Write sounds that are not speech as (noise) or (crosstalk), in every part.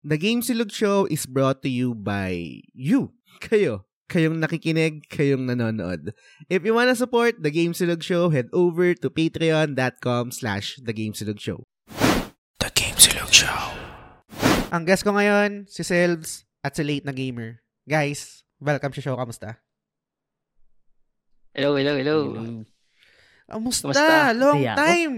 The Game Silog Show is brought to you by you. Kayo. Kayong nakikinig, kayong nanonood. If you wanna support The Game Silog Show, head over to patreon.com slash The Game Silog Show. The Game Silog Show. Ang guest ko ngayon, si Selves at si Late na Gamer. Guys, welcome sa show. Kamusta? Hello, hello, hello. Kamusta? Kamusta? Long ako. time.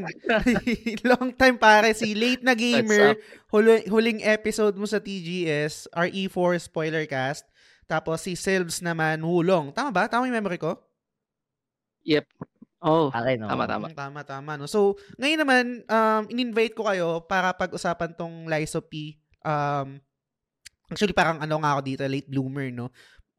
(laughs) Long time pare. Si Late na Gamer, huli, huling episode mo sa TGS, RE4 spoiler cast. Tapos si Selves naman, hulong. Tama ba? Tama yung memory ko? Yep. Oh, Okay, no? Tama, tama. Tama, tama. No? So, ngayon naman, um, in-invite ko kayo para pag-usapan tong Lies of P. Um, actually, parang ano nga ako dito, late bloomer, no?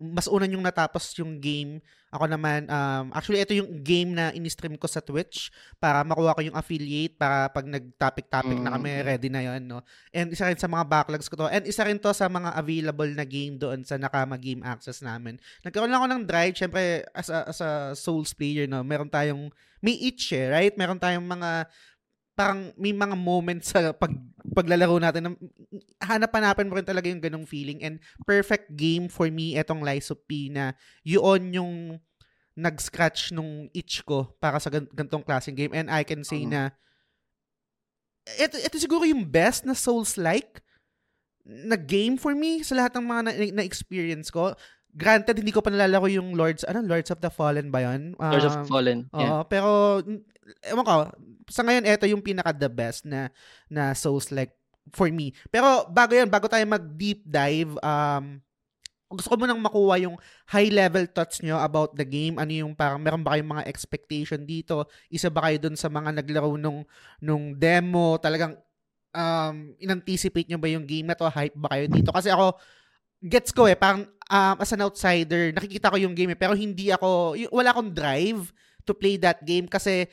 Mas una yung natapos yung game. Ako naman, um, actually, ito yung game na in-stream ko sa Twitch para makuha ko yung affiliate para pag nag-topic-topic na kami, Mm. ready na yon no? And isa rin sa mga backlogs ko to. And isa rin to sa mga available na game doon sa Nakama Game Access namin. Nagkaroon lang ako ng drive, syempre, as a, as a Souls player, no? Meron tayong may itch eh, right? Meron tayong mga parang may mga moments sa pag paglalaro natin na hanap-hanapan mo rin talaga yung ganong feeling and perfect game for me etong Lies of P na yun yung nag-scratch nung itch ko para sa gan- ganitong klaseng game and I can say Mhm. na ito, ito siguro yung best na Souls-like na game for me sa lahat ng mga na- na-experience ko. Granted, hindi ko pa nalalaro yung Lords, ano, Lords of the Fallen ba yun? Lords of Um, the Fallen. Yeah. Oo, pero ewan ko, sa ngayon ito yung pinaka the best na na Souls like for me. Pero bago 'yan, bago tayo mag deep dive, um gusto ko munang makuha yung high level thoughts nyo about the game. Ano yung parang meron ba kayong mga expectation dito? Isa ba kayo dun sa mga naglaro nung nung demo? Talagang um inanticipate nyo ba yung game na to? Hype ba kayo dito? Kasi ako gets ko eh, parang um, as an outsider, nakikita ko yung game eh, pero hindi ako, wala akong drive to play that game kasi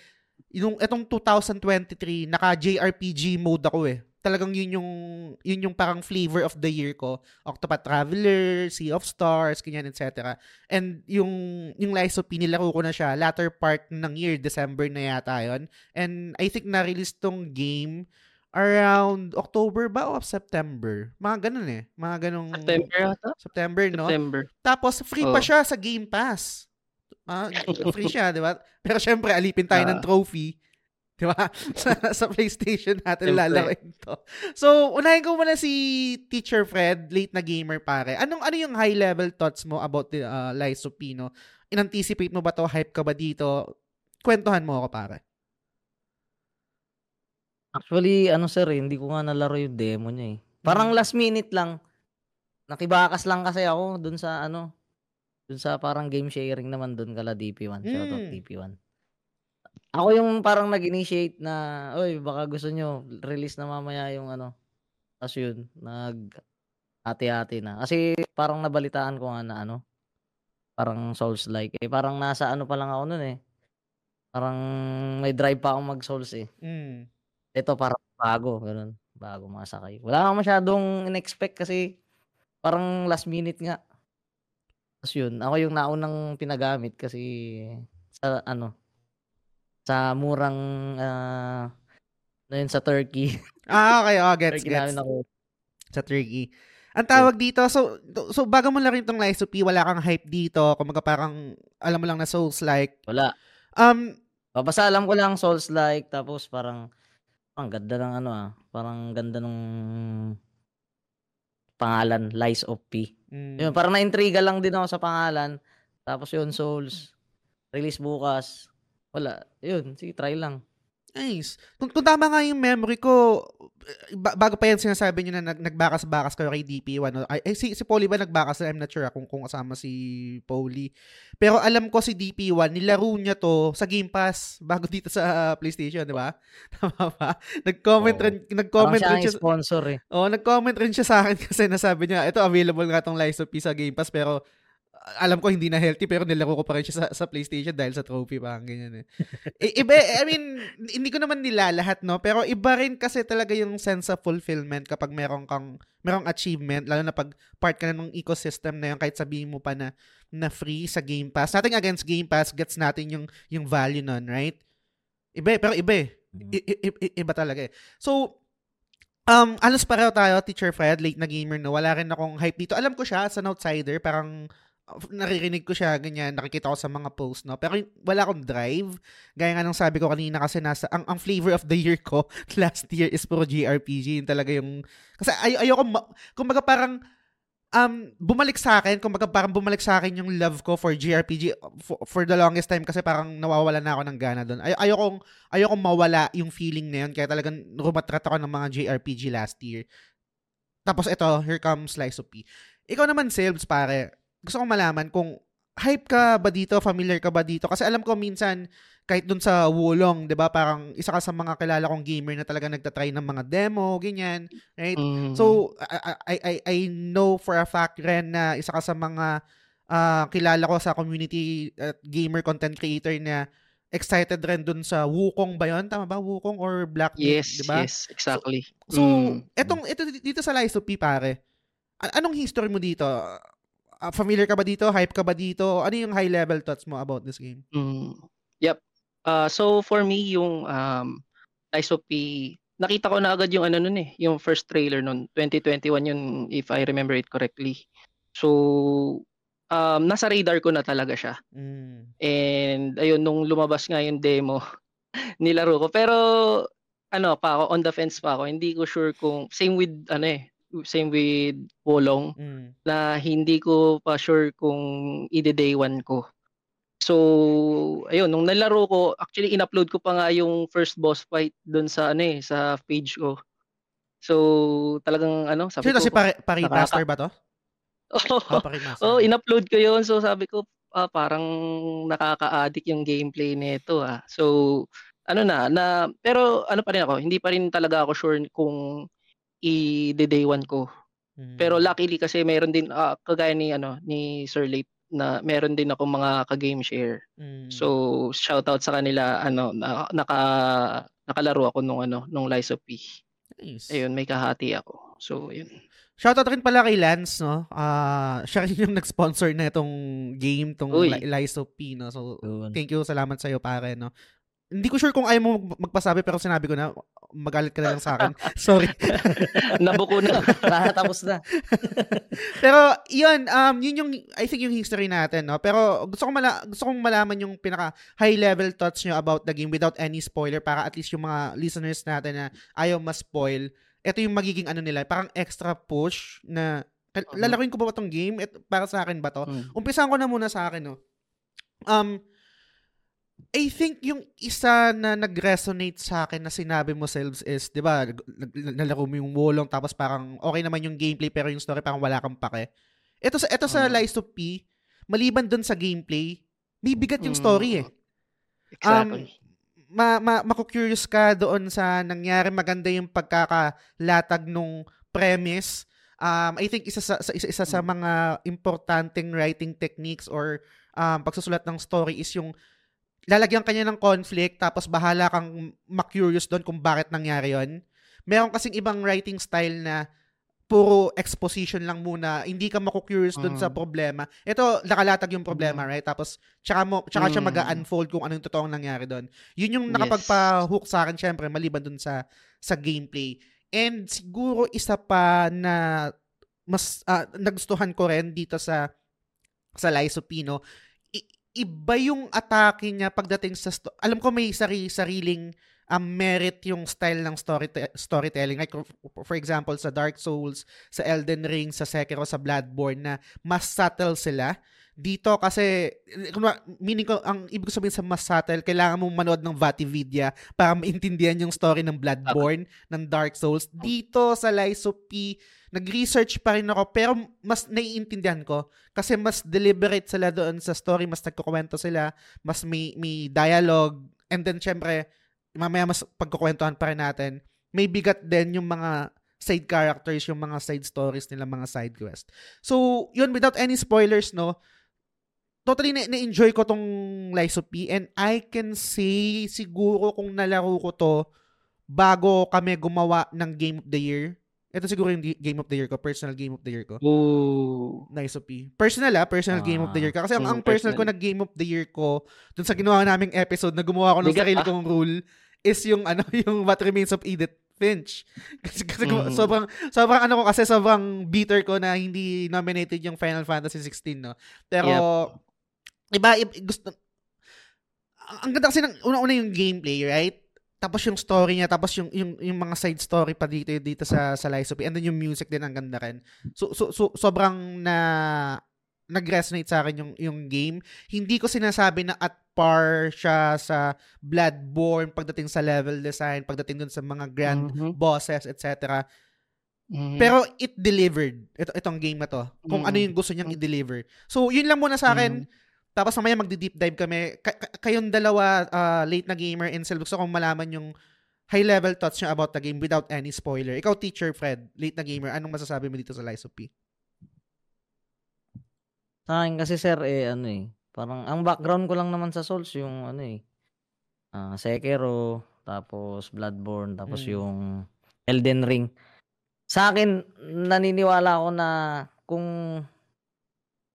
yung etong 2023 naka JRPG mode ako eh. Talagang yun yung yun yung parang flavor of the year ko. Octopath Traveler, Sea of Stars, ganyan etc. And yung yung Lies of P ko na siya latter part ng year, December na yata yon. And I think na-release tong game around October ba o September? Mga ganun eh. Mga ganung September yata? September, no? September. Tapos free pa Oo. siya sa Game Pass. Ah, (laughs) free siya, 'di ba? Pero syempre alipin tayo ng Ah. trophy. 'Di ba? (laughs) sa, sa PlayStation natin lalaroin to. So, unahin ko muna si Teacher Fred, late na gamer pare. Anong ano yung high level thoughts mo about the uh, Lies of Pino? In-anticipate mo ba to? Hype ka ba dito? Kwentuhan mo ako pare. Actually, ano sir, eh, hindi ko nga nalaro yung demo niya eh. Parang Mm. last minute lang. Nakibakas lang kasi ako dun sa ano, dun sa parang game sharing naman dun kala DP1. Shout out Mm. DP1. Ako yung parang nag-initiate na, oy, baka gusto nyo, release na mamaya yung ano. Tapos yun, nag hati-hati na. Kasi parang nabalitaan ko nga na ano, parang Souls-like. Eh, parang nasa ano pa lang ako nun eh. Parang may drive pa akong mag-Souls eh. Mm. Ito parang bago, ganun. Bago masakay. Wala akong masyadong in-expect kasi parang last minute nga. Tapos yun, ako yung naunang pinagamit kasi sa ano, sa murang ah, na yun sa Turkey. Ah, okay. Oh, gets, Turkey gets. ako. sa Turkey. Ang tawag dito, so so bago mo lang rin tong Lies of P, wala kang hype dito. Kumaga parang alam mo lang na Souls-like. Wala. Um, O, Basta alam ko lang Souls-like tapos parang ang ganda ng ano ah, parang ganda nung pangalan Lies of P. mm, Yun, parang na-intriga lang din ako sa pangalan. Tapos yun, Souls. Release bukas. Wala. Yun, sige, try lang. Nice. Kung, kung tama nga yung memory ko, eh, ba- bago pa yan sinasabi nyo na nag, nagbakas-bakas kayo kay DP1. no? Ay, eh, si, si Polly ba nagbakas? I'm not sure ah, kung, kung kasama si Polly. Pero alam ko si DP1, nilaro niya to sa Game Pass (laughs) bago dito sa PlayStation, di ba? (laughs) Tama ba? Nag-comment Oo. rin, nag-comment siya rin siya. sponsor eh. Oo, nag-comment rin siya sa akin (laughs) kasi nasabi niya, ito available nga tong Lies of P sa Game Pass pero uh, alam ko hindi na healthy pero nilaro ko pa rin siya sa, sa PlayStation dahil sa trophy pa ganyan eh. I- iba, I mean, hindi ko naman nilalahat no, pero iba rin kasi talaga yung sense of fulfillment kapag meron kang merong achievement lalo na pag part ka na ng ecosystem na yun kahit sabihin mo pa na na free sa Game Pass. Nothing against Game Pass, gets natin yung yung value nun, right? Iba pero iba eh. I- i- i- iba talaga eh. So, Um, alos pareho tayo, Teacher Fred, late na gamer no. Wala rin akong hype dito. Alam ko siya as an outsider, parang naririnig ko siya ganyan, nakikita ko sa mga posts no. Pero wala akong drive. Gaya nga nung sabi ko kanina kasi nasa ang, ang flavor of the year ko (laughs) last year is puro JRPG, yun talaga yung kasi ay ayoko ma- kumbaga parang um, bumalik sa akin, kumbaga parang bumalik sa akin yung love ko for JRPG for, for the longest time kasi parang nawawala na ako ng gana doon. Ay, ayokong, ayokong mawala yung feeling na yun kaya talagang rumatrat ako ng mga JRPG last year. Tapos ito, here comes Slice of P. Ikaw naman, Silves, pare. Gusto kong malaman kung hype ka ba dito, familiar ka ba dito? Kasi alam ko minsan, kahit dun sa Wulong, 'di ba? Parang isa ka sa mga kilala kong gamer na talaga nagta-try ng mga demo, ganyan, right? Mm. So I, I I I know for a fact ren na isa ka sa mga ah, kilala ko sa community at gamer content creator na excited rin dun sa Wukong ba 'yon? Tama ba? Wukong or Black yes, 'di ba? yes, exactly. So, Mm. etong ito dito sa Lies of P pare. Anong history mo dito? Ah, familiar ka ba dito? Hype ka ba dito? Ano yung high level thoughts mo about this game? Mm. Yep. Uh, so for me yung um Lies of P, nakita ko na agad yung ano nun eh, yung first trailer nun, 2021 yun if I remember it correctly. So um nasa radar ko na talaga siya. Mm. And ayun nung lumabas nga yung demo, (laughs) nilaro ko. Pero ano pa ako on the fence pa ako. Hindi ko sure kung same with ano eh, same with Wolong Mm. na hindi ko pa sure kung ide-day one ko. So, ayun, nung nalaro ko, actually in-upload ko pa nga yung first boss fight doon sa ano eh, sa page ko. So, talagang ano, sabi Sino ko, si pare, pare-master ba to? (laughs) oh, Oh, pare-master. oh, in-upload ko yun. So, sabi ko, ah, parang nakaka-addict yung gameplay nito ah. So, ano na, na, pero ano pa rin ako, hindi pa rin talaga ako sure kung i-day one ko. Mm. Pero luckily kasi mayroon din ah, kagaya ni ano ni Sir Late na meron din ako mga ka-game share. Mm. So shoutout sa kanila ano na, naka nakalaro ako nung ano nung Lies of P. nice. Ayun, may kahati ako. So yun. Shoutout rin pala kay Lance, no? Ah, (laughs) siya rin yung nag-sponsor na itong game, tong Uy. Li- Lies of P, no? So, Yun. thank you, salamat sa'yo, pare, no? Hindi ko sure kung ayaw mo mag- magpasabi, pero sinabi ko na, magalit ka na lang sa akin. (laughs) Sorry. (laughs) Nabuko na. Tapos na. (laughs) pero, yun, um, yun yung, I think yung history natin, no? Pero, gusto kong, mala- gusto kong malaman yung pinaka high-level thoughts nyo about the game without any spoiler para at least yung mga listeners natin na ayaw ma-spoil, ito yung magiging ano nila, parang extra push na, Mhm. lalaruin ko ba ba tong game? Et, para sa akin ba to? Mm. Umpisahan ko na muna sa akin, no. Um, I think yung isa na nag-resonate sa akin na sinabi mo selves is, di ba, nalaro mo yung Wolong tapos parang okay naman yung gameplay pero yung story parang wala kang pake. Ito sa ito sa Mm. Lies of P, maliban dun sa gameplay, may bigat yung Mm. story eh. Exactly. Ma, ma maku-curious ka doon sa nangyari, maganda yung pagkakalatag nung premise. Um, I think isa sa, sa- isa, isa sa mga importanteng writing techniques or um, pagsusulat ng story is yung lalagyan kanya ng conflict tapos bahala kang ma-curious doon kung bakit nangyari yon. Meron kasing ibang writing style na puro exposition lang muna, hindi ka maku-curious doon sa Mm. problema. Ito, nakalatag yung problema, right? Tapos, tsaka, mo, tsaka siya Mm. mag-unfold kung ano yung totoong nangyari doon. Yun yung nakapagpa-hook sa akin, syempre, maliban doon sa, sa gameplay. And siguro isa pa na mas ah, nagustuhan ko rin dito sa sa Lies of Pino, iba yung atake niya pagdating sa sto- alam ko may sari sariling um, merit yung style ng story storytelling like for, example sa Dark Souls, sa Elden Ring, sa Sekiro, sa Bloodborne na mas subtle sila. Dito kasi meaning ko ang ibig sabihin sa mas subtle, kailangan mong manood ng Vatividya para maintindihan yung story ng Bloodborne, ng Dark Souls. Dito sa Lies of P, nag-research pa rin ako pero mas naiintindihan ko kasi mas deliberate sila doon sa story, mas nagkukwento sila, mas may may dialogue and then syempre mamaya mas pagkukwentuhan pa rin natin. May bigat din yung mga side characters, yung mga side stories nila, mga side quest. So, yun, without any spoilers, no, totally na- na-enjoy ko tong Lies of P and I can say siguro kung nalaro ko to bago kami gumawa ng Game of the Year. Ito siguro yung Game of the Year ko, personal Game of the Year ko. Ooh. Nice of P. Personal ah, personal Game of the Year ko. Kasi ang, Mm, ang personal ko personal. na Game of the Year ko, dun sa ginawa naming episode na gumawa ko ng sarili ah. kong rule, is yung ano, (laughs) yung What Remains of Edith Finch. (laughs) Kasi, kasi Mhm. sobrang, sobrang ano ko kasi sobrang bitter ko na hindi nominated yung Final Fantasy 16, no? Pero, iba, iba gusto, ang, ang ganda kasi ng una-una yung gameplay, right? Tapos yung story niya, tapos yung yung yung mga side story pa dito dito sa sa Lies of P. And then yung music din ang ganda rin. So so, so sobrang na nag-resonate sa akin yung yung game. Hindi ko sinasabi na at par siya sa Bloodborne pagdating sa level design, pagdating dun sa mga grand Mhm. bosses, etc. Mhm. Pero it delivered. Ito itong game na to. Kung ano Mm. yung gusto niyang i-deliver. So yun lang muna sa akin. Tapos mamaya magdi-deep dive kami. Ka- ka- kayong dalawa ah, late na gamer and gusto kong malaman yung high level thoughts niyo about the game without any spoiler. Ikaw teacher Fred, late na gamer, anong masasabi mo dito sa Lies of P? Sa akin kasi sir, eh, ano eh, parang ang background ko lang naman sa Souls yung ano eh, ah, Sekiro, tapos Bloodborne, tapos Mm. yung Elden Ring. Sa akin, naniniwala ako na kung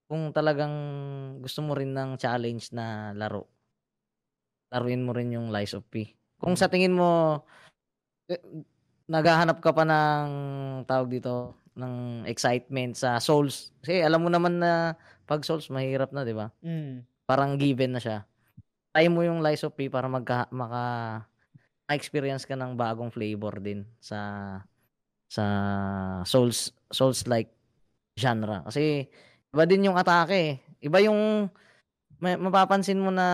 kung talagang gusto mo rin ng challenge na laro, laruin mo rin yung Lies of P. Kung sa tingin mo, eh, naghahanap ka pa ng tawag dito, ng excitement sa Souls. Kasi alam mo naman na pag Souls mahirap na, 'di ba? Mm. Parang given na siya. Try mo yung Lies of P para magka maka experience ka ng bagong flavor din sa sa Souls Souls like genre. Kasi iba din yung atake. eh. Iba yung may, mapapansin mo na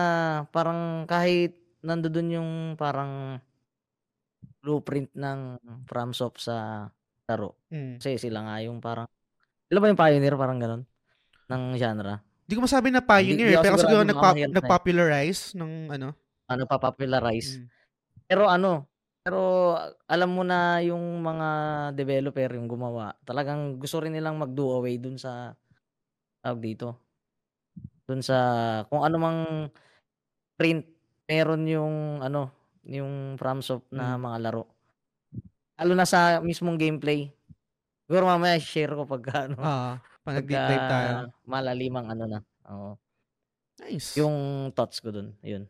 parang kahit nandoon yung parang blueprint ng FromSoft sa laro. Mm. Kasi sila nga yung parang sila ba yung pioneer parang ganun ng genre? Di ko masabi na Di- pioneer, di ako pero siguro nagpa- eh. nag-popularize ng ano. Ano pa popularize. Mm. Pero ano, pero alam mo na yung mga developer yung gumawa, talagang gusto rin nilang mag-do away dun sa tawag dito. Dun sa kung ano mang print meron yung ano, yung FromSoft na Mm. mga laro. Lalo na sa mismong gameplay. Siguro mamaya share ko pag ano, Ah, pag deep dive tayo. malalimang ano na. Oo. Nice. Yung thoughts ko dun. Yun.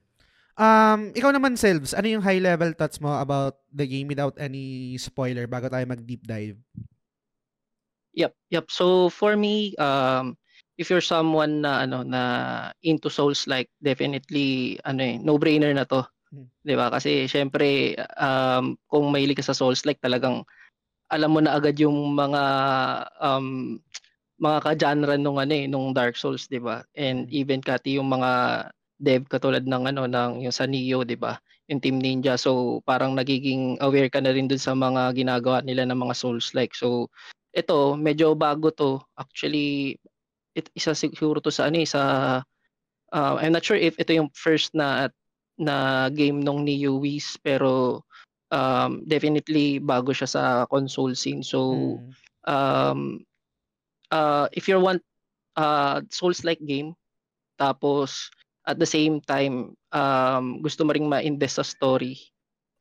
Um, ikaw naman, Selves, ano yung high level thoughts mo about the game without any spoiler bago tayo mag-deep dive? Yep, yep. So for me, um, if you're someone na ano na into Souls like definitely ano eh, no-brainer na to. Hmm. 'Di ba? Kasi syempre um kung mahilig ka sa Souls like talagang alam mo na agad yung mga um mga ka-genre nung ano eh, nung Dark Souls, 'di ba? And even kati yung mga dev katulad ng ano ng yung sa Neo, 'di ba? Yung Team Ninja. So parang nagiging aware ka na rin dun sa mga ginagawa nila ng mga Souls like. So ito, medyo bago to. Actually, it, isa siguro to sa ano eh, sa uh, I'm not sure if ito yung first na na game nung Neo Wiz pero um, definitely bago siya sa console scene. So Mm. um, uh, if you want uh, Souls-like game, tapos at the same time um, gusto mo ring ma-invest sa story,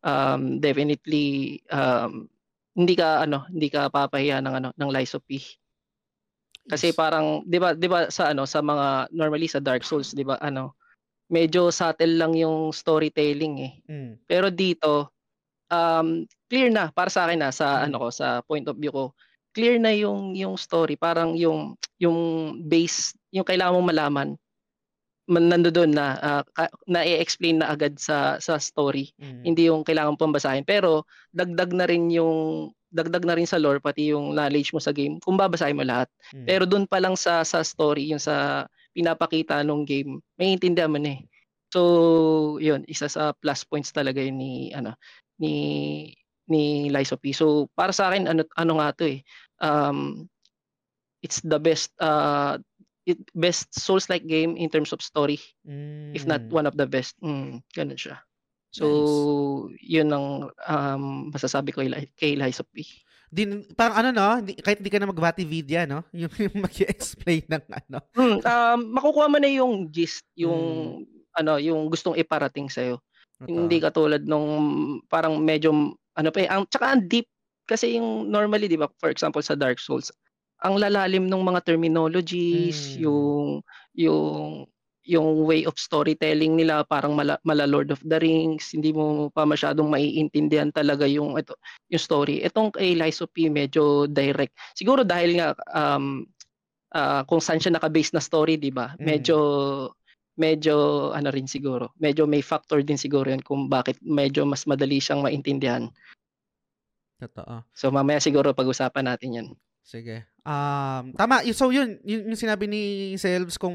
um, definitely um, hindi ka ano, hindi ka papahiya ng ano ng Lies of P. Kasi Yes. parang 'di ba 'di ba sa ano sa mga normally sa Dark Souls 'di ba ano medyo subtle lang yung storytelling eh. Mm. Pero dito, um, clear na para sa akin na sa Mm. ano ko sa point of view ko. Clear na yung yung story, parang yung yung base, yung kailangan mong malaman man nandoon na ah, ka- na-explain na agad sa sa story. Mm. Hindi yung kailangan pang basahin. Pero dagdag na rin yung dagdag na rin sa lore pati yung knowledge mo sa game kung babasahin mo lahat. Mm. Pero doon pa lang sa sa story, yung sa pinapakita nung game, may intindihan mo na eh. So, yun, isa sa plus points talaga yun ni ano ni ni Lies of P. So, para sa akin ano ano nga 'to eh. Um it's the best uh it, best Souls-like game in terms of story, if not Mm. one of the best. Mm, ganun siya. So, yun ang um, masasabi ko kay, Li- kay Lies of P. Din, parang ano no, hindi, kahit hindi ka na magbati vidya, no? (laughs) Yung, yung mag-explain ng ano. Hmm, um, makukuha mo na yung gist, yung Mm. ano, yung gustong iparating sa Totoo. Hindi katulad nung parang medyo ano pa eh, ang tsaka ang deep kasi yung normally 'di ba, for example sa Dark Souls, ang lalalim ng mga terminologies, Mm. yung yung yung way of storytelling nila parang mala, mala Lord of the Rings, hindi mo pa masyadong maiintindihan talaga yung ito yung story. Itong kay Lies of P medyo direct. Siguro dahil nga um uh, kung saan siya naka-base na story, 'di ba? Mm. Medyo medyo ano rin siguro. Medyo may factor din siguro 'yan kung bakit medyo mas madali siyang maintindihan. Totoo. So mamaya siguro pag-usapan natin 'yan. Sige. Um, tama. So yun, yun yung sinabi ni Selves kung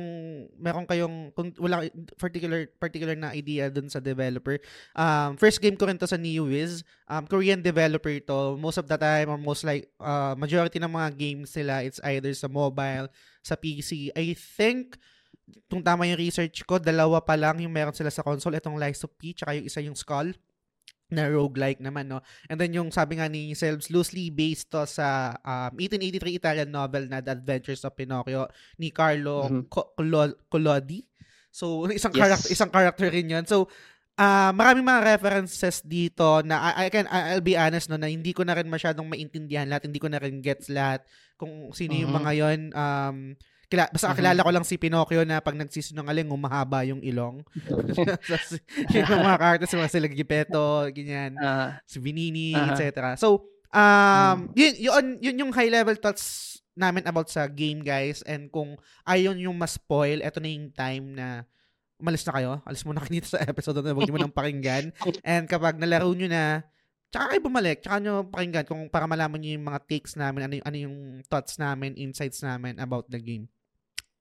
meron kayong kung wala particular particular na idea dun sa developer. Um, first game ko rin to sa NeoWiz. Um, Korean developer to. Most of the time or most like uh, majority ng mga games nila it's either sa mobile, sa PC. I think kung tama yung research ko, dalawa pa lang yung meron sila sa console. Itong Lies of P, tsaka yung isa yung Skull na roguelike naman, no? And then yung sabi nga ni Selves, loosely based to sa um, 1883 Italian novel na The Adventures of Pinocchio ni Carlo Mhm. Colo- Collodi. So, (laughs) isang Yes. character isang character rin 'yon. So, ah maraming mga references dito na I, I can I'll be honest no na hindi ko na rin masyadong maintindihan lahat, hindi ko na rin gets lahat kung sino yung Mhm. mga 'yon. Um kila, basta Mhm. kakilala ko lang si Pinocchio na pag nagsisinungaling humahaba yung ilong. (laughs) (laughs) Yung mga characters, mga sila Gepetto, ganyan, Ah, si Vinini, Aha. etc. So, um, yun, yun, yun yung high level thoughts namin about sa game, guys. And kung ayaw yung mas spoil, eto na yung time na umalis na kayo. Alis muna kayo dito sa episode na huwag nyo nang pakinggan. (laughs) And kapag nalaro nyo na, tsaka kayo bumalik, tsaka nyo pakinggan kung para malaman nyo yung mga takes namin, ano, yung- ano yung thoughts namin, insights namin about the game.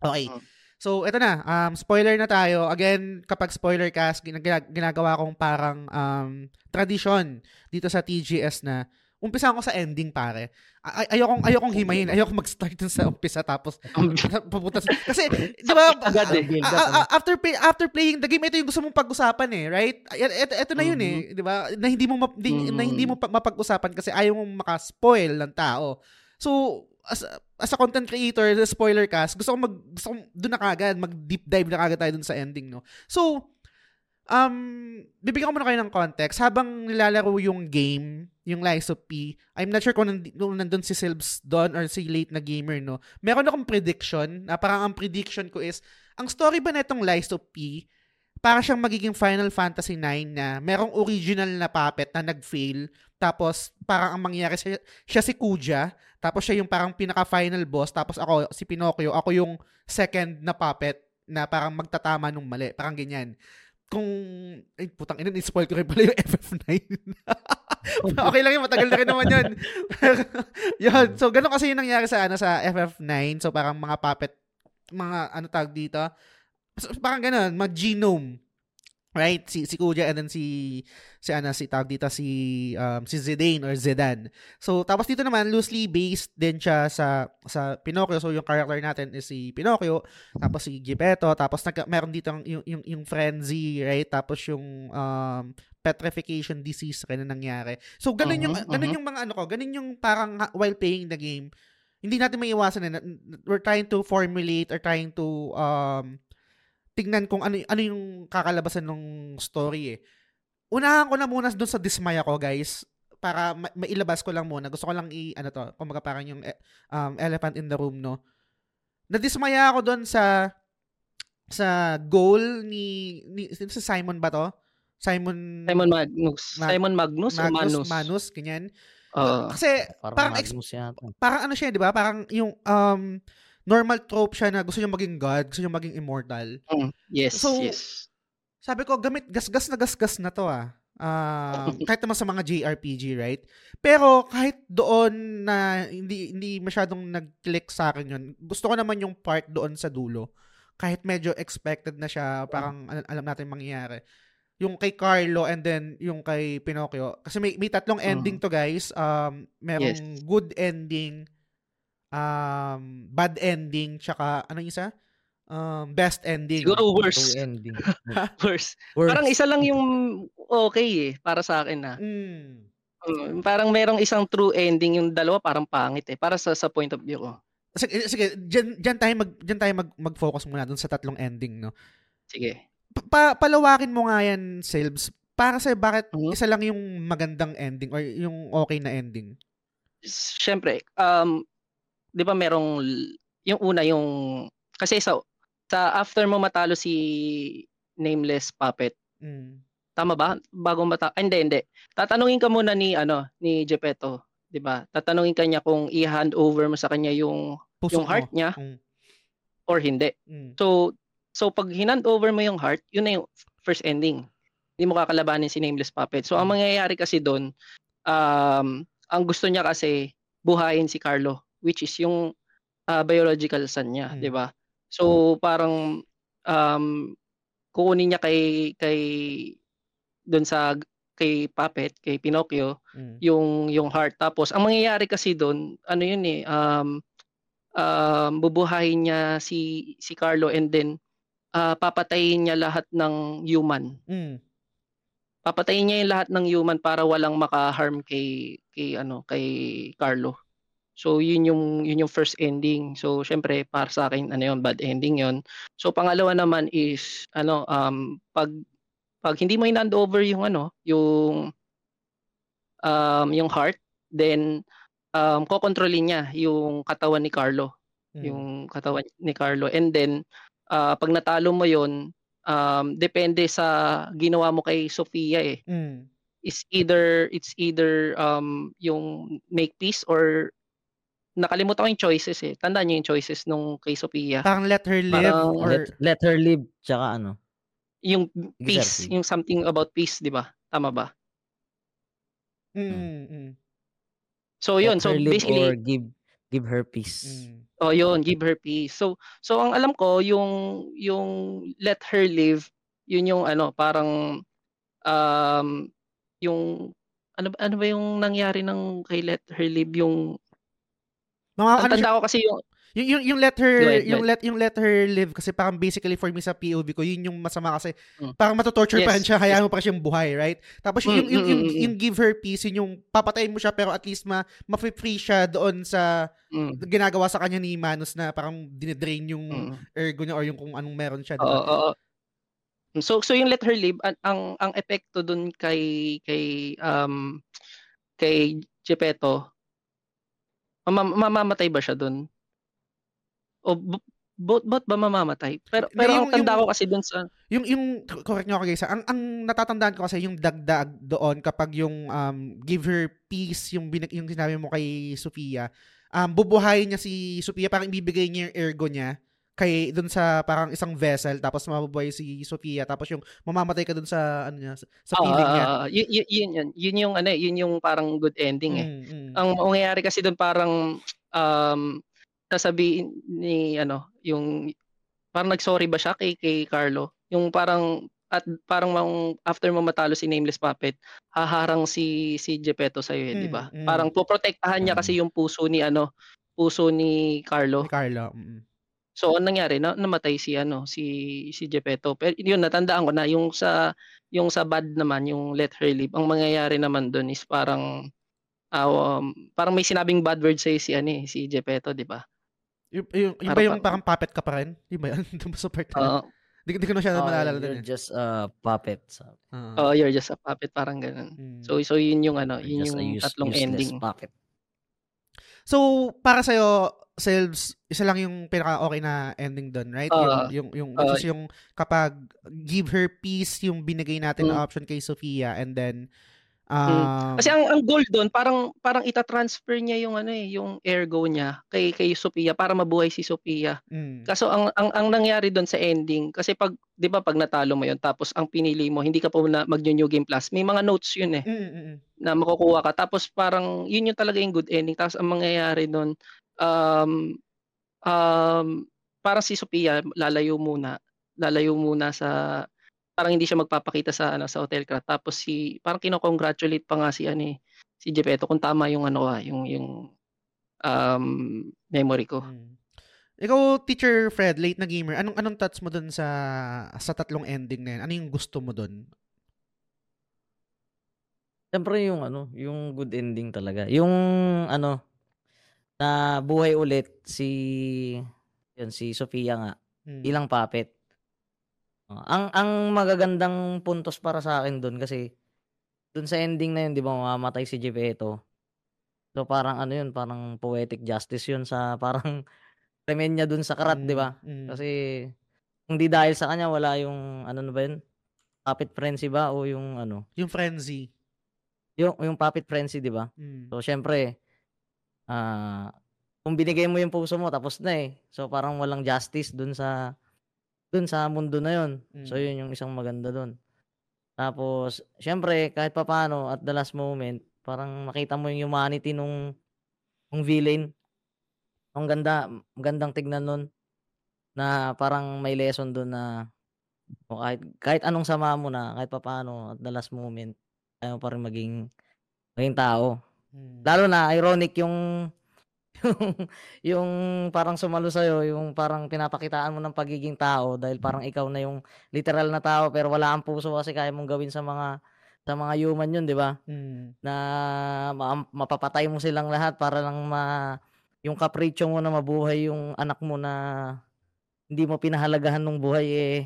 Okay. Mhm. So, eto na. Um, spoiler na tayo. Again, kapag spoiler cast, gina- gina- ginagawa kong parang um, tradition dito sa TGS na umpisa ko sa ending, pare. Ay- ayokong, ayokong himayin. Ayokong mag-start sa umpisa tapos (laughs) papunta sa... Kasi, (laughs) di ba, Agad eh. A- a- a- after play, after playing the game, ito yung gusto mong pag-usapan eh, right? Ito, ito, ito na yun eh, di ba? Na hindi mo map- di- na hindi mo pa- mapag-usapan kasi ayaw mong maka-spoil ng tao. So, as as a content creator, the spoiler cast, gusto ko mag gusto ko doon na kagad, mag deep dive na kagad tayo dun sa ending, no. So, um, bibigyan ko muna kayo ng context. Habang nilalaro yung game, yung Lies of P, I'm not sure kung, nand- nandun si Silbs doon or si late na gamer, no. Meron akong prediction, na parang ang prediction ko is, ang story ba netong Lies of P, para siyang magiging Final Fantasy 9 na merong original na puppet na nag-fail tapos parang ang mangyari siya, siya si Kuja tapos siya yung parang pinaka-final boss tapos ako si Pinocchio ako yung second na puppet na parang magtatama nung mali parang ganyan. Kung ay putang ina ni-spoil ko rin pala yung (laughs) FF9 (laughs) okay lang yun matagal na rin naman yun. (laughs) Yun so ganun kasi yung nangyari sa ano sa FF9 so parang mga puppet mga ano tag dito parang ganun, mag-genome. Right? Si, si Kuya and then si, si ano, si tawag dito, si, um, si Zidane or Zidane. So, tapos dito naman, loosely based din siya sa, sa Pinocchio. So, yung character natin is si Pinocchio, tapos si Geppetto, tapos nag, meron dito yung, yung, yung frenzy, right? Tapos yung, um, petrification disease rin na nangyari. So, ganun yung, Mhm, ganun mhm. yung mga ano ko, ganun yung parang while playing the game, hindi natin maiiwasan eh. na- We're trying to formulate or trying to um tingnan kung ano ano yung kakalabasan ng story eh. Unahan ko na muna doon sa dismaya ko, guys, para ma- mailabas ko lang muna. Gusto ko lang i ano to, kumbaga parang yung um, elephant in the room, no. Nadismaya ako doon sa sa goal ni, ni si Simon ba to? Simon Simon Magnus. Mag- Simon Magnus, o Magnus, Manus? Manus, ganyan. Oo. Kasi Parang, parang ex- Magnus yata. parang ano siya, 'di ba? Parang yung um normal trope siya na gusto niya maging god, gusto niya maging immortal. Mm, yes, So, yes. Sabi ko, gamit gasgas na gasgas na to ah. Um, (laughs) kahit naman sa mga JRPG, right? Pero kahit doon na hindi hindi masyadong nag-click sa akin yun, gusto ko naman yung part doon sa dulo. Kahit medyo expected na siya, parang al- alam natin mangyayari. Yung kay Carlo and then yung kay Pinocchio. Kasi may, may tatlong ending to guys. Um, merong good ending, um, bad ending, tsaka ano yung isa? Um, best ending. Siguro True worse. ending. (laughs) worse. Worst. Parang isa lang yung okay eh, para sa akin na. Mm. Mm, parang merong isang true ending, yung dalawa parang pangit eh. Para sa sa point of view ko. Sige, sige dyan, dyan tayo, mag, dyan tayo mag, mag-focus muna dun sa tatlong ending, no? Sige. Pa- pa- palawakin mo nga yan, Silbs. Para sa bakit Mhm. isa lang yung magandang ending or yung okay na ending? Siyempre, um, 'di ba merong yung una yung kasi sa sa after mo matalo si Nameless Puppet, Mm. tama ba? Bago mata ah, hindi hindi. Tatanungin ka muna ni ano ni Gepetto, 'di ba? Tatanungin ka niya kung i-hand over mo sa kanya yung Puso yung heart mo. niya Mm. or hindi. Mm. So so pag hinand over mo yung heart, yun na yung first ending. Hindi mo kakalabanin si Nameless Puppet. So ang Mm. mangyayari kasi doon um ang gusto niya kasi buhayin si Carlo which is yung ah, biological son niya, Mm. 'di ba? So parang um kukunin niya kay kay doon sa kay Puppet, kay Pinocchio Mm. yung yung heart. Tapos ang mangyayari kasi doon, ano yun eh, um um bubuhayin niya si si Carlo and then ah, papatayin niya lahat ng human. Mm. Papatayin niya yung lahat ng human para walang maka-harm kay kay ano, kay Carlo. So yun yung yun yung first ending. So syempre para sa akin ano yun, bad ending yun. So pangalawa naman is ano um pag pag hindi mo in-hand over yung ano, yung um yung heart, then um kokontrolin niya yung katawan ni Carlo, Mm. yung katawan ni Carlo. And then ah, pag natalo mo yon um depende sa ginawa mo kay Sofia eh. Mm. Is either it's either um yung make peace or nakalimutan ko yung choices eh. Tandaan niyo yung choices nung kay Sofia. Parang let her live Parang or Let, let her live, tsaka ano. Yung peace, sige. yung something about peace, 'di ba? Tama ba? mm. Mm. So yun, let so her live basically or give give her peace. Mm. Oh, yun, give her peace. So, so ang alam ko, yung, yung let her live, yun yung ano, parang, um, yung, ano, ba- ano ba yung nangyari ng kay let her live, yung, Mga ang ano siya, tanda ko kasi yung, yung, yung, yung let her, go yung let, yung let her live kasi parang basically for me sa POV ko, yun yung masama kasi Mm. parang matutorture pa rin Yes, siya, hayaan mo pa siyang buhay, right? Tapos Mm, yung, yung, yung, mm, mm, mm. yung give her peace, yun yung papatayin mo siya pero at least ma, ma-free siya doon sa mm, ginagawa sa kanya ni Manus na parang dinidrain yung mm, ergo niya or yung kung anong meron siya, di oo, oo. So, so yung let her live, ang, ang, ang epekto dun kay, kay, um, kay Geppetto, mama- mamamatay ba siya dun? O, both, both ba mamamatay? Pero, pero yung- ang tanda yung- ko kasi dun sa, Yung yung correct niyo ako guys. Ang ang natatandaan ko kasi yung dagdag doon kapag yung um give her peace yung binig, yung sinabi mo kay Sofia. Um bubuhayin niya si Sofia parang ibibigay niya yung ergo niya kay doon sa parang isang vessel tapos mabubuhay si Sofia tapos yung mamamatay ka doon sa ano niya sa, Ah, feeling niya. ah, ah, yun, yun, yun, yun, yun yung ano, eh, yun yung parang good ending eh. Mm, mm. Ang mangyayari kasi doon parang um sasabihin ni ano, yung parang nagsorry ba siya kay kay Carlo? Yung parang at parang mang, after mo matalo si Nameless Puppet, haharang si si Geppetto sa iyo, di ba? Mm, mm. Parang poprotektahan niya kasi yung puso ni ano, puso ni Carlo. Ni Carlo. Mm. So ano nangyari? Na, namatay si ano, si si Geppetto. Pero yun natandaan ko na yung sa yung sa bad naman, yung let her live. Ang mangyayari naman doon is parang ah, um, parang may sinabing bad word sa si ano eh, si Geppetto, di ba? Yung, yung, yung yung pa- parang puppet ka pa rin? Di ba (laughs) ba sa part na yun? Oo. Di, di ko na siya Oh, maalala you're doon eh. just a puppet. sabi. Oo. Oh, you're just a puppet parang ganun. Mm. So so yun yung ano, yun yung use- tatlong ending. puppet. So, para sa'yo, selves, isa lang yung pinaka-okay na ending doon, right? Ah, yung, yung, yung, is yung kapag give her peace yung binigay natin na Mm. option kay Sofia and then, Mm. um, Kasi ang ang goal doon parang parang ita-transfer niya yung ano eh, yung ergo niya kay kay Sophia para mabuhay si Sophia. mm, Kaso ang ang, ang nangyari doon sa ending kasi pag 'di ba pag natalo mo 'yon tapos ang pinili mo hindi ka pa na mag-new game plus, may mga notes 'yun eh mm, mm, mm. na makukuha ka tapos parang yun yung talaga yung good ending tapos ang mangyayari doon um um parang si Sophia lalayo muna lalayo muna sa parang hindi siya magpapakita sa ano sa hotel crowd tapos si parang kino-congratulate pa nga si ano eh, si Geppetto kung tama yung ano ah, yung yung um memory ko. mm. Ikaw, Teacher Fred, late na gamer, anong anong thoughts mo dun sa sa tatlong ending na yan? Ano yung gusto mo dun? Siyempre yung ano, yung good ending talaga. Yung ano, na buhay ulit si yun si Sofia nga Mm. ilang puppet. Uh, ang ang magagandang puntos para sa akin doon kasi doon sa ending na yun, 'di ba, mamamatay si Geppetto. So parang ano yun, parang poetic justice yun sa (laughs) parang krimen niya doon sa karat, 'di ba? Mm, mm. Kasi hindi dahil sa kanya wala yung ano na ba yun? Puppet frenzy ba o yung ano? Yung frenzy. Yung yung puppet frenzy, 'di ba? Mm. So syempre ah kung binigay mo yung puso mo tapos na eh. So parang walang justice dun sa dun sa mundo na yon. So Mm. yun yung isang maganda dun. Tapos syempre kahit papaano at the last moment parang makita mo yung humanity nung nung villain. Ang ganda, magandang tignan nun na parang may lesson dun na o kahit kahit anong sama mo na kahit papaano at the last moment ayaw pa rin maging maging tao. Mm. Lalo na ironic yung yung (laughs) yung parang sumalo sa'yo, yung parang pinapakitaan mo ng pagiging tao dahil parang ikaw na yung literal na tao pero wala kang puso kasi kaya mong gawin sa mga sa mga human yun, 'di ba? Mm. Na ma- mapapatay mo silang lahat para lang ma yung kapritsyo mo na mabuhay yung anak mo na hindi mo pinahalagahan ng buhay eh.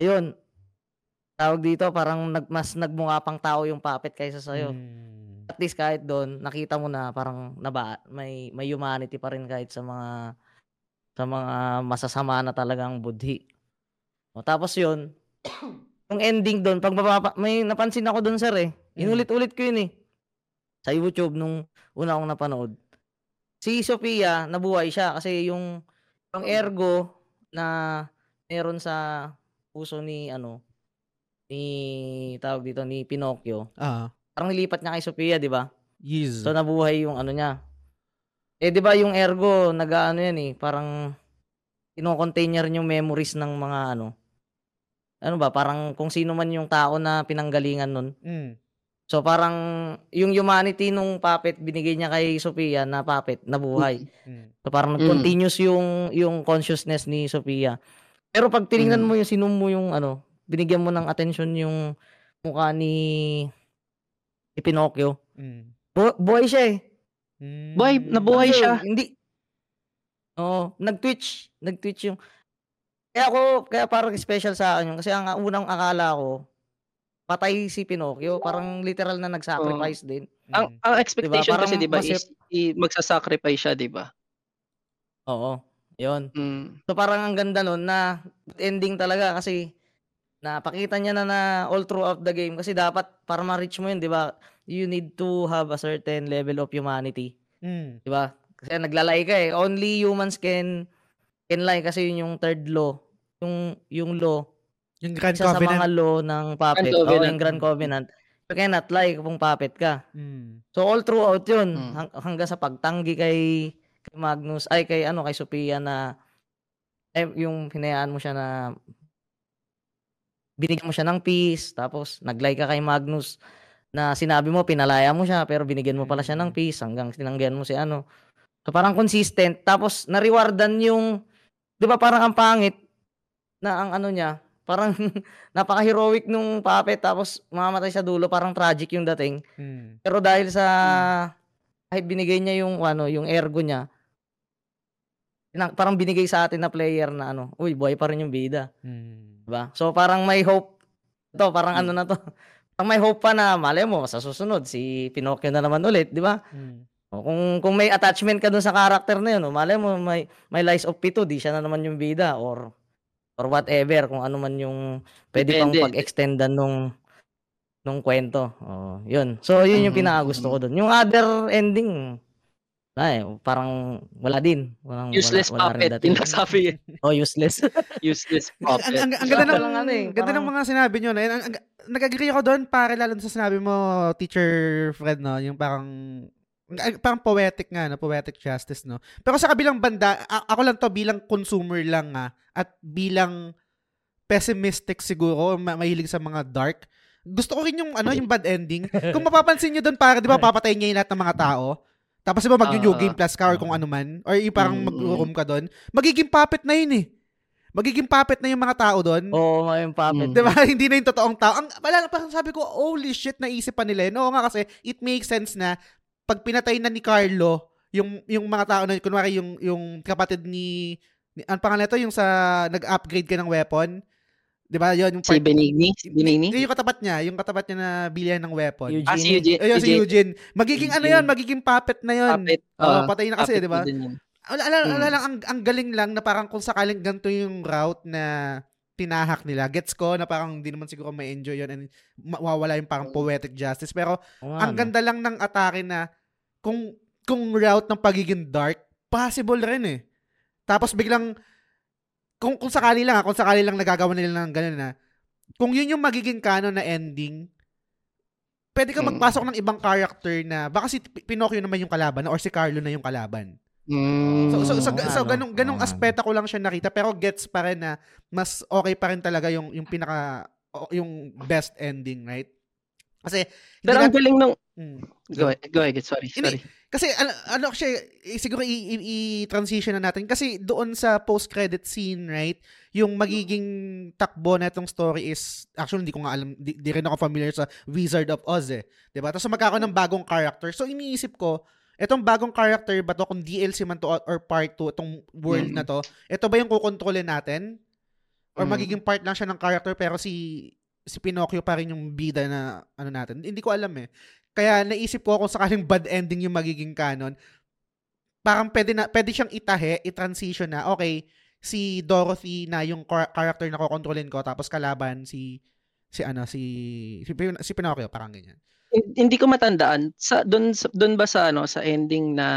Yun. Tawag dito parang nag, mas nagmukha pang tao yung puppet kaysa sa'yo Mm. Least kahit doon nakita mo na parang naba may may humanity pa rin kahit sa mga sa mga masasama na talagang budhi. O tapos 'yun, (coughs) yung ending doon pag mapapa- may napansin ako doon sir eh. Mm. Inulit-ulit ko 'yun eh. Sa YouTube nung una kong napanood. Si Sophia nabuhay siya kasi yung yung ergo na meron sa puso ni ano ni tawag dito ni Pinocchio Ah. Parang nilipat niya kay Sophia, di ba? Yes. So nabuhay yung ano niya. Eh di ba yung ergo, nag-ano yan eh, parang rin yung memories ng mga ano. Ano ba, parang kung sino man yung tao na pinanggalingan nun. Mm. So parang yung humanity nung puppet binigay niya kay Sophia na puppet, nabuhay. Mm. So parang Mm. continuous yung yung consciousness ni Sophia. Pero pag tiningnan Mm. mo yung sinum mo yung ano, binigyan mo ng attention yung mukha ni ni Pinocchio. Mm. Bu- buhay siya eh. Mm. Boy, nabuhay Kasi siya. Hindi. Oo, nag-twitch, nag-twitch yung Kaya ako, kaya parang special sa akin yun kasi ang unang akala ko patay si Pinocchio, parang literal na nag-sacrifice din. Ang Mm. ang expectation Parang kasi 'di ba mas- is i- magsasacrifice siya, 'di ba? Oo. 'Yon. Mm. So parang ang ganda nun na ending talaga kasi napakita niya na na all throughout the game kasi dapat para ma-reach mo yun, 'di ba? You need to have a certain level of humanity, Mm. 'di ba? Kasi naglalay ka eh. Only humans can can lie kasi yun yung third law. Yung yung law Yung Grand isa sa mga Covenant. law ng puppet. Grand Covenant. yung Grand Covenant. You cannot lie kung puppet ka. Mm. So all throughout yun, Mm. hang- hanggang sa pagtanggi kay, kay Magnus, ay kay ano, kay Sophia na, eh, yung hinayaan mo siya na, binigyan mo siya ng peace, tapos nag-lie ka kay Magnus, na sinabi mo, pinalaya mo siya, pero binigyan mo pala siya ng Mm. peace, hanggang tinanggihan mo si ano. So parang consistent, tapos na-rewardan yung, di ba parang ang pangit, na ang ano niya, parang (laughs) napaka-heroic nung puppet, tapos mamamatay sa dulo, parang tragic yung dating. Mm. Pero dahil sa kahit binigay niya yung ano, yung ergo niya, parang binigay sa atin na player na ano, uy, buhay pa rin yung bida, Mm. 'Di ba? So parang may hope. To, parang ano na to. (laughs) Parang may hope pa na malay mo sa susunod si Pinocchio na naman ulit, 'di ba? Mm. O, kung kung may attachment ka dun sa character na yun, o, malay mo may may lies of Pito, di siya na naman yung bida or or whatever kung ano man yung pwede pang pag-extendan nung nung kwento. Oh, yun. So yun yung Mhm, pinakagusto ko doon. Yung other ending wala eh, parang wala din. Walang, Useless wala, wala puppet. Yung sabi, (laughs) Oh, useless. (laughs) useless Ang, ang, puppet. ang, ang ganda ng, lang ano eh, ganda ng mga sinabi nyo na. Ang, ang, nag-agree ako doon, pare lalo sa sinabi mo, teacher Fred, no? Yung parang, ang- parang poetic nga, no? Poetic justice, no? Pero sa kabilang banda, a- ako lang to bilang consumer lang, nga, at bilang pessimistic siguro, ma- mahilig sa mga dark. Gusto ko rin yung, ano, yung bad ending. Kung mapapansin nyo doon, para, di ba, (laughs) papatayin niya yung lahat ng mga tao? Tapos, ba, mag-new Ah, game plus ka or kung ano man? Or yung parang Mm, mag-room ka doon? Magiging puppet na yun, eh. Magiging puppet na yung mga tao doon. Oo, oh, yung puppet. Mm. Di ba? (laughs) Hindi na yung totoong tao. Ang, wala, parang sabi ko, holy shit, naisip pa nila yun. Oo nga kasi, it makes sense na pag pinatay na ni Carlo, yung yung mga tao na, kunwari yung, yung kapatid ni, ni ang pangalan nito, yung sa nag-upgrade ka ng weapon. Di ba? Yun, yung Si Benigni? Si Benigni? Yung katapat niya, yung katapat niya na bilihan ng weapon. Eugene. Ah, si Eugene. Ayun, si Eugene. Magiging ano Eugene. yun, magiging puppet na yun. Puppet. Oo, ah, patay na kasi, di ba? Wala, ala, ala Mm. lang, ang, ang galing lang na parang kung sakaling ganito yung route na tinahak nila. Gets ko na parang hindi naman siguro may enjoy yun and mawawala yung parang poetic justice. Pero nga, ang ganda lang ng atake na kung kung route ng pagiging dark, possible rin eh. Tapos biglang kung kung sakali lang, ah, kung sakali lang nagagawa nila ng ganun na kung yun yung magiging canon na ending, pwede ka Mm. magpasok ng ibang character na baka si Pinocchio naman yung kalaban or si Carlo na yung kalaban. Mm. So so so, so no? ganung ganung Oo nga. aspeto ko lang siya nakita pero gets pa rin na mas okay pa rin talaga yung yung pinaka yung best ending, right? Kasi hindi Pero ang galing ng Mm. Go ahead, go ahead. Sorry, Hindi. sorry. Kasi ano, ano siya, eh, siguro i-transition na natin. Kasi doon sa post-credit scene, right, yung magiging takbo na itong story is, actually hindi ko nga alam, di, di rin ako familiar sa Wizard of Oz eh. 'Di ba Tapos magkakaroon ng bagong character. So iniisip ko, itong bagong character ba to, kung DLC man to or- or part 2, itong world Mm. na to, ito ba yung kukontrolin natin? Or Mm. magiging part lang siya ng character pero si si Pinocchio pa rin yung bida na ano natin. Hindi ko alam eh. Kaya naisip ko kung sakaling bad ending yung magiging canon, parang pwede, na, pwede siyang itahe, i-transition na, okay, si Dorothy na yung char- character na kokontrolin ko, tapos kalaban si, si ano, si, si, si Pinocchio, parang ganyan. Hin- Hindi ko matandaan sa doon doon ba sa ano sa ending na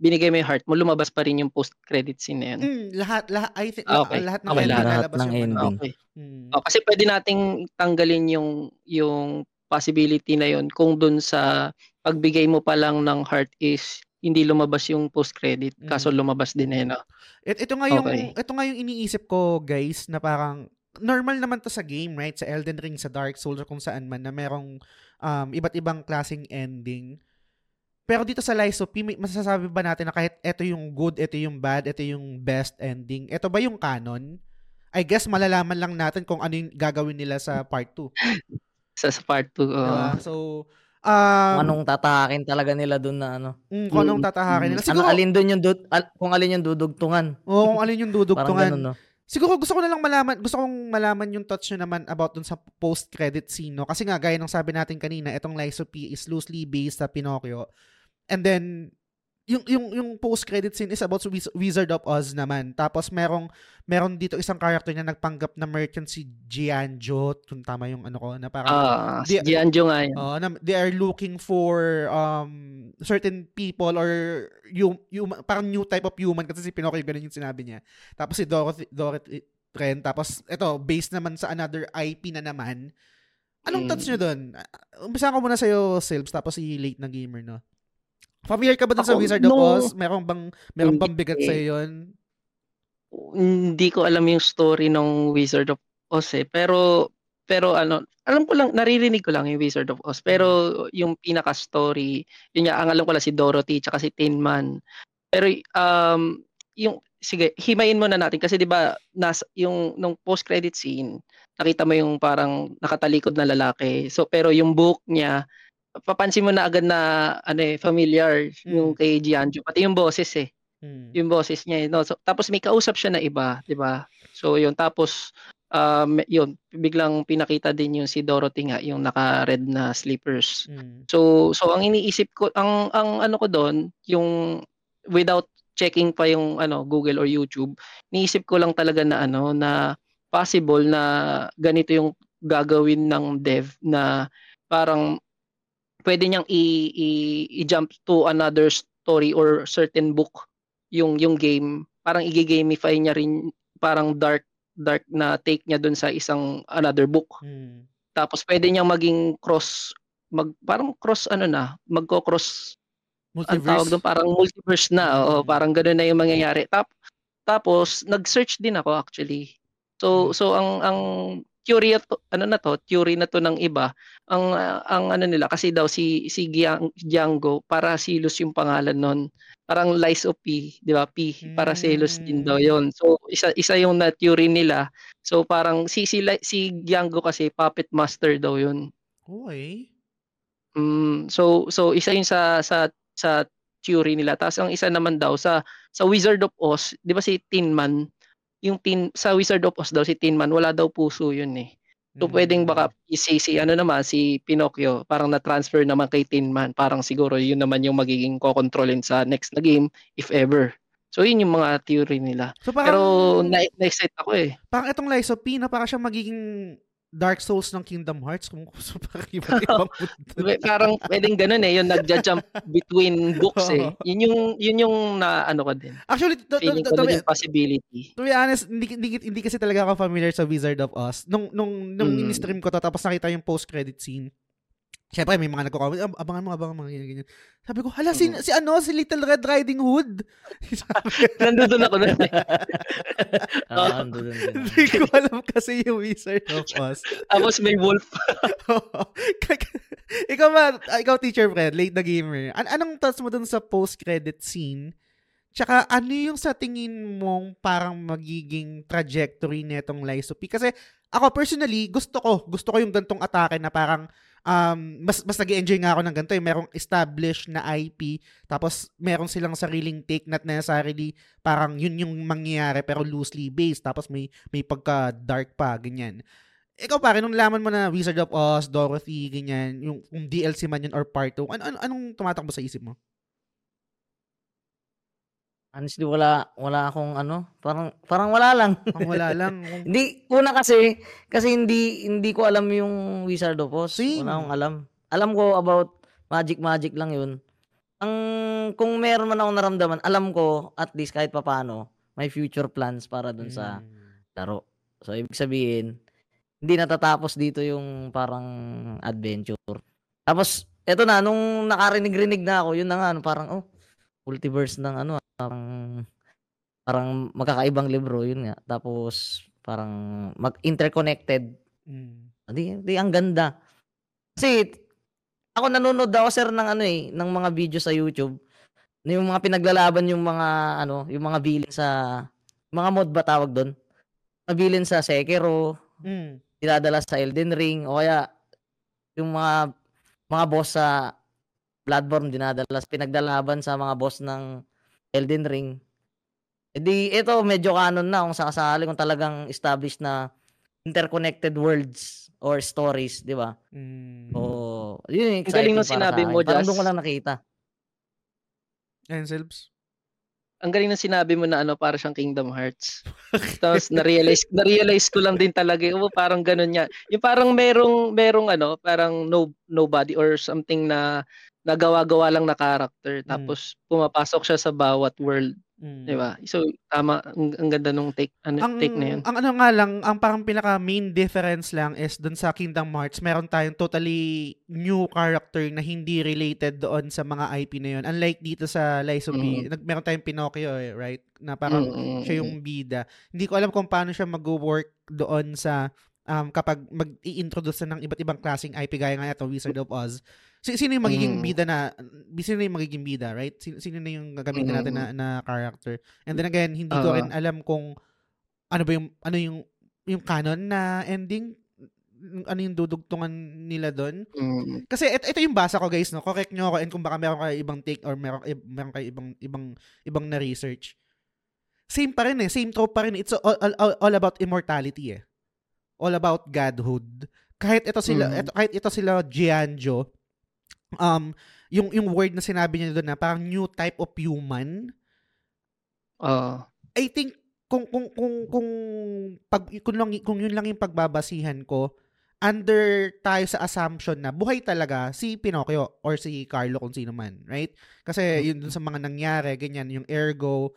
binigay mo yung heart mo lumabas pa rin yung post credit scene na yun. Mm, lahat, lahat, I think, Ah, okay. lahat ng Okay, ending lahat lalabas ng ano. ending. Okay. Mm. Oh, kasi pwede nating tanggalin yung yung possibility na yun kung doon sa pagbigay mo pa lang ng heart is hindi lumabas yung post credit Mm. kaso lumabas din eh no. It, ito nga yung Okay. ito nga yung iniisip ko, guys, na parang normal naman to sa game, right? Sa Elden Ring, sa Dark Souls, kung saan man na merong um, iba't ibang klaseng ending. Pero dito sa Lies of P, masasabi ba natin na kahit ito yung good, ito yung bad, ito yung best ending, ito ba yung canon? I guess malalaman lang natin kung ano yung gagawin nila sa part 2. (laughs) Sa, sa part 2. Diba? So, um, anong tatahakin talaga nila doon na ano. mm, kung anong Mm, tatahakin nila. Ano, Siguro, alin doon yung dud, al- kung alin yung dudugtungan. oo, kung alin yung Parang dudugtungan. ganun, no? Siguro gusto ko na lang malaman, gusto kong malaman yung thoughts nyo naman about dun sa post-credit scene, no? Kasi nga, gaya ng sabi natin kanina, itong Lies of P is loosely based sa Pinocchio. And then, yung yung yung post-credit scene is about Wizard of Oz naman. Tapos merong meron dito isang character na nagpanggap na merchant si Gianjo, kung tama yung ano ko, na parang Ah, si Di- Gianjo nga yun. Oo, na they are looking for um certain people or yung human, parang new type of human kasi si Pinocchio ganun yung sinabi niya. Tapos si Dorothy Dorothy Ren tapos ito based naman sa another IP na naman. Anong Mm. thoughts nyo doon? Umpisa ko muna sa iyo, Silves, tapos si Late na Gamer, no? Familiar ka ba dun sa Wizard of no. Oz? Meron bang meron bang bigat eh. sa yun? Hindi ko alam yung story ng Wizard of Oz eh. Pero pero ano, alam ko lang naririnig ko lang yung Wizard of Oz. Pero yung pinaka story, yun nga ang alam ko lang si Dorothy tsaka si Tin Man. Pero um yung sige, himayin muna natin kasi 'di ba nas yung nung post credit scene, nakita mo yung parang nakatalikod na lalaki. So pero yung book niya papansin mo na agad na ano eh familiar yung kay Gianjo pati yung boses eh. Hmm. yung boses niya eh, no? So, tapos may kausap siya na iba di ba? So yun tapos um yun biglang pinakita din yung si Dorothy nga yung naka red na slippers. Hmm. so so ang iniisip ko ang ang ano ko doon yung without checking pa yung ano Google or YouTube niisip ko lang talaga na ano na possible na ganito yung gagawin ng dev na parang pwede niyang i, i, i-jump to another story or certain book yung yung game parang i-gamify niya rin parang dark dark na take niya dun sa isang another book Hmm. tapos pwede niyang maging cross mag parang cross ano na magko-cross ang tawag Multiverse. doon parang multiverse na oo Mm. parang ganoon na yung mangyayari Tap, tapos nag-search din ako actually so Mm. so ang ang theory to, ano na to theory na to ng iba. Ang ah, ang ano nila kasi daw si si Django para Silos yung pangalan nun. Parang Lies of P di ba? P para Silos din daw Mm. yon so isa isa yung na theory nila. So parang si si si Django kasi puppet master daw yun. Okay. Mm, so so isa yun sa sa sa theory nila. Tapos ang isa naman daw sa sa Wizard of Oz, 'di ba si Tin Man, yung tin sa Wizard of Oz daw si Tin Man, wala daw puso yun eh. So Hmm. pwedeng baka si, si ano naman si Pinocchio, parang na-transfer naman kay Tin Man. Parang siguro yun naman yung magiging kokontrolin sa next na game if ever. So yun yung mga theory nila. So parang, Pero na- na-excite ako eh. parang itong Lies of P, na parang siya magiging Dark Souls ng Kingdom Hearts. Kung so parang iba (laughs) ibang Parang pwedeng ganun eh, yung nagja-jump (laughs) between books eh. Yun yung yun yung na ano ko din. Actually, to, to, to, to, yung possibility. to be honest, hindi, hindi, hindi kasi talaga ako familiar sa Wizard of Oz. Nung, nung, nung Mm. in-stream ko to, tapos nakita yung post-credit scene, Siyempre, may mga nagko-comment, "Ab- abangan mo, abangan mo, ganyan, ganyan. Sabi ko, hala, si, Mm. si ano, si Little Red Riding Hood. Sabi, (laughs) Nandun ako na. (laughs) Ah, andun, andun, andun. Hindi ko alam kasi yung Wizard of Oz. Tapos may wolf. (laughs) ikaw ba, ah, ikaw teacher Fred, late na gamer. An anong thoughts mo dun sa post-credit scene? Tsaka ano yung sa tingin mong parang magiging trajectory netong Lies of P? Kasi ako personally, gusto ko, gusto ko yung gantong atake na parang um, mas, mas nag enjoy nga ako ng ganito. Eh. Merong established na IP, tapos meron silang sariling take, not necessarily parang yun yung mangyayari pero loosely based, tapos may, may pagka-dark pa, ganyan ikaw pare, nung laman mo na Wizard of Oz, Dorothy, ganyan, yung kung DLC man yun or part 2, ano, ano, anong tumatakbo sa isip mo? Honestly, wala, wala akong ano, parang, parang wala lang. Pang wala lang. (laughs) Hindi, una kasi, kasi hindi, hindi ko alam yung Wizard of Oz. Same. Wala akong alam. Alam ko about magic magic lang yun. Ang, kung meron man akong naramdaman, alam ko, at least kahit papano, may future plans para dun sa Mm. laro. So, ibig sabihin, hindi natatapos dito yung parang adventure. Tapos, eto na, nung nakarinig-rinig na ako, yun na nga, ano, parang, oh, multiverse ng ano, parang, parang magkakaibang libro, yun nga. Tapos, parang mag-interconnected. Mm. Di, di, ang ganda. Kasi, ako nanonood ako, sir, ng ano eh, ng mga video sa YouTube. Yung mga pinaglalaban yung mga, ano, yung mga villain sa, mga mod ba tawag doon? Mga villain sa Sekiro, Mm. dinadala sa Elden Ring o kaya yung mga mga boss sa Bloodborne dinadala pinaglalaban sa mga boss ng Elden Ring. E di ito medyo canon na kung sakasali kung talagang established na interconnected worlds or stories, di ba? Mm. O yun yung Ang galing exciting nung para sinabi mo, Parang Jas. doon ko lang nakita. And? Ang galing ng sinabi mo na ano, para siyang Kingdom Hearts. (laughs) Tapos na-realize, na-realize ko lang din talaga, oh, parang ganun niya. Yung parang merong, merong ano, parang no, nobody or something na nagawa-gawa lang na character. Tapos pumapasok siya sa bawat world. Mm. Di ba? So, tama. Ang, ang ganda nung take, ano, ang, take na yun. ang ano nga lang, ang parang pinaka main difference lang is dun sa Kingdom Hearts, meron tayong totally new character na hindi related doon sa mga IP na yun. Unlike dito sa Lies of P, Mm. nag, meron tayong Pinocchio, eh, right? Na parang Mm, mm, siya mm. yung bida. Hindi ko alam kung paano siya mag-work doon sa um, kapag mag-i-introduce na ng iba't ibang klaseng IP gaya nga ito, Wizard of Oz. Si- Sino yung magiging Mm. bida na, sino yung magiging bida, right? Sino, sino na yung gagamitin natin na, na character? And then again, hindi ko Oo. rin alam kung ano ba yung, ano yung, yung canon na ending, ano yung dudugtungan nila doon. Mm. Kasi ito, ito yung basa ko guys, no? Correct nyo ako and kung baka meron kayo ibang take or meron, i- meron kayo ibang, ibang, ibang na research. Same pa rin eh. Same trope pa rin. It's all, all, all about immortality eh. All about godhood. Kahit ito sila, Mm. ito, kahit ito sila Gianjo, um, yung, yung word na sinabi niya doon na parang new type of human, Oo. I think kung kung kung kung pag kung, lang, kung yun lang yung pagbabasihan ko under tayo sa assumption na buhay talaga si Pinocchio or si Carlo kung sino man, right? Kasi yun dun sa mga nangyari, ganyan, yung ergo,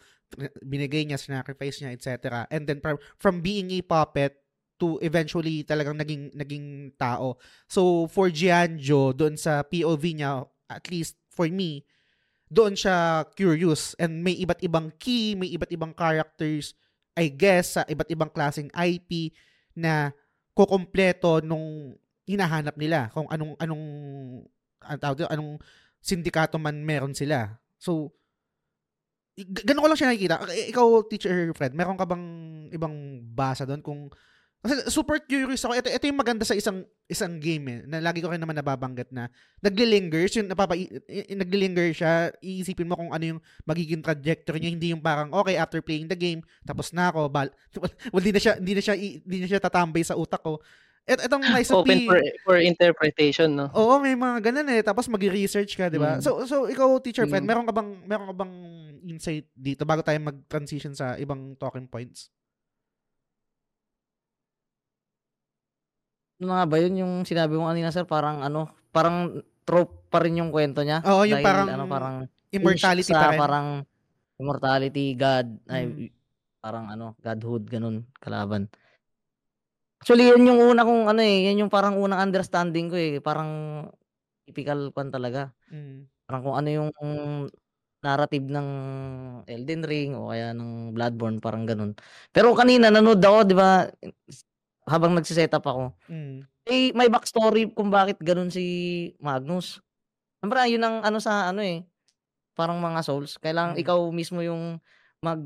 binigay niya, sacrifice niya, etc. And then from, from being a puppet to eventually talagang naging naging tao. So for Gianjo, doon sa POV niya, at least for me, doon siya curious and may iba't ibang key, may iba't ibang characters, I guess, sa iba't ibang klaseng IP na kukumpleto nung hinahanap nila kung anong anong dito, anong sindikato man meron sila. So ganun ko lang siya nakikita. Ikaw, teacher Fred, meron ka bang ibang basa doon kung super curious ako. Ito, ito yung maganda sa isang isang game eh, na lagi ko rin naman nababanggit na naglilingers, yung napapa, naglilinger siya, iisipin mo kung ano yung magiging trajectory niya, hindi yung parang, okay, after playing the game, tapos na ako, bal, (laughs) well, hindi na siya, hindi na siya, hindi na siya tatambay sa utak ko. Et, etong of (laughs) Open for, for interpretation, no? Oo, may mga ganun eh. Tapos mag-research ka, 'di ba? Mm. So so ikaw teacher Mm. meron ka bang meron ka bang insight dito bago tayo mag-transition sa ibang talking points? Ano nga ba yun yung sinabi mo kanina sir? Parang ano, parang trope pa rin yung kwento niya. Oo, yung Dahil, parang ano, parang Immortality sa pa rin. parang immortality, God, ay, Mm. parang ano, godhood, ganun, kalaban. Actually, yun yung una kong ano eh, yun yung parang unang understanding ko eh, parang typical kwan talaga. Mm. Parang kung ano yung narrative ng Elden Ring o kaya ng Bloodborne, parang ganun. Pero kanina nanood ako, di ba, habang nagsiset up ako, Mm. eh, may backstory kung bakit ganun si Magnus. Siyempre, yun ang ano sa ano eh, parang mga souls. Kailangan Mm. ikaw mismo yung mag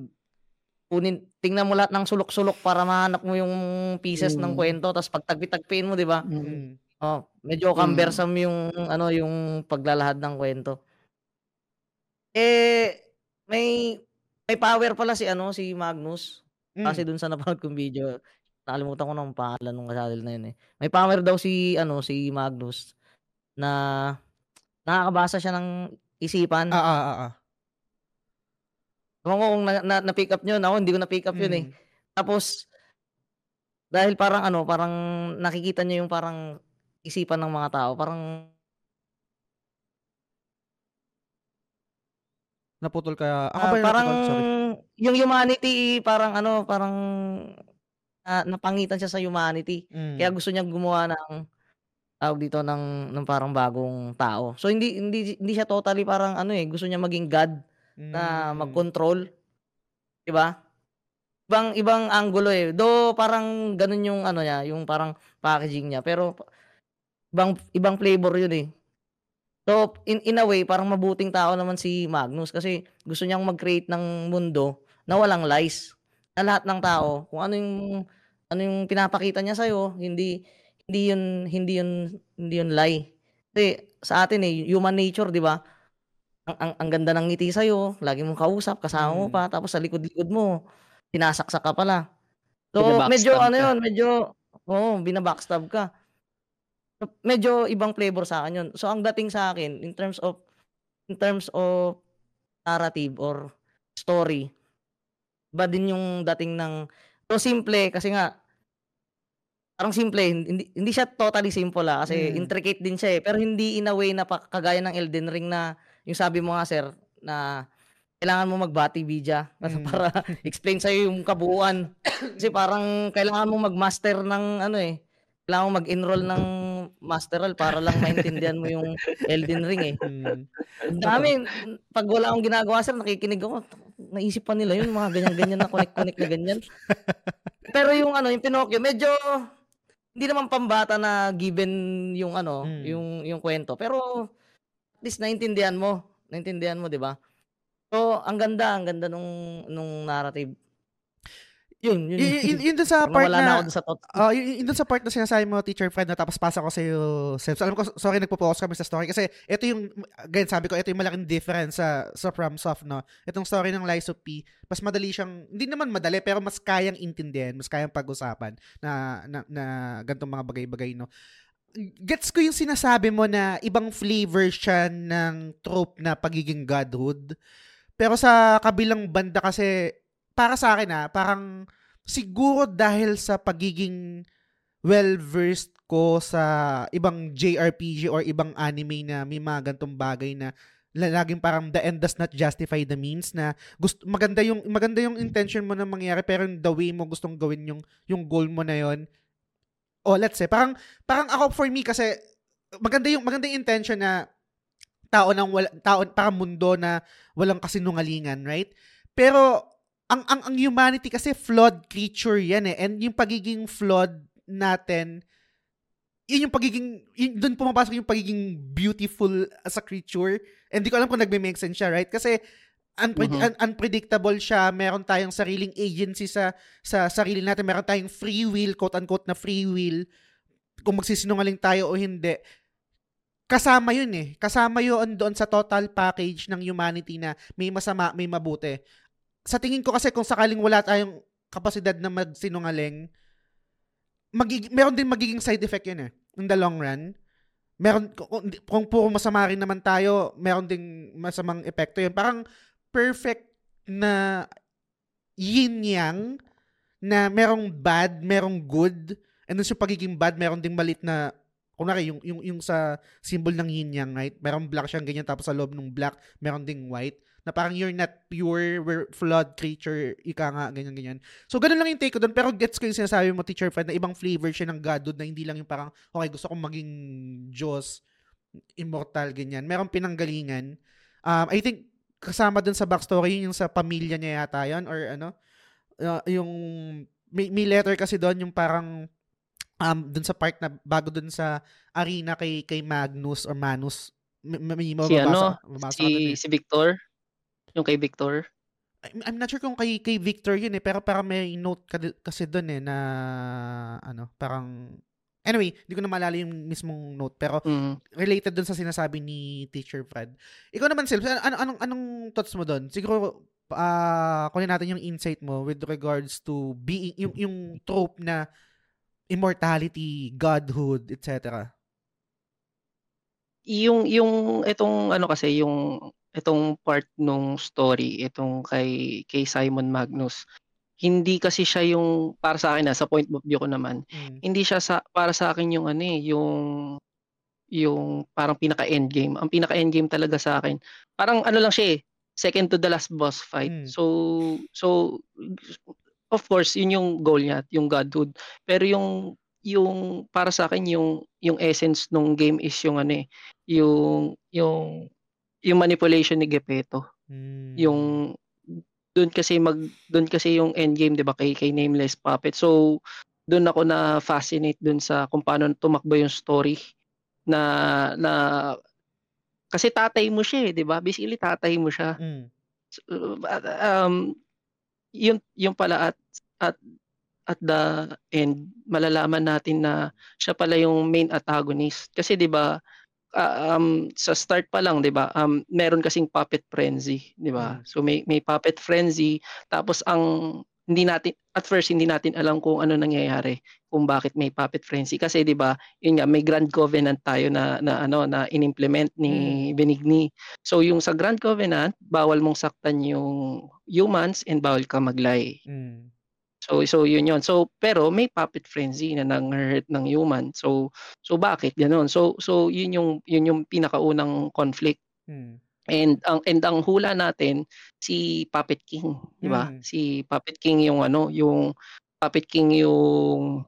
kunin, tingnan mo lahat ng sulok-sulok para mahanap mo yung pieces ng Mm. kwento tapos pagtagpi-tagpiin mo, 'di ba? Mm. Mm. Oh, medyo Mm. cumbersome yung ano yung paglalahad ng kwento. Eh may may power pala si ano si Magnus Mm. kasi dun sa napanood kong video. Nakalimutan ko na ang pangalan ng kasal na yun eh. May power daw si ano si Magnus na nakakabasa siya ng isipan. Ah, ah, ah, ah. Ewan ko kung na, na, na-pick up nyo. Ako, hindi ko na-pick up yun eh. Mm. Tapos, dahil parang ano, parang nakikita niya yung parang isipan ng mga tao. Parang, Naputol ka. Ako ah, ba yung parang? Sorry. yung humanity, parang ano, parang ah, napangitan siya sa humanity. Mm. Kaya gusto niya gumawa ng tawag dito ng ng parang bagong tao. So hindi hindi hindi siya totally parang ano eh, gusto niya maging god na Mm. mag-control. 'Di ba? Ibang ibang angulo eh. Do parang ganun yung ano niya, yung parang packaging niya. Pero ibang ibang flavor yun eh. So in in a way parang mabuting tao naman si Magnus kasi gusto niyang mag-create ng mundo na walang lies. Na lahat ng tao, kung ano yung ano yung pinapakita niya sa hindi hindi yun hindi yun hindi yun lie. Kasi sa atin eh human nature, 'di ba? Ang, ang ang ganda ng ngiti sa lagi mong kausap, kasama mo Mm. pa, tapos sa likod-likod mo sinasaksak ka pala. So medyo ano yun, medyo oo, binabackstab ka. Medyo ibang flavor sa akin yun. So ang dating sa akin in terms of in terms of narrative or story, ba din yung dating ng so simple kasi nga parang simple hindi hindi siya totally simple ah kasi Mm. intricate din siya eh pero hindi in a way na pa- kagaya ng Elden Ring na yung sabi mo nga sir na kailangan mo magbati bija (laughs) Mm. para explain sa yung kabuuan kasi parang kailangan mo magmaster ng ano eh kailangan mo mag-enroll ng masteral para lang maintindihan mo yung Elden Ring eh (laughs) Mm. dami. Pag wala akong ginagawa, sir, nakikinig ako. Naisip pa nila yun, mga ganyan-ganyan na connect-connect na ganyan. Pero yung ano, yung Pinocchio, medyo hindi naman pambata na given yung ano, Mm. yung yung kwento. Pero at least naintindihan mo. Naintindihan mo, 'di ba? So, ang ganda, ang ganda nung nung narrative. Yun, yun. Y- y- yun dun sa part na ako na, dun sa thoughts. Ah, y- yun dun sa part na sinasabi mo, Teacher Fred, na tapos pasa ko sa iyo, Sebs. Alam ko, sorry, nagpo-focus kami sa story. Kasi ito yung, again, sabi ko, ito yung malaking difference sa, sa FromSoft, no? Itong story ng Lies of P, mas madali siyang, hindi naman madali, pero mas kayang intindihan, mas kayang pag-usapan na, na, na gantong mga bagay-bagay, no? Gets ko yung sinasabi mo na ibang flavor siya ng trope na pagiging godhood. Pero sa kabilang banda kasi, para sa akin ah, parang siguro dahil sa pagiging well-versed ko sa ibang JRPG or ibang anime na may mga gantong bagay na la- laging parang the end does not justify the means na gusto maganda yung maganda yung intention mo na mangyari pero yung the way mo gustong gawin yung yung goal mo na yon oh let's say parang parang ako for me kasi maganda yung maganda yung intention na tao ng wala, tao parang mundo na walang kasinungalingan right? Pero ang ang ang humanity kasi flawed creature yan eh. And yung pagiging flawed natin yun yung pagiging yun, doon pumapasok yung pagiging beautiful as a creature. And di ko alam kung nagme-make sense siya right? Kasi unpre- Mhm. un- unpredictable siya. Meron tayong sariling agency sa sa sarili natin. Meron tayong free will quote unquote na free will. Kung magsisinungaling tayo o hindi. Kasama yun eh. Kasama yun doon sa total package ng humanity na may masama may mabuti sa tingin ko kasi kung sakaling wala tayong kapasidad na magsinungaling, magig- meron din magiging side effect yun eh. In the long run. Meron, kung, kung, puro masama rin naman tayo, meron ding masamang epekto yun. Parang perfect na yin-yang na merong bad, merong good, and then sa pagiging bad, meron ding malit na kunwari yung yung yung sa symbol ng yin yang right merong black siyang ganyan tapos sa loob ng black meron ding white na parang you're not pure we're flawed creature ika nga ganyan ganyan. So ganun lang yung take ko doon pero gets ko yung sinasabi mo teacher Fred na ibang flavor siya ng godhood na hindi lang yung parang okay gusto kong maging Diyos immortal ganyan. Merong pinanggalingan. Um I think kasama dun sa backstory yun yung sa pamilya niya yata yun or ano uh, yung may, may letter kasi doon yung parang um dun sa part na bago dun sa arena kay kay Magnus or Manus. May, may Si ano, mababasa ka dun Si, eh. si Victor. Yung kay Victor. I'm, not sure kung kay kay Victor yun eh pero parang may note ka- kasi doon eh na ano parang anyway hindi ko na maalala yung mismong note pero Mm. related dun sa sinasabi ni Teacher Fred. Ikaw naman, Silv, ano, anong, anong thoughts mo dun? Siguro, ah kunin natin yung insight mo with regards to being, yung, yung trope na immortality, godhood, etc. Yung yung itong ano kasi yung itong part nung story, itong kay kay Simon Magnus. Hindi kasi siya yung para sa akin na sa point of view ko naman. Mm. Hindi siya sa para sa akin yung ano eh, yung yung parang pinaka endgame. Ang pinaka endgame talaga sa akin. Parang ano lang siya eh, second to the last boss fight. Mm. So so of course, yun yung goal niya, yung godhood. Pero yung yung para sa akin yung yung essence nung game is yung ano eh, yung yung yung manipulation ni Gepetto. Mm. Yung doon kasi mag doon kasi yung end game 'di ba kay kay Nameless Puppet. So doon ako na fascinate doon sa kung paano tumakbo yung story na na kasi tatay mo siya eh, 'di ba? Basically tatay mo siya. Mm. So, um yun yung pala at at at the end malalaman natin na siya pala yung main antagonist kasi 'di ba ah, um sa start pa lang 'di ba? Um meron kasing puppet frenzy 'di ba? Mm. so may may puppet frenzy. Tapos ang hindi natin at first hindi natin alam kung ano nangyayari kung bakit may puppet frenzy. Kasi 'di ba yun nga may grand covenant tayo na na ano na inimplement ni Benigni so yung sa grand covenant bawal mong saktan yung humans and bawal ka maglay. Mm. So so yun yun. So pero may puppet frenzy na nang-hurt ng human. So so bakit ganoon? So so yun yung yun yung pinakaunang conflict. Mm. And ang and ang hula natin si Puppet King, di ba? Mm. Si Puppet King yung ano, yung Puppet King yung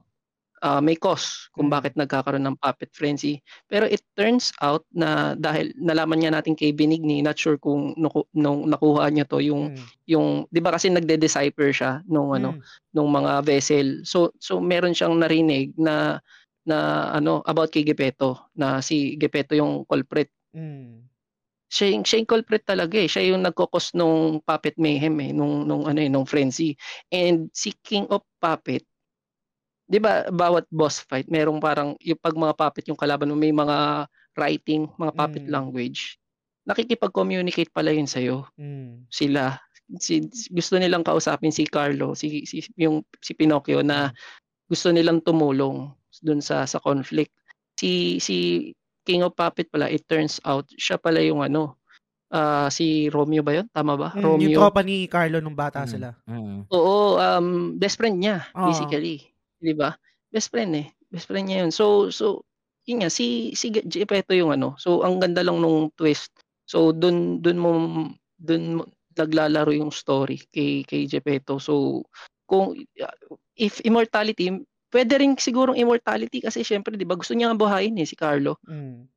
ah, may cause kung Mm. bakit nagkakaroon ng puppet frenzy. Pero it turns out na dahil nalaman niya natin kay Benigni, not sure kung nuku, nung nakuha niya to yung Mm. yung 'di ba kasi nagde-decipher siya nung ano Mm. nung mga vessel. So so meron siyang narinig na na ano about kay Gepeto na si Gepeto yung culprit. Mm. Siya yung, siya yung culprit talaga eh. Siya yung nagkokos nung puppet mayhem eh nung nung ano eh nung frenzy. And si King of Puppet 'di ba bawat boss fight merong parang yung pag mga puppet yung kalaban mo may mga writing, mga puppet Mm. language. Nakikipag-communicate pala yun sa'yo Mm. sila si gusto nilang kausapin si Carlo si, si yung si Pinocchio na gusto nilang tumulong dun sa sa conflict si si King of Puppet pala it turns out siya pala yung ano ah, si Romeo ba yun tama ba Mm, Yung Romeo tropa ni Carlo nung bata Mm. sila. Mm. oo um best friend niya Oo. basically di ba? Best friend eh. Best friend niya yun. So so yun nga si si Geppetto yung ano. So ang ganda lang nung twist. So dun dun mo mo naglalaro yung story kay kay Geppetto so kung if immortality pwede rin sigurong immortality kasi syempre 'di ba gusto niya buhayin eh si Carlo. Mm.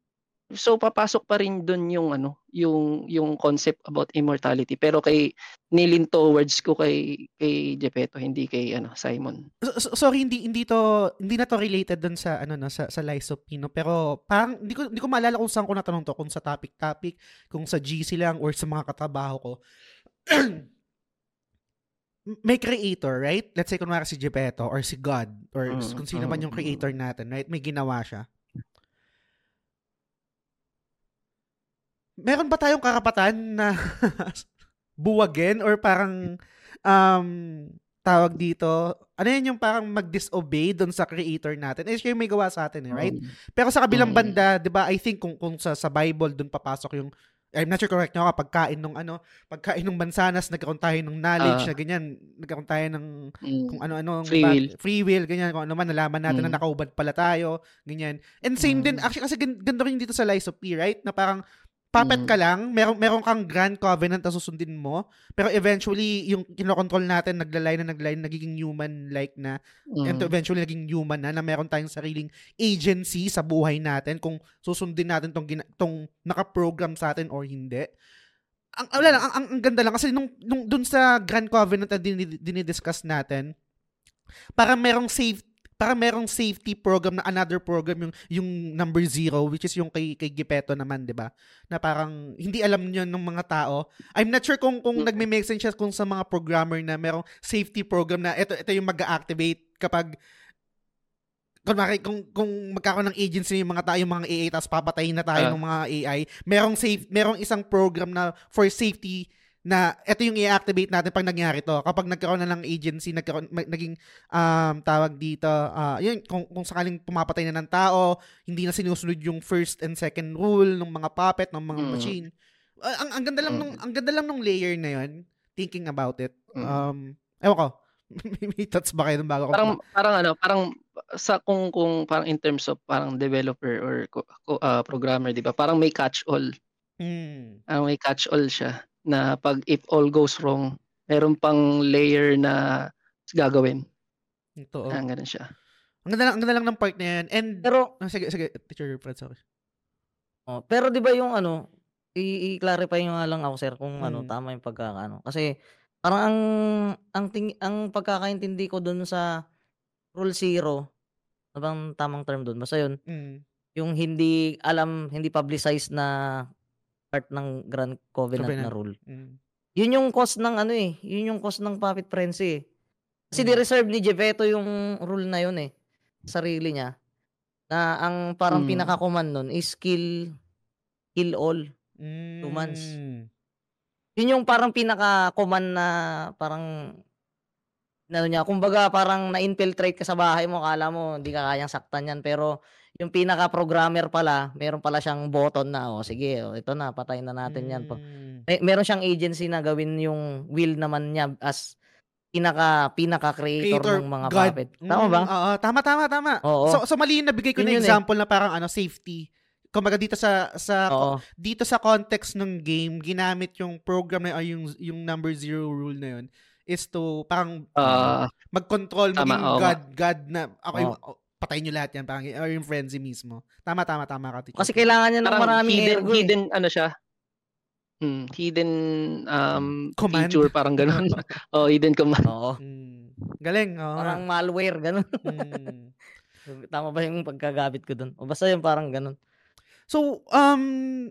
So papasok pa rin dun yung ano yung yung concept about immortality. Pero kay nilin towards ko kay kay Geppetto hindi kay ano Simon. So- so- sorry hindi hindi to hindi na to related dun sa ano no sa sa Lies of Pino pero parang hindi ko hindi ko maalala kung saan ko natanong to kung sa topic topic kung sa GC lang or sa mga katrabaho ko. (clears throat) May creator right? Let's say kunwari si Geppetto or si God or Mm, kung sino man mm, yung creator natin right? May ginawa siya meron ba tayong karapatan na (laughs) buwagin or parang um tawag dito, ano yun yung parang mag-disobey doon sa creator natin. Eh, siya yung may gawa sa atin, eh, right? Mm. Pero sa kabilang Mm. banda, 'di ba? I think kung kung sa sa Bible doon papasok yung I'm not sure correct nyo ako, pagkain ng ano, pagkain ng mansanas, nagkaroon tayo ng knowledge Ah. na ganyan, nagkaroon tayo ng Mm. kung ano-ano, Free will. free will, ganyan, kung ano man, nalaman natin Mm. na nakaubad pala tayo, ganyan. And same din, Mm. actually, kasi gan- ganda rin dito sa Lies of P, right? Na parang, puppet Mm. ka lang, meron, meron kang grand covenant na susundin mo, pero eventually, yung kinokontrol natin, naglalay na naglalay, nagiging human-like na, and Mm. eventually naging human na, na meron tayong sariling agency sa buhay natin kung susundin natin tong, gina- tong nakaprogram sa atin or hindi. Ang, wala lang, ang, ang, ang ganda lang kasi nung, nung dun sa Grand Covenant na din, dinidiscuss natin, para merong safe para merong safety program na another program yung yung number zero which is yung kay kay Gipeto naman 'di ba na parang hindi alam niyo ng mga tao I'm not sure kung kung Mm. nagme-make sense siya kung sa mga programmer na merong safety program na ito ito yung mag-activate kapag kunwari, kung, kung magkakaroon ng agency yung mga tayo, yung mga AI, tapos papatayin na tayo Ah. ng mga AI, merong safe, merong isang program na for safety na ito yung i-activate natin pag nangyari to. Kapag nagkaroon na ng agency, nagkaroon, mag- naging um, tawag dito, ah, yun, kung, kung sakaling pumapatay na ng tao, hindi na sinusunod yung first and second rule ng mga puppet, ng mga Mm. machine. Ah, ang, ang ganda lang Mm. nung ang ganda lang nung layer na yun, thinking about it. Mm. Um, ewan ko. (laughs) may, thoughts ba kayo nung bago ko? parang parang ano, parang sa kung kung parang in terms of parang developer or ah, programmer, 'di ba? Parang may catch all. Mm. Ah, may catch all siya na pag if all goes wrong, meron pang layer na gagawin. Ito, oh. Ah, ganun siya. Ang ganda lang, ang ganda lang ng part na yan. And, Pero ah, sige, sige, teacher Fred, sorry. oh, pero 'di ba yung ano, i- i-clarify nyo nga lang ako sir kung ano Mm. tama yung pagkakaano. Kasi parang ang ang ting, ang pagkakaintindi ko dun sa rule zero, ano bang tamang term dun? Basta yun, Mm. yung hindi alam, hindi publicized na part ng Grand Covenant, na Covenant. rule. Mm. Yun yung cause ng ano eh, yun yung cause ng Puppet Frenzy eh. Kasi Mm. di-reserve ni Jeveto yung rule na yun eh. Sarili niya. Na ang parang Mm. pinaka-command nun is kill, kill all. Mm. months. Yun yung parang pinaka-command na parang ano niya, kumbaga parang na-infiltrate ka sa bahay mo, kala mo hindi ka kayang saktan yan, pero yung pinaka-programmer pala, meron pala siyang button na, oh, sige, oh, ito na, patayin na natin yan. Pag- Mm. May, meron siyang agency na gawin yung will naman niya as pinaka pinaka creator, Creator, ng mga God. puppet. Tama Mm, ba? Oo, tama, tama, tama. Oo. So, so mali yung nabigay ko Yun na eh. example na parang ano, safety. Kumbaga dito sa sa Oo. dito sa context ng game, ginamit yung program na ay yung yung number zero rule na yun is to parang Ah, mag-control tama, maging oo nga. God God na okay, oh, patayin niyo lahat yan parang or yung frenzy mismo. Tama tama tama ka teacher. Kasi kailangan niya ng parang maraming hidden, ergo. eh. hidden ano siya. Hmm, hidden um Command. feature parang ganun. (laughs) oh, hidden command. Oo. Mm. Galing, oo. Parang malware, ganun. Mm. (laughs) Tama ba yung pagkagabit ko dun? O basta yung parang ganun. So, um,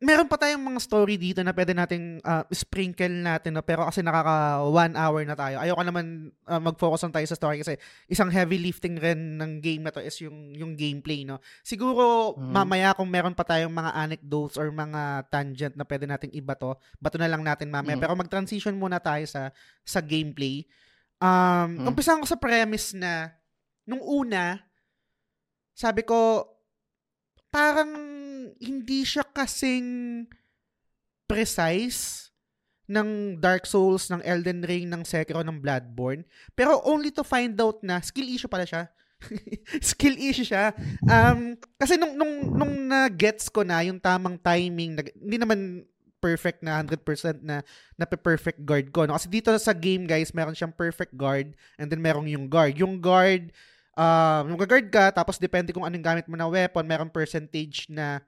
meron pa tayong mga story dito na pwede nating ah, sprinkle natin, no? pero kasi nakaka one hour na tayo. Ayoko naman ah, mag-focus on tayo sa story kasi isang heavy lifting rin ng game na to is yung, yung gameplay. No? Siguro, Mm. mamaya kung meron pa tayong mga anecdotes or mga tangent na pwede nating iba to, bato na lang natin mamaya. Mm. Pero mag-transition muna tayo sa, sa gameplay. Um, Mm. Umpisahan ko sa premise na nung una, sabi ko, parang hindi siya kasing precise ng Dark Souls, ng Elden Ring, ng Sekiro, ng Bloodborne. Pero only to find out na skill issue pala siya. (laughs) skill issue siya. Um, kasi nung, nung, nung na-gets ko na yung tamang timing, hindi naman perfect na 100% na na perfect guard ko. No? Kasi dito sa game, guys, meron siyang perfect guard and then merong yung guard. Yung guard, um, yung guard ka, tapos depende kung anong gamit mo na weapon, merong percentage na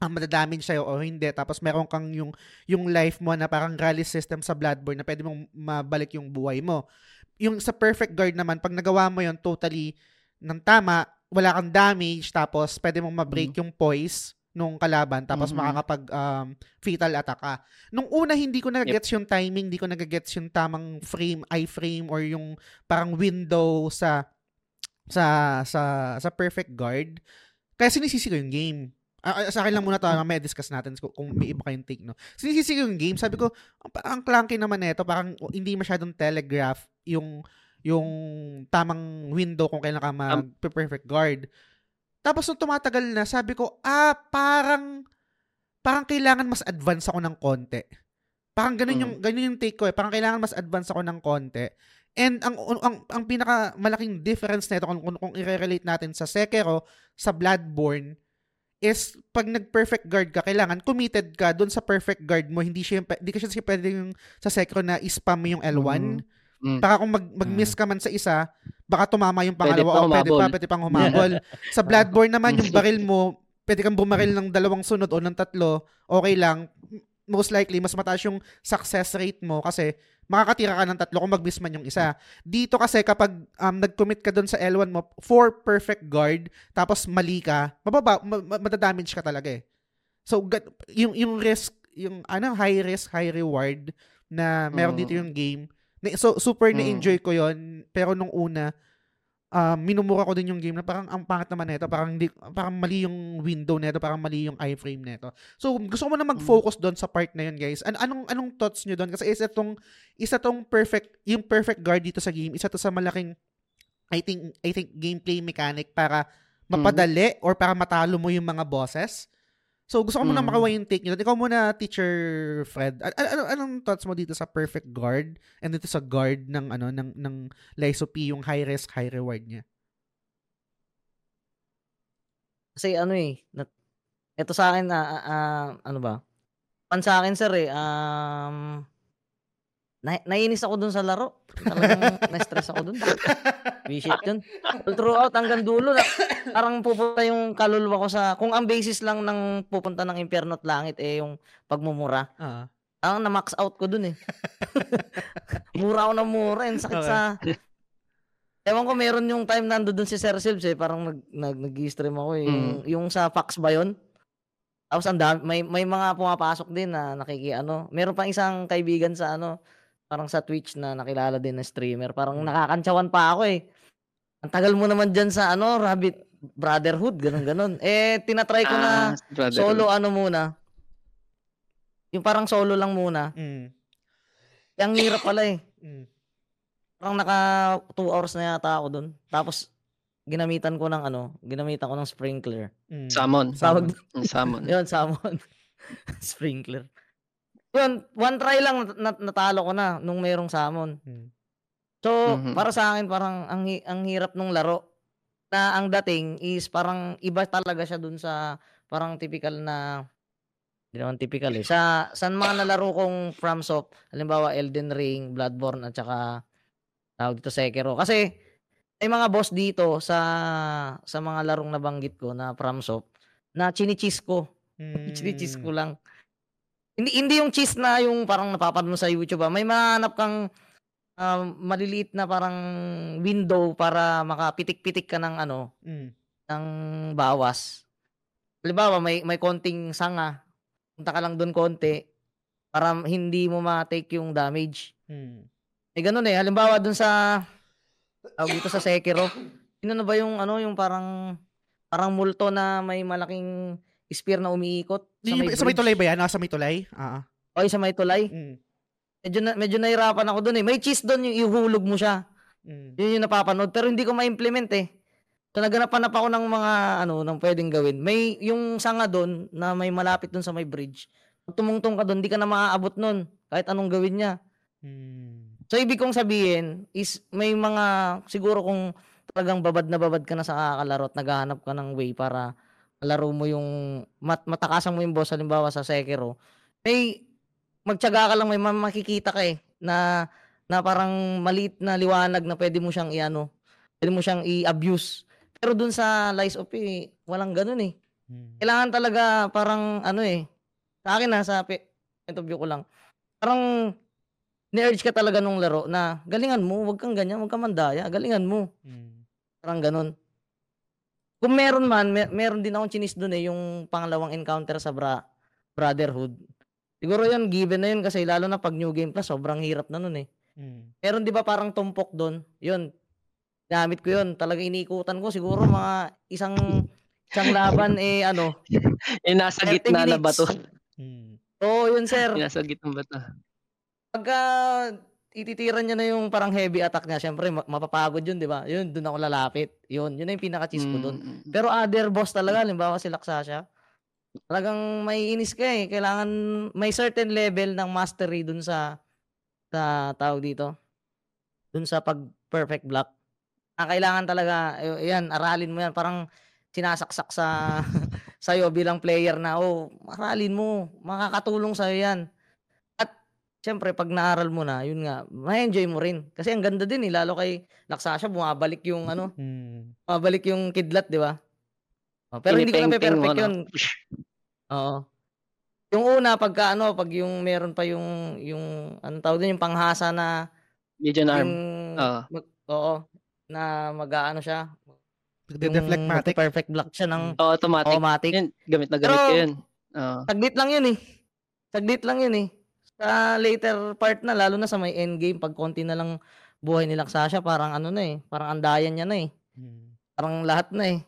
ang madadamage sa'yo o hindi. Tapos meron kang yung, yung life mo na parang rally system sa Bloodborne na pwede mong mabalik yung buhay mo. Yung sa perfect guard naman, pag nagawa mo yon totally ng tama, wala kang damage, tapos pwede mong ma-break yung poise nung kalaban, tapos Mhm. makakapag um, fatal attack ka. Nung una, hindi ko nagagets yung timing, hindi ko nagagets yung tamang frame, iframe, or yung parang window sa sa sa sa perfect guard. Kaya sinisisi ko yung game. Ah, ah, sa akin lang muna to, may discuss natin kung, kung may iba kayong take, no? Sinisisi ko yung game, sabi ko, ang, ang clunky naman nito, parang hindi masyadong telegraph yung yung tamang window kung kailan ka mag-perfect guard. Tapos nung tumatagal na, sabi ko, ah, parang parang kailangan mas advance ako ng konti. Parang ganun yung ganun yung take ko eh. Parang kailangan mas advance ako ng konti. And ang ang ang pinaka malaking difference nito kung, kung, kung i-relate natin sa Sekiro, sa Bloodborne is pag nag-perfect guard ka, kailangan committed ka doon sa perfect guard mo. Hindi siya hindi ka siya pwede yung sa Sekiro na i-spam mo yung L1. Mm. Baka kung mag, mag-miss ka man sa isa, baka tumama yung Pwede pangalawa pa o pwede pa, pwede pang humabol. (laughs) sa Bloodborne naman, yung baril mo, pwede kang bumaril ng dalawang sunod o ng tatlo, okay lang. Most likely, mas mataas yung success rate mo kasi makakatira ka ng tatlo kung mag-miss man yung isa. Dito kasi kapag um, nag-commit ka doon sa L1 mo for perfect guard, tapos mali ka, mababa, ma- ma- madadamage ka talaga eh. So, yung, yung risk, yung ano, high risk, high reward na meron Mm. dito yung game, so, super Mm. na-enjoy ko yon Pero nung una, um, minumura ko din yung game na parang ang pangit naman nito, parang hindi, parang mali yung window nito, parang mali yung iframe nito. So, gusto ko muna mag-focus doon sa part na yun, guys. An anong anong thoughts nyo doon? Kasi isa tong isa tong perfect, yung perfect guard dito sa game, isa to sa malaking I think I think gameplay mechanic para mapadali or para matalo mo yung mga bosses. So, gusto ko muna Mm. makawa yung take nyo. Ikaw muna, Teacher Fred. An- an- ano, anong thoughts mo dito sa perfect guard and dito sa guard ng ano ng ng Lyso P, yung high risk, high reward niya? Kasi ano eh, nat- ito sa akin na ah, ano ba? Pan sa akin sir eh, um na, nainis ako dun sa laro. Talagang na-stress ako dun. Visit yun. Throughout hanggang dulo na parang pupunta yung kaluluwa ko sa kung ang basis lang ng pupunta ng impyerno at langit eh yung pagmumura. Ah. Ang na-max out ko dun eh. (laughs) mura ako ng mura. Ang sakit Okay. sa... Ewan ko, meron yung time nando dun si Sir Silves eh. Parang nag, nag, nag-stream ako eh. Yung, yung sa fax ba yun? Tapos ang dami, may, may mga pumapasok din na nakiki ano. Meron pang isang kaibigan sa ano, parang sa Twitch na nakilala din na streamer. Parang nakakantsawan pa ako eh. Ang tagal mo naman dyan sa ano, Rabbit Brotherhood, ganun ganon. Eh, tinatry ko na Ah, solo ano muna. Yung parang solo lang muna. Mm. Ang hirap pala eh. (coughs) Mm. Parang naka 2 hours na yata ako dun. Tapos, ginamitan ko ng ano, ginamitan ko ng sprinkler. Mm. Salmon. Tawag Mm, (laughs) Salmon. Yun, salmon. (laughs) sprinkler. Yun, one try lang nat- natalo ko na nung merong salmon. Mm. So, Mhm. para sa akin parang ang hi- ang hirap nung laro na ang dating is parang iba talaga siya dun sa parang typical na hindi naman typical eh. Sa sa mga nalaro kong FromSoft, halimbawa Elden Ring, Bloodborne at saka tawag dito Sekiro. Kasi may mga boss dito sa sa mga larong nabanggit ko na FromSoft na chinichis ko. Mm. (laughs) Chinichis ko lang. Hindi hindi yung cheese na yung parang napapanood mo sa YouTube ah. May mahanap kang um, maliliit na parang window para makapitik-pitik ka ng ano, Mm. ng bawas. Halimbawa, may may konting sanga. Punta ka lang doon konti para hindi mo ma-take yung damage. Mm. Eh ganun eh. Halimbawa doon sa tawag dito sa Sekiro. Yun na ba yung ano, yung parang parang multo na may malaking spear na umiikot Sa may, sa may tulay ba yan? Nasa may tulay? Ah. ah. O sa may tulay. Mm. Medyo na, medyo nahirapan ako doon eh. May cheese doon yung ihulog mo siya. Mm. Yun yung napapanood pero hindi ko ma-implement eh. So naghanap-hanap ako ng mga ano nang pwedeng gawin. May yung sanga doon na may malapit doon sa may bridge. Pag tumungtong ka doon, di ka na maaabot noon kahit anong gawin niya. Mm. So ibig kong sabihin is may mga siguro kung talagang babad na babad ka na sa kakalaro at naghahanap ka ng way para laro mo yung mat matakasan mo yung boss halimbawa sa Sekiro. May magtiyaga ka lang may ma- makikita ka eh na na parang maliit na liwanag na pwede mo siyang iano, pwede mo siyang i-abuse. Pero dun sa Lies of P, walang ganun eh. Mm. Kailangan talaga parang ano eh. Sa akin na sa pe- point of view ko lang. Parang ni-urge ka talaga nung laro na galingan mo, wag kang ganyan, wag kang mandaya, galingan mo. Mm. Parang ganun. Kung meron man, mer- meron din akong chinis doon eh, yung pangalawang encounter sa bra- Brotherhood. Siguro yun, given na yun kasi lalo na pag New Game Plus, sobrang hirap na nun eh. Mm. Meron di ba parang tumpok doon? Yun. Gamit ko yun. Talaga iniikutan ko. Siguro mga isang isang laban eh ano. (laughs) Eh, nasa 30 gitna na ba minutes. to? Mm. Oo, yun sir. Nasa gitna ba to? Pagka ititiran niya na yung parang heavy attack niya, syempre ma- mapapagod yun, di ba? Yun, doon ako lalapit. Yun, yun na yung pinaka-cheese ko doon. Mm, mm. Pero other boss talaga, halimbawa si Laksasha, talagang may inis ka eh. Kailangan may certain level ng mastery dun sa sa tawag dito. Dun sa pag perfect block. Ah, kailangan talaga, yan, aralin mo yan. Parang sinasaksak sa (laughs) sa'yo bilang player na, oh, aralin mo. Makakatulong sa'yo yan. At, syempre, pag naaral mo na, yun nga, ma-enjoy mo rin. Kasi ang ganda din eh, lalo kay Laksasha, bumabalik yung, ano, Hmm. bumabalik yung kidlat, di ba? Oh, pero hindi ko na Pinipeng-peng mo, perfect no? yun. (laughs) Oo. Yung una pagka ano, pag yung meron pa yung yung ano tawag doon yung panghasa na Legion yung Arm. Oo. mag- oo, na mag-aano siya. Yung matic. perfect block siya ng Oh, automatic. automatic. Yun, gamit na gamit Pero- ko yun. Oo. Saglit lang yun eh. Saglit lang yun eh. Sa later part na, lalo na sa may endgame, pag konti na lang buhay ni Laksasha, parang ano na eh. Parang andayan niya na eh. Hmm. Parang lahat na eh.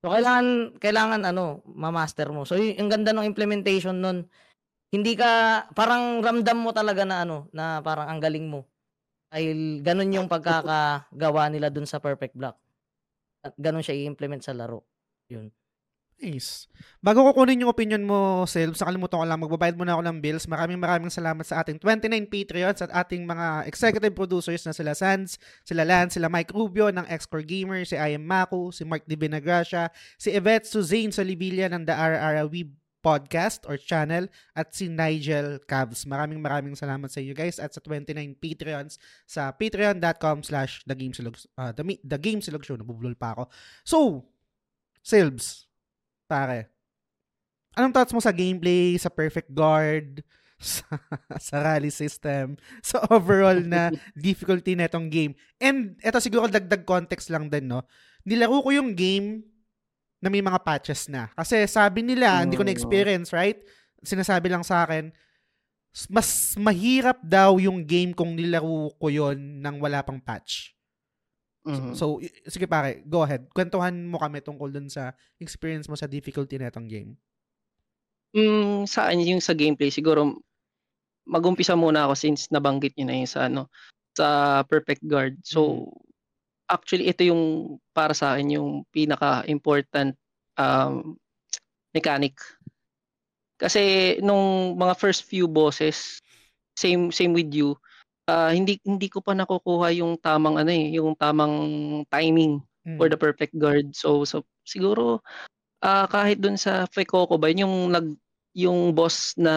So, kailangan, kailangan ano, ma-master mo. So, y- yung ganda ng implementation nun, hindi ka, parang ramdam mo talaga na ano, na parang ang galing mo. Dahil ganun yung pagkakagawa nila dun sa Perfect Block. At ganun siya i-implement sa laro. Yun. Nice. Bago ko kunin yung opinion mo, Selv, sa kalimutan ko lang, magbabayad muna ako ng bills. Maraming maraming salamat sa ating 29 Patreons at ating mga executive producers na sila Sans, sila Lance, sila Mike Rubio ng Xcore Gamer, si I am Maku, si Mark Di Benagracia, si Yvette Suzane Solivilla ng The RRR Web podcast or channel at si Nigel Cavs. Maraming maraming salamat sa iyo guys at sa 29 Patreons sa patreon.com slash the game silog uh, the, the game silog show nabubulol pa ako so Silbs pare anong thoughts mo sa gameplay sa perfect guard (laughs) sa, sa rally system sa overall na (laughs) difficulty na itong game and eto siguro dagdag context lang din no nilaro ko yung game na may mga patches na. Kasi sabi nila, hindi ko Mm. na-experience, right? Sinasabi lang sa akin, mas mahirap daw yung game kung nilaro ko yon nang wala pang patch. Mhm. So, sige pare, go ahead. Kwentuhan mo kami tungkol dun sa experience mo sa difficulty na itong game. Mm, sa akin yung sa gameplay siguro magumpisa muna ako since nabanggit niyo na yung sa ano sa perfect guard. So actually ito yung para sa akin yung pinaka important um, mechanic. Kasi nung mga first few bosses same same with you ah, hindi hindi ko pa nakukuha yung tamang ano eh, yung tamang timing Mm. for the perfect guard. So so siguro ah kahit dun sa Fuecoco ba yun yung nag yung boss na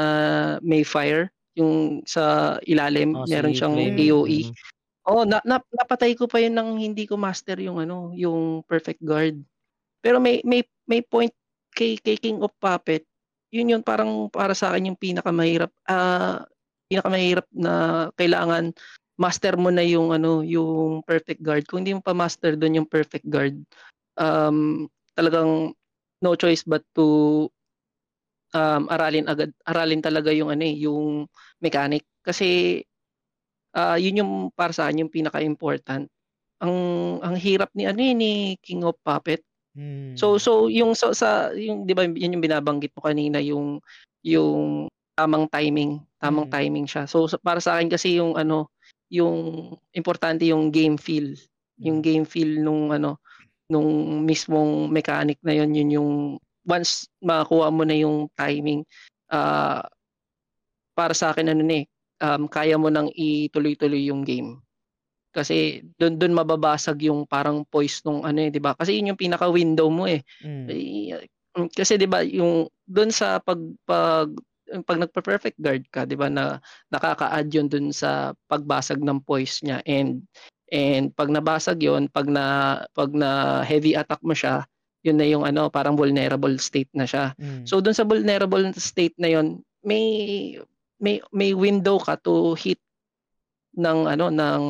may fire yung sa ilalim Oh, meron si siyang Flame. AOE. Mm. Oh, na, na, napatay ko pa yun nang hindi ko master yung ano, yung perfect guard. Pero may may may point kay, kay King of Puppet. Yun yun parang para sa akin yung pinakamahirap ah pinakamahirap na kailangan master mo na yung ano, yung perfect guard. Kung hindi mo pa master doon yung perfect guard, um talagang no choice but to um aralin agad aralin talaga yung ano eh, yung mechanic kasi ah yun yung para sa akin yung pinaka-important. Ang ang hirap ni ano eh, ni King of Puppet. Mm. So so yung sa, sa yung 'di ba yun yung binabanggit mo kanina yung yung tamang timing, tamang Mm. timing siya. So, para sa akin kasi yung ano, yung importante yung game feel, yung Mm. game feel nung ano nung mismong mechanic na yun, yun yung once makakuha mo na yung timing ah para sa akin ano na eh, um, kaya mo nang ituloy-tuloy yung game. Kasi doon doon mababasag yung parang poise nung ano eh, 'di ba? Kasi yun yung pinaka window mo eh. Mm. Eh, mm, kasi 'di ba yung doon sa pag pag pag nagpa-perfect guard ka, 'di ba na nakaka-add yun doon sa pagbasag ng poise niya and and pag nabasag yon pag na pag na heavy attack mo siya, yun na yung ano, parang vulnerable state na siya. Mm. So doon sa vulnerable state na yon, may may may window ka to hit ng ano ng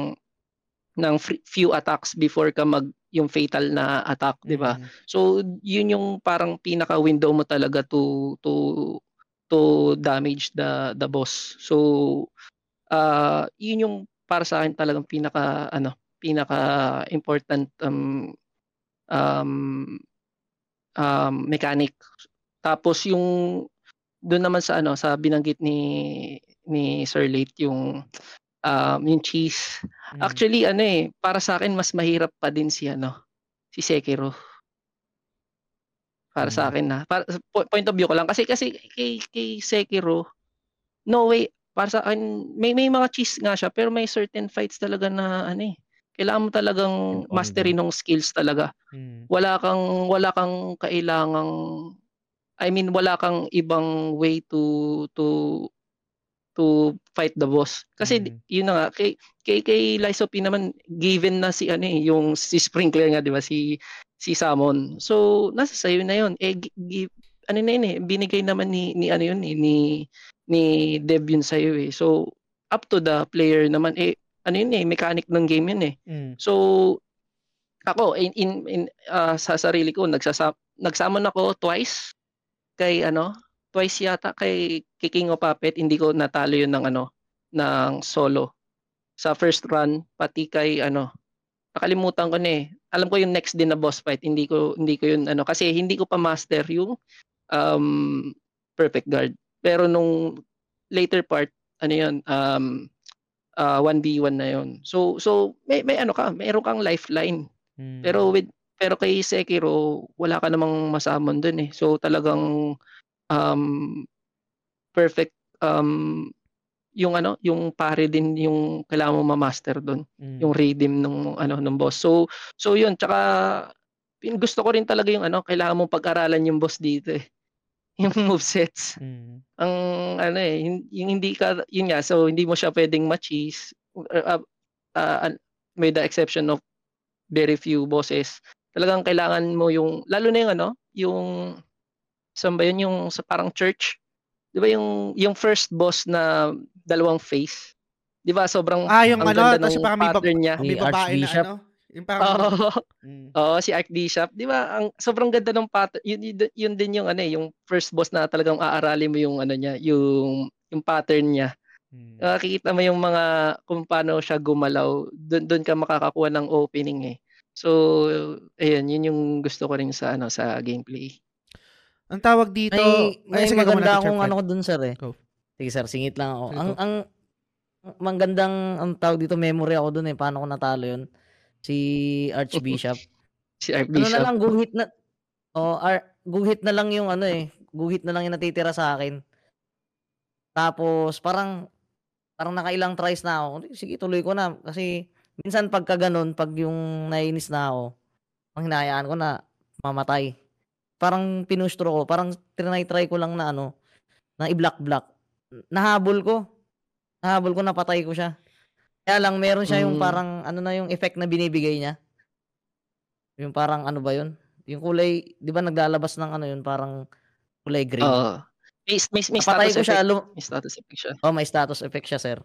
ng few attacks before ka mag yung fatal na attack, 'di ba? Mm. So yun yung parang pinaka window mo talaga to to to damage the the boss. So uh yun yung para sa akin talagang pinaka ano, pinaka important um um um mechanic. Tapos yung doon naman sa ano sa binanggit ni ni Sir Late yung um, yung cheese. Mm. Actually, ano eh, para sa akin, mas mahirap pa din si, ano, si Sekiro. Para sa Mm. akin na. Para, po- point of view ko lang. Kasi, kasi kay, kay Sekiro, no way, para sa akin, may, may mga cheese nga siya, pero may certain fights talaga na, ano eh, kailangan mo talagang mastery ng skills talaga. Mm. Wala kang, wala kang kailangang, I mean, wala kang ibang way to, to, to fight the boss. Kasi Mm. yun na nga kay kay kay Lies of P naman given na si ano eh, yung si Sprinkler nga 'di ba si si Samon. So nasa sayo na yun. Eh gi- gi- ano na yun eh binigay naman ni ni ano yun eh, ni ni Dev yun sa eh. So up to the player naman eh ano yun eh mechanic ng game yun eh. Mm. So ako in in, in ah, sa sarili ko nagsasa nagsamon ako twice kay ano twice yata kay, kay King of Puppet hindi ko natalo yun ng ano ng solo sa first run pati kay ano nakalimutan ko na eh alam ko yung next din na boss fight hindi ko hindi ko yun ano kasi hindi ko pa master yung um, perfect guard pero nung later part ano yun um uh, 1v1 na yun so so may may ano ka mayroon kang lifeline Mm. pero with pero kay Sekiro wala ka namang masamon dun eh. So talagang um perfect um yung ano, yung pare din yung kailangan mo ma-master doon, Mm. yung redeem ng ano ng boss. So so yun, tsaka pin- gusto ko rin talaga yung ano, kailangan mong pag-aralan yung boss dito eh. (laughs) Yung movesets. Mm. Ang ano eh, yung hindi ka yun nga, so hindi mo siya pwedeng ma-cheese. Uh, uh, uh, may the exception of very few bosses. Talagang kailangan mo yung lalo na yung ano, yung saan ba yun yung sa parang church. 'Di ba yung yung first boss na dalawang face? 'Di ba sobrang Ah, yung ang ano, ganda ng parang pattern niya. may Si babae na ano. Yung parang, Oo. Mm. Oo, si Archbishop. 'Di ba? Ang sobrang ganda ng pattern. Yun, yun, yun din yung ano eh, yung first boss na talagang aaralin mo yung ano niya, yung yung pattern niya. Mm. Makikita mo yung mga kung paano siya gumalaw. Doon doon ka makakakuha ng opening eh. So, ayun, yun yung gusto ko rin sa ano sa gameplay. Ang tawag dito, May, ay, may sige, go muna, maganda akong ano ko dun, sir, eh. Go. Sige, sir, singit lang ako. Sige, Ang, go. ang, magandang, ang tawag dito, memory ako dun, eh. Paano ko natalo yun? Si Archbishop. (laughs) Si ano na Archbishop. lang, guhit na, oh, ar, guhit na lang yung ano eh. Guhit na lang yung natitira sa akin. Tapos, parang, parang nakailang tries na ako. Sige, tuloy ko na. Kasi, minsan pagka ganun, pag yung nainis na ako, ang hinayaan ko na mamatay. Parang pinustro ko, parang trinay-try ko lang na ano, na i-block-block. Nahabol ko. Nahabol ko, napatay ko siya. Kaya lang, meron siya yung Mm. parang, ano na yung effect na binibigay niya. Yung parang, ano ba yun? Yung kulay, di ba naglalabas ng ano yun, parang kulay green. Oo. May, may, may napatay status ko siya, effect. lum- May status effect siya. oh, may status effect siya, sir.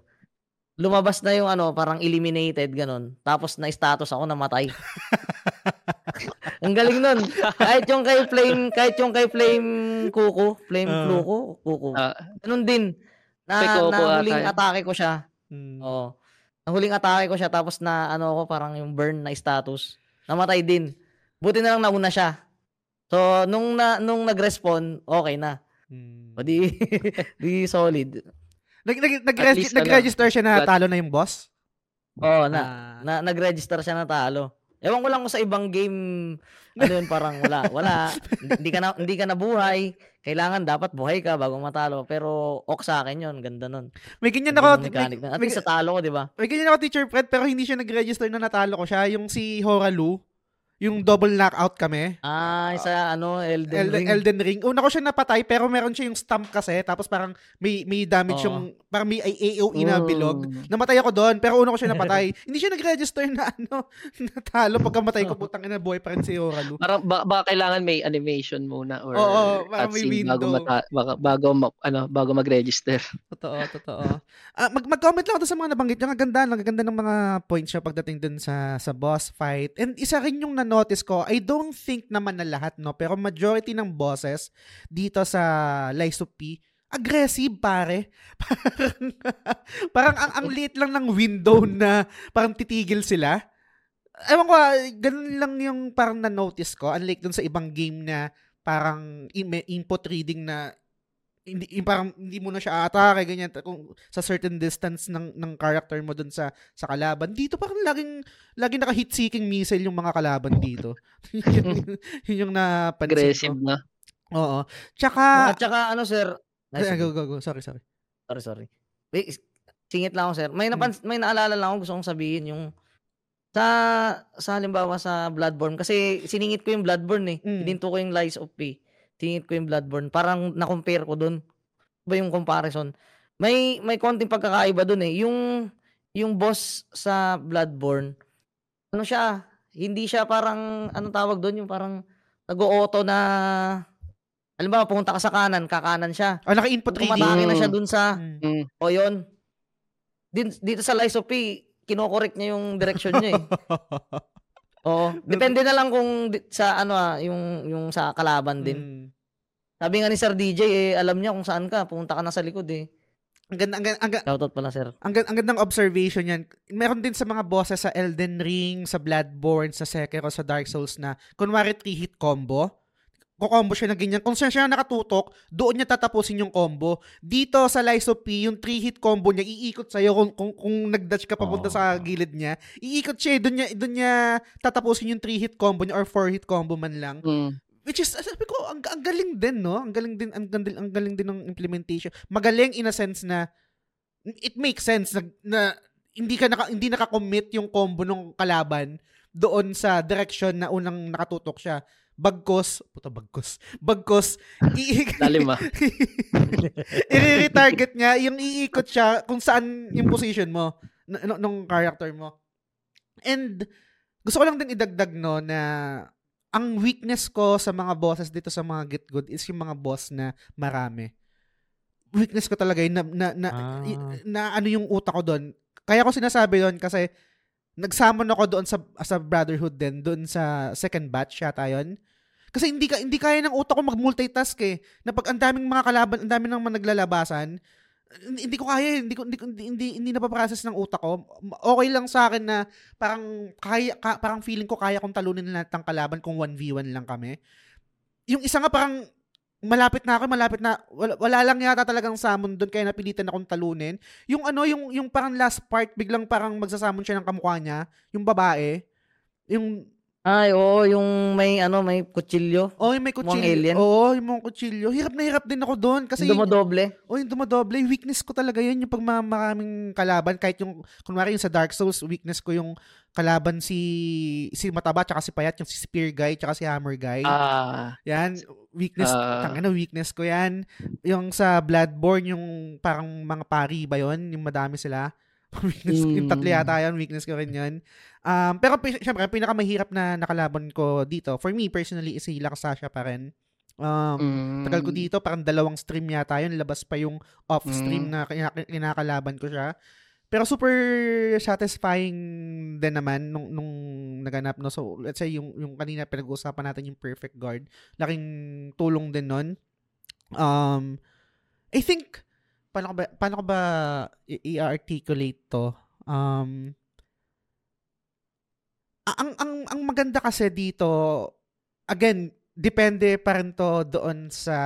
Lumabas na yung ano, parang eliminated, ganun. Tapos na-status ako, namatay. (laughs) Ang galing nun. Kahit yung kay Flame, kahit yung kay Flame Kuko, Flame Ah. Kluko, Kuko. Ah, Ganun din. Na, na huling yun. atake ko siya. Mm. Oo. Nahuling atake ko siya tapos na ano ko parang yung burn na status. Namatay din. Buti na lang nauna siya. So nung na nung nag-respawn, okay na. Mm. O di (laughs) di solid. Nag, nag, nag, ano, nag-register siya na talo na yung boss? Oo na, Ah. na nag-register siya na talo. Ewan ko lang kung sa ibang game ano yun parang wala wala hindi ka na hindi ka nabuhay. Kailangan dapat buhay ka bago matalo. Pero ok sa akin yun, ganda nun. may ganyan ako, may. At may, least sa talo ko, di ba? may ganyan ako, Teacher Fred, pero hindi siya nag-register na natalo ko siya. Yung si Horalu, yung double knockout kami. Ah, sa ano, Elden Elden, Ring. Elden Ring. Una ko siya napatay, pero meron siya yung stamp kasi. Tapos parang may, may damage Oo. yung, parang may AOE na bilog. Mm. Namatay ako doon, pero una ko siya napatay. (laughs) hindi siya nag-register na ano, (laughs) natalo. Pagkamatay ko, putang ina, buhay pa rin si Horalu. Parang ba, baka kailangan may animation muna or Oo, parang may bago mata, bago, bago ma- ano bago mag-register. (laughs) Totoo, totoo. Ah, mag mag-comment lang ako sa mga nabanggit niyo. Ang ganda, ang ganda ng mga points niya pagdating dun sa sa boss fight. And isa rin yung na-notice ko, I don't think naman na lahat, no, pero majority ng bosses dito sa Lies of P, aggressive pare. (laughs) Parang, parang ang, ang liit lang ng window na parang titigil sila. Ewan ko, ah, ganun lang yung parang na-notice ko. Unlike dun sa ibang game na parang input reading na hindi yung parang hindi mo na siya atake ganyan kung sa certain distance ng ng character mo dun sa sa kalaban dito parang laging laging naka hit seeking missile yung mga kalaban dito (laughs) yun, yun yung napansin Aggressive ko na. oo tsaka At saka ano sir, sige. go, go, go. Sorry, sorry. sorry, sorry. Wait, singit lang ako sir. May napans may naalala lang ako gusto kong sabihin yung sa sa halimbawa sa Bloodborne kasi siningit ko yung Bloodborne eh. Mm. Hininto ko yung Lies of P. Siningit ko yung Bloodborne. Parang na-compare ko dun. Ba yung comparison? May may konting pagkakaiba dun eh. Yung yung boss sa Bloodborne ano siya? Hindi siya parang anong tawag doon yung parang nag-auto na halimbawa pumunta ka sa kanan, kakanan siya. Oh, naka-input reading. Kumatake na siya dun sa Mm. Mm. o yun. Din, dito sa Lies of P, kinokorek niya yung direction niya eh. (laughs) Oo. Depende na lang kung di- sa ano ah, yung yung sa kalaban din. Mm. Sabi nga ni Sir DJ eh, alam niya kung saan ka, pumunta ka na sa likod eh. Ang ganda, ang, ganda- ang, ganda- Shoutout pala sir. ang, ganda- ang gandang observation yan. Meron din sa mga bosses sa Elden Ring, sa Bloodborne, sa Sekiro, sa Dark Souls na kunwari 3-hit combo. Kukombo siya na ganyan. Kung saan siya nakatutok, doon niya tatapusin yung combo. Dito sa Lies of P, yung 3-hit combo niya, iikot sa'yo kung, kung, kung nag-dodge ka papunta Oh. sa gilid niya. Iikot siya, eh. doon niya, doon niya tatapusin yung 3-hit combo niya or 4-hit combo man lang. Mm. Which is, sabi ko, ang, ang galing din, no? Ang galing din, ang galing, ang galing din ng implementation. Magaling in a sense na, it makes sense na, na hindi ka naka, hindi naka-commit yung combo ng kalaban doon sa direction na unang nakatutok siya. Bagkos, puta bagkos, bagkos, i- (laughs) Lalim ah. (laughs) i-retarget niya, yung iikot siya kung saan yung position mo, n- n- nung character mo. And, gusto ko lang din idagdag no na ang weakness ko sa mga bosses dito sa mga Get Good is yung mga boss na marami. Weakness ko talaga yun na, na, na, Ah. y- na ano yung utak ko doon. Kaya ko sinasabi doon kasi nagsamon ako doon sa sa Brotherhood din, doon sa second batch yata yun. Kasi hindi ka hindi kaya ng utak ko mag-multitask eh. Na pag ang daming mga kalaban, ang daming nang naglalabasan, hindi, ko kaya, hindi ko hindi hindi hindi, hindi napaprocess ng utak ko. Okay lang sa akin na parang kaya ka- parang feeling ko kaya kong talunin lahat ng kalaban kung 1v1 lang kami. Yung isa nga parang malapit na ako, malapit na wala, wala lang yata talagang summon doon kaya napilitan akong talunin. Yung ano, yung yung parang last part biglang parang magsasamon siya ng kamukha niya, yung babae. Yung Ay, oo, yung may ano, may kutsilyo. Oh, yung may kutsilyo. alien? Oo, yung mga kutsilyo. Hirap na hirap din ako doon. Kasi Yung dumodoble. Oh, yung dumodoble. Weakness ko talaga yun. Yung pag ma- maraming kalaban. Kahit yung, kunwari yung sa Dark Souls, weakness ko yung kalaban si si Mataba, tsaka si Payat, yung si Spear Guy, tsaka si Hammer Guy. Ah, yan, weakness, Ah. tangina, weakness ko yan. Yung sa Bloodborne, yung parang mga pari ba yun? Yung madami sila. (laughs) weakness, Yung Mm. tatlo yata yun, weakness ko rin yun. Um, pero syempre, ang pinakamahirap na nakalaban ko dito, for me personally, is si Laksasha pa rin. Um, mm, Tagal ko dito, parang dalawang stream yata yun. Labas pa yung off-stream Mm. na kina- kinakalaban ko siya. Pero super satisfying din naman nung, nung naganap. No? So, let's say, yung, yung kanina pinag-uusapan natin yung perfect guard. Laking tulong din nun. Um, I think, paano ko ba, paano ko ba i-articulate to? Um, ang, ang, ang maganda kasi dito, again, depende pa rin to doon sa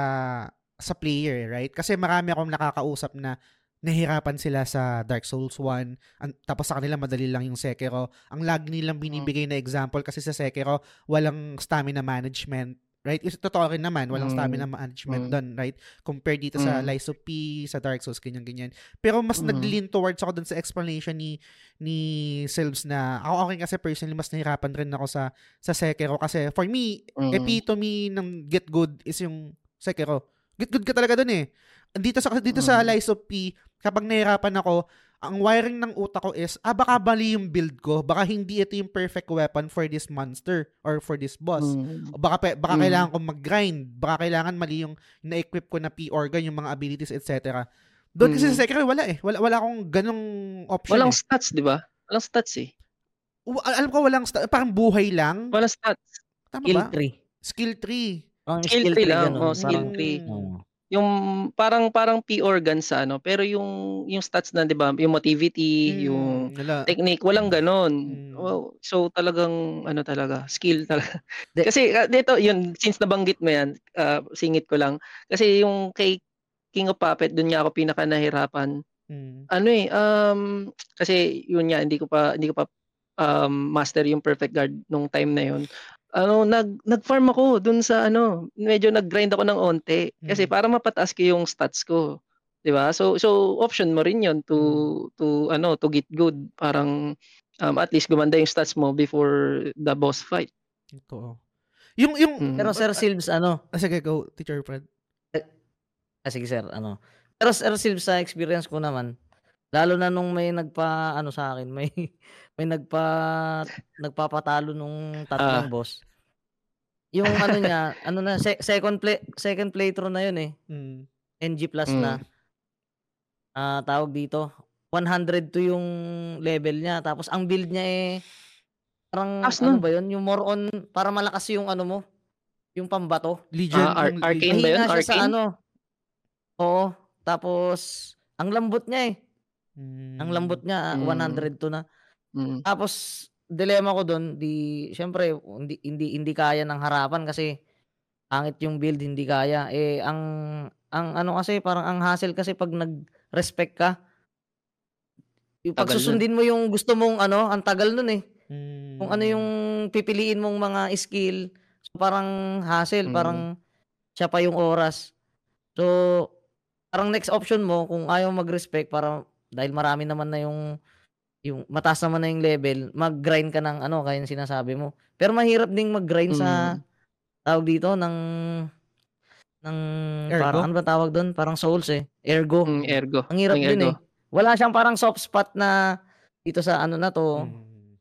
sa player, right? Kasi marami akong nakakausap na nahirapan sila sa Dark Souls 1, an- tapos sa kanila madali lang yung Sekiro. Ang lagi nilang binibigay na example kasi sa Sekiro, walang stamina management, right? Is totoo rin naman, walang Mm. stamina management Mm. doon, right? Compared dito sa Mm. Lies of P, sa Dark Souls, ganyan-ganyan. Pero mas Mm. nag-lean towards ako doon sa explanation ni ni Silves na ako okay kasi personally mas nahirapan rin ako sa sa Sekiro kasi for me mm, epitome ng get good is yung Sekiro. Get good ka talaga dun eh. Dito sa dito sa Mm. Lies of P, kapag nahirapan ako, ang wiring ng utak ko is, ah, baka bali yung build ko. Baka hindi ito yung perfect weapon for this monster or for this boss. mm, O Baka, pe- baka Mm. kailangan ko mag-grind. Baka kailangan mali yung na-equip ko na P-organ, yung mga abilities, etc. Doon kasi Mm. sa Sekiro, wala eh. Wala, wala akong ganong option walang eh. stats, di ba? Walang stats eh. U- alam ko walang, sta- parang buhay lang. Walang stats. Tama Skill ba? tree. Skill tree. Ang Skill tree lang, ganun, oh, skill tree. Oo. Yung parang parang P organ sa ano, pero yung yung stats na 'di ba, yung motivity, Mm, yung wala. technique, walang ganon. Mm. Wow. So talagang ano talaga, skill talaga. De- Kasi ah, dito, yun since nabanggit mo 'yan, ah, singit ko lang. Kasi yung kay King of Puppet, doon nga ako pinaka nahirapan. Mm. Ano eh, um, kasi yun nga, hindi ko pa, hindi ko pa um, master yung perfect guard nung time na yun. Ano, nag, nag-farm ako dun sa ano, medyo nag-grind ako ng onte. Kasi Mm. para mapataas ko yung stats ko. 'Di ba? So so option mo rin 'yon to to ano, to get good. Parang um, at least gumanda yung stats mo before the boss fight. Ito. Yung, yung, Mm. Pero Sir Silves, ano, Ah, sige, go, Teacher Fred. ah, sige sir, ano. Pero Sir Silves, sa experience ko naman, lalo na nung may nagpa, ano sa akin, may, (laughs) may nagpa, nagpapatalo nung tatlong boss. Yung ano niya, (laughs) ano na, se- second play, second playthrough na yun eh. Mm. NG plus Mm. na. Ah, tawag dito. 102 yung level niya. Tapos ang build niya eh parang Taas ano nun. ba 'yun? Yung more on para malakas yung ano mo, yung pambato. Legion. Ah, Ar- Arcane ba yun? Siya sa Arcane? ano. Oo. Tapos ang lambot niya eh. Mm. Ang lambot niya ah, Mm. 102 na. Mm. Tapos dilemma ko doon, di syempre hindi hindi hindi kaya ng harapan kasi pangit yung build, hindi kaya. Eh ang ang ano kasi parang ang hassle kasi pag nag-respect ka, yung Tagal nun. susundin mo yung gusto mong ano, ang tagal nun eh. Mm. Kung ano yung pipiliin mong mga skill, so parang hassle, Mm. parang siya pa yung oras. So parang next option mo kung ayaw mag-respect para dahil marami naman na yung yung mataas naman na yung level, mag-grind ka ng ano, kaya yung sinasabi mo. Pero mahirap ding mag-grind sa tawag dito ng ng Ergo? parang ano ba tawag doon? Parang souls eh. Ergo. Mm, ergo. Ang hirap Ang din ergo. eh. Wala siyang parang soft spot na dito sa ano na to, Mm.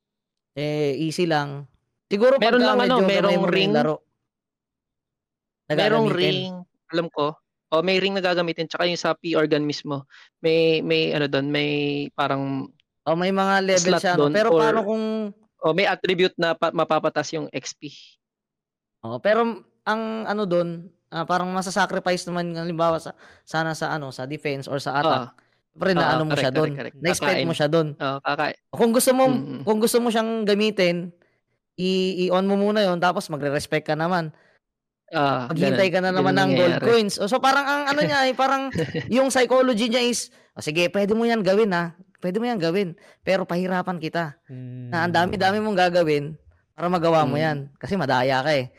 eh easy lang. Siguro Meron lang ano, merong ring. laro. Merong ring, alam ko. O may ring na gagamitin tsaka yung sa P organ mismo. May may ano doon, may parang O may mga level siya. no? doon Pero or- paano kung o may attribute na pa, mapapatas yung XP. Oh, pero ang ano doon, ah, parang masa-sacrifice naman halimbawa sa sana sa ano, sa defense or sa attack. Ah, Pero na ah, ano mo siya doon. Kakain. mo siya doon. oh, kaka Kung gusto mo Mm. kung gusto mo siyang gamitin, i-on mo muna 'yon tapos magre-respect ka naman. Ah, Maghintay ka na naman ng gold coins. O so parang ang ano niya ay parang (laughs) yung psychology niya is, "O, sige, pwede mo 'yan gawin ha. Pwede mo 'yan gawin. Pero pahirapan kita. Mm. Na ang dami-dami mong gagawin para magawa mo Mm. 'yan kasi madaya ka eh.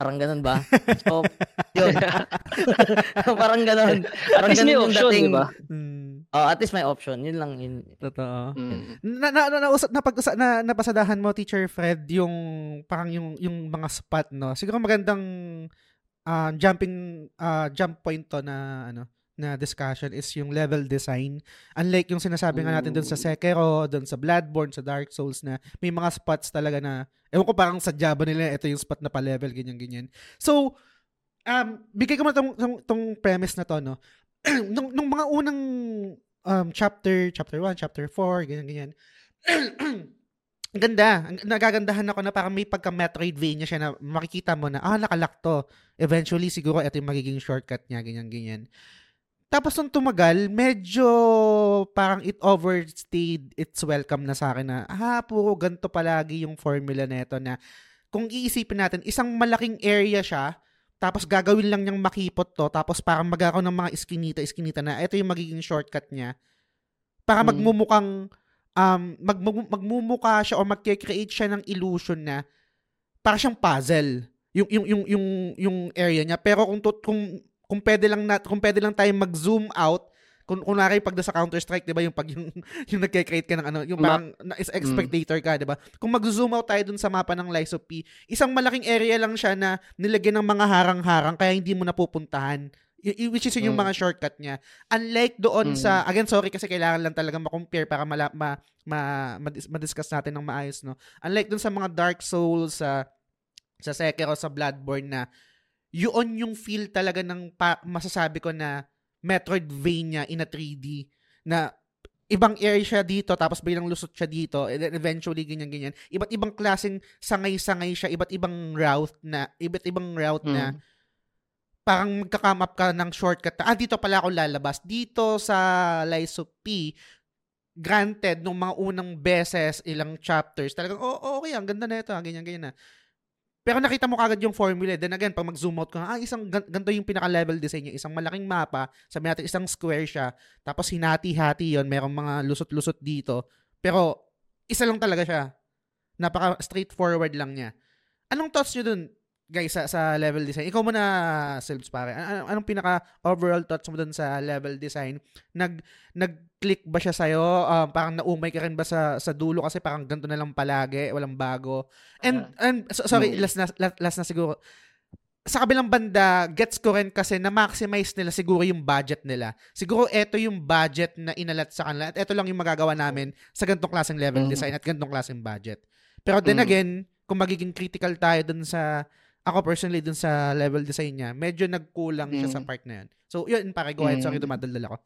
Parang ganun ba? (laughs) So, yun. (laughs) parang ganun. At Parang least may ganun yung option, dating. di ba? Mm. Oh, at least may option. Yun lang yun. Totoo. Mm. Na na na, na, na, pag, na napasadahan mo Teacher Fred yung parang yung yung mga spot no. Siguro magandang ah, jumping ah, jump point to na ano na discussion is yung level design. Unlike yung sinasabi nga natin doon sa Sekiro, doon sa Bloodborne, sa Dark Souls na may mga spots talaga na ewan ko parang sa Java nila ito yung spot na pa-level ganyan ganyan. So um bigay ko mo tong, tong, tong premise na to no. (clears throat) nung, nung mga unang um, chapter, chapter 1, chapter 4, ganyan, ganyan. (clears throat) Ang ganda. Nagagandahan ako na parang may pagka-Metroidvania siya na makikita mo na, ah, nakalak to. Eventually, siguro ito yung magiging shortcut niya, ganyan, ganyan. Tapos nung tumagal, medyo parang it overstayed its welcome na sa akin na, ah, puro ganito palagi yung formula nito na kung iisipin natin, isang malaking area siya, tapos gagawin lang niyang makipot to, tapos parang magkakaroon ng mga iskinita-iskinita na ito yung magiging shortcut niya. Para Mm. magmumukhang, um, mag, mag- magmumukha siya o magkikreate siya ng illusion na para siyang puzzle yung yung yung yung yung area niya pero kung tut- kung kung pwede lang na, kung pwede lang tayo mag-zoom out kung kunwari pag sa Counter Strike 'di ba yung pag yung (laughs) yung nagke-create ka ng ano yung parang na, is spectator ka 'di ba? Kung mag-zoom out tayo dun sa mapa ng Lies of P isang malaking area lang siya na nilagyan ng mga harang-harang kaya hindi mo napupuntahan. Y- which is yun yung Mm. mga shortcut niya. Unlike doon Mm. sa again sorry kasi kailangan lang talaga ma-compare para mala, ma, ma, madis- madiscuss natin ng maayos no? Unlike doon sa mga Dark Souls sa sa Sekiro sa Bloodborne na yun yung feel talaga ng pa, masasabi ko na Metroidvania in a 3D na ibang area siya dito tapos bilang lusot siya dito and then eventually ganyan ganyan iba't ibang klaseng sangay-sangay siya iba't ibang route na iba't ibang route na Mm. parang magka-come up ka ng shortcut na, ah, dito pala ako lalabas. Dito sa Lies of P, granted, nung mga unang beses, ilang chapters, talagang, oh, oh, okay, ang ganda na ito, ganyan, ganyan na. Pero nakita mo kagad yung formula. Then again, pag mag-zoom out ka, ah, isang gan- ganito yung pinaka-level design niya. Isang malaking mapa, sabi natin isang square siya, tapos hinati-hati yon merong mga lusot-lusot dito. Pero, isa lang talaga siya. Napaka straightforward lang niya. Anong thoughts nyo dun, guys, sa, sa level design? Ikaw muna, Silves, pare. An- anong pinaka overall thoughts mo dun sa level design? Nag, nag-click ba siya sa'yo? Um, parang naumay ka rin ba sa, sa dulo? Kasi parang ganito na lang palagi, walang bago. And, and so- sorry, Mm. last na, last, last na siguro. Sa kabilang banda, gets ko rin kasi na-maximize nila siguro yung budget nila. Siguro eto yung budget na inalat sa kanila at eto lang yung magagawa namin sa ganitong klaseng level Mm. design at ganitong klaseng budget. Pero then Mm. again, kung magiging critical tayo dun sa ako personally dun sa level design niya, medyo nagkulang siya Mm. sa part na yun. So, yun, pare, go ahead. Sorry, Mm. dumadaldal ako.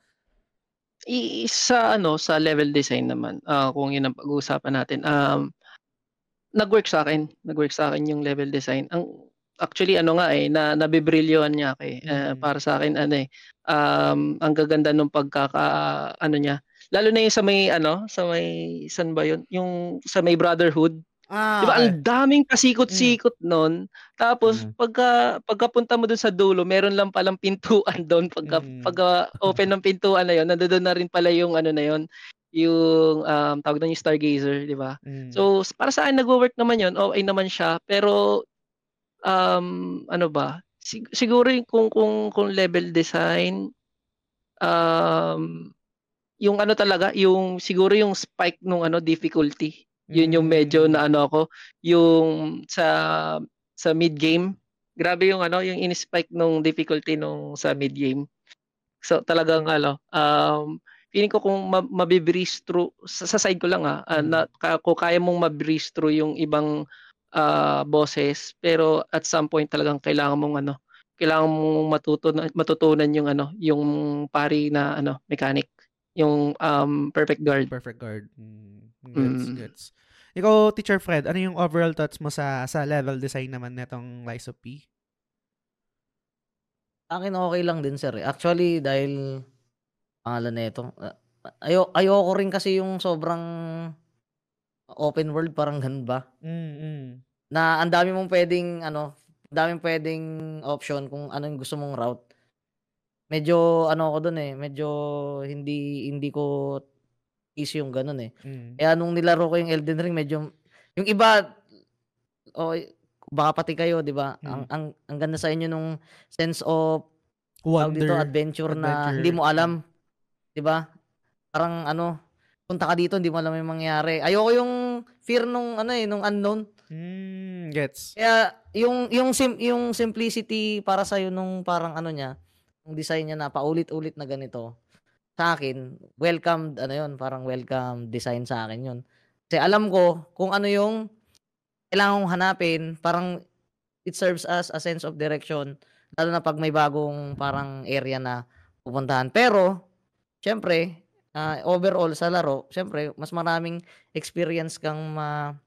I- sa ano sa level design naman ah, kung yun ang pag-uusapan natin um nag-work sa akin nag-work sa akin yung level design ang actually ano nga eh na nabibrilyohan niya ako eh Ah, Mm. para sa akin ano eh um ang gaganda nung pagkaka ano niya lalo na yung sa may ano sa may san ba yun yung sa may brotherhood Ah, Di ba? okay. Ang daming pasikot-sikot nun. Tapos, Mm. pagka, pagkapunta mo dun sa dulo, meron lang palang pintuan (laughs) doon. Pagka, Mm. pagka open ng pintuan na yun, nandoon na rin pala yung ano na yun, yung um, tawag na yung stargazer, di ba? Mm. So, para sa akin, nagwo-work naman yun. Okay naman siya. Pero, um, ano ba? Sig- siguro yung kung, kung, kung level design, um, yung ano talaga, yung siguro yung spike nung ano difficulty. Yun yung medyo Mm. na ano ako, yung sa sa mid game. Grabe yung ano, yung in-spike nung difficulty nung sa mid game. So talagang ano, um feeling ko kung ma- mabibreeze through sa, sa side ko lang ah, Mm. na, ka, kung kaya mong mabreeze through yung ibang ah, bosses, pero at some point talagang kailangan mong ano, kailangan mong matutunan matutunan yung ano, yung pari na ano, mechanic, yung um perfect guard. Perfect guard. Mm, gets, Mm. gets. Ikaw, Teacher Fred, ano yung overall thoughts mo sa sa level design naman netong Lies of P? Akin okay lang din sir. eh. Actually dahil pangalan nito, ah, ayo ayoko rin kasi yung sobrang open world parang ganun ba? Mm, mm. Na ang dami mong pwedeng ano, daming pwedeng option kung ano yung gusto mong route. Medyo ano ako doon eh, medyo hindi hindi ko easy yung ganun eh. Mm. Kaya nung nilaro ko yung Elden Ring medyo yung iba o baka pati kayo, 'di ba? Ang Mm. ang ang ganda sa inyo nung sense of tawag dito Wonder. adventure, na Adventure. hindi mo alam, 'di ba? Parang ano, punta ka dito hindi mo alam yung mangyayari. Ayoko yung fear nung ano eh, nung unknown. Mm, gets. Kaya yung yung sim, yung simplicity para sa nung parang ano niya, yung design niya na paulit-ulit na ganito. Sa akin, welcome ano yun, parang welcome design sa akin yun. Kasi alam ko kung ano yung kailangan kong hanapin, parang it serves as a sense of direction lalo na pag may bagong parang area na pupuntahan. Pero syempre, ah, overall sa laro, syempre mas maraming experience kang ma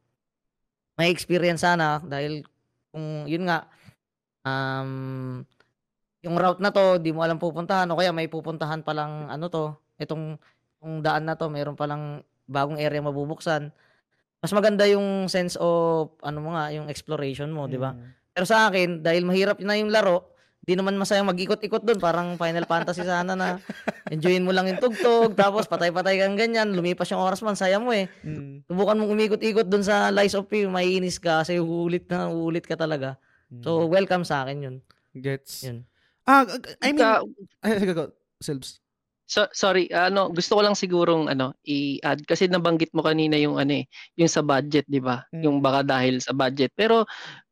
may experience sana dahil kung yun nga um yung route na to di mo alam pupuntahan o kaya may pupuntahan pa lang ano to itong yung daan na to mayroon pa lang bagong area mabubuksan mas maganda yung sense of ano mo nga yung exploration mo di ba Mm. pero sa akin dahil mahirap na yung laro di naman masayang mag-ikot-ikot doon parang Final Fantasy sana na enjoyin mo lang yung tugtog tapos patay-patay kang ganyan lumipas yung oras man saya mo eh Mm. Subukan mong umikot-ikot doon sa Lies of P, maiinis ka kasi uulit na uulit ka talaga. So, Mm. welcome sa akin yun. gets. Yun. Ah, I mean, Ka- ay, sige, go. Silbs. So, sorry, ano, gusto ko lang sigurong ano, i-add kasi nabanggit mo kanina yung ano eh, yung sa budget, 'di ba? Mm. Yung baka dahil sa budget. Pero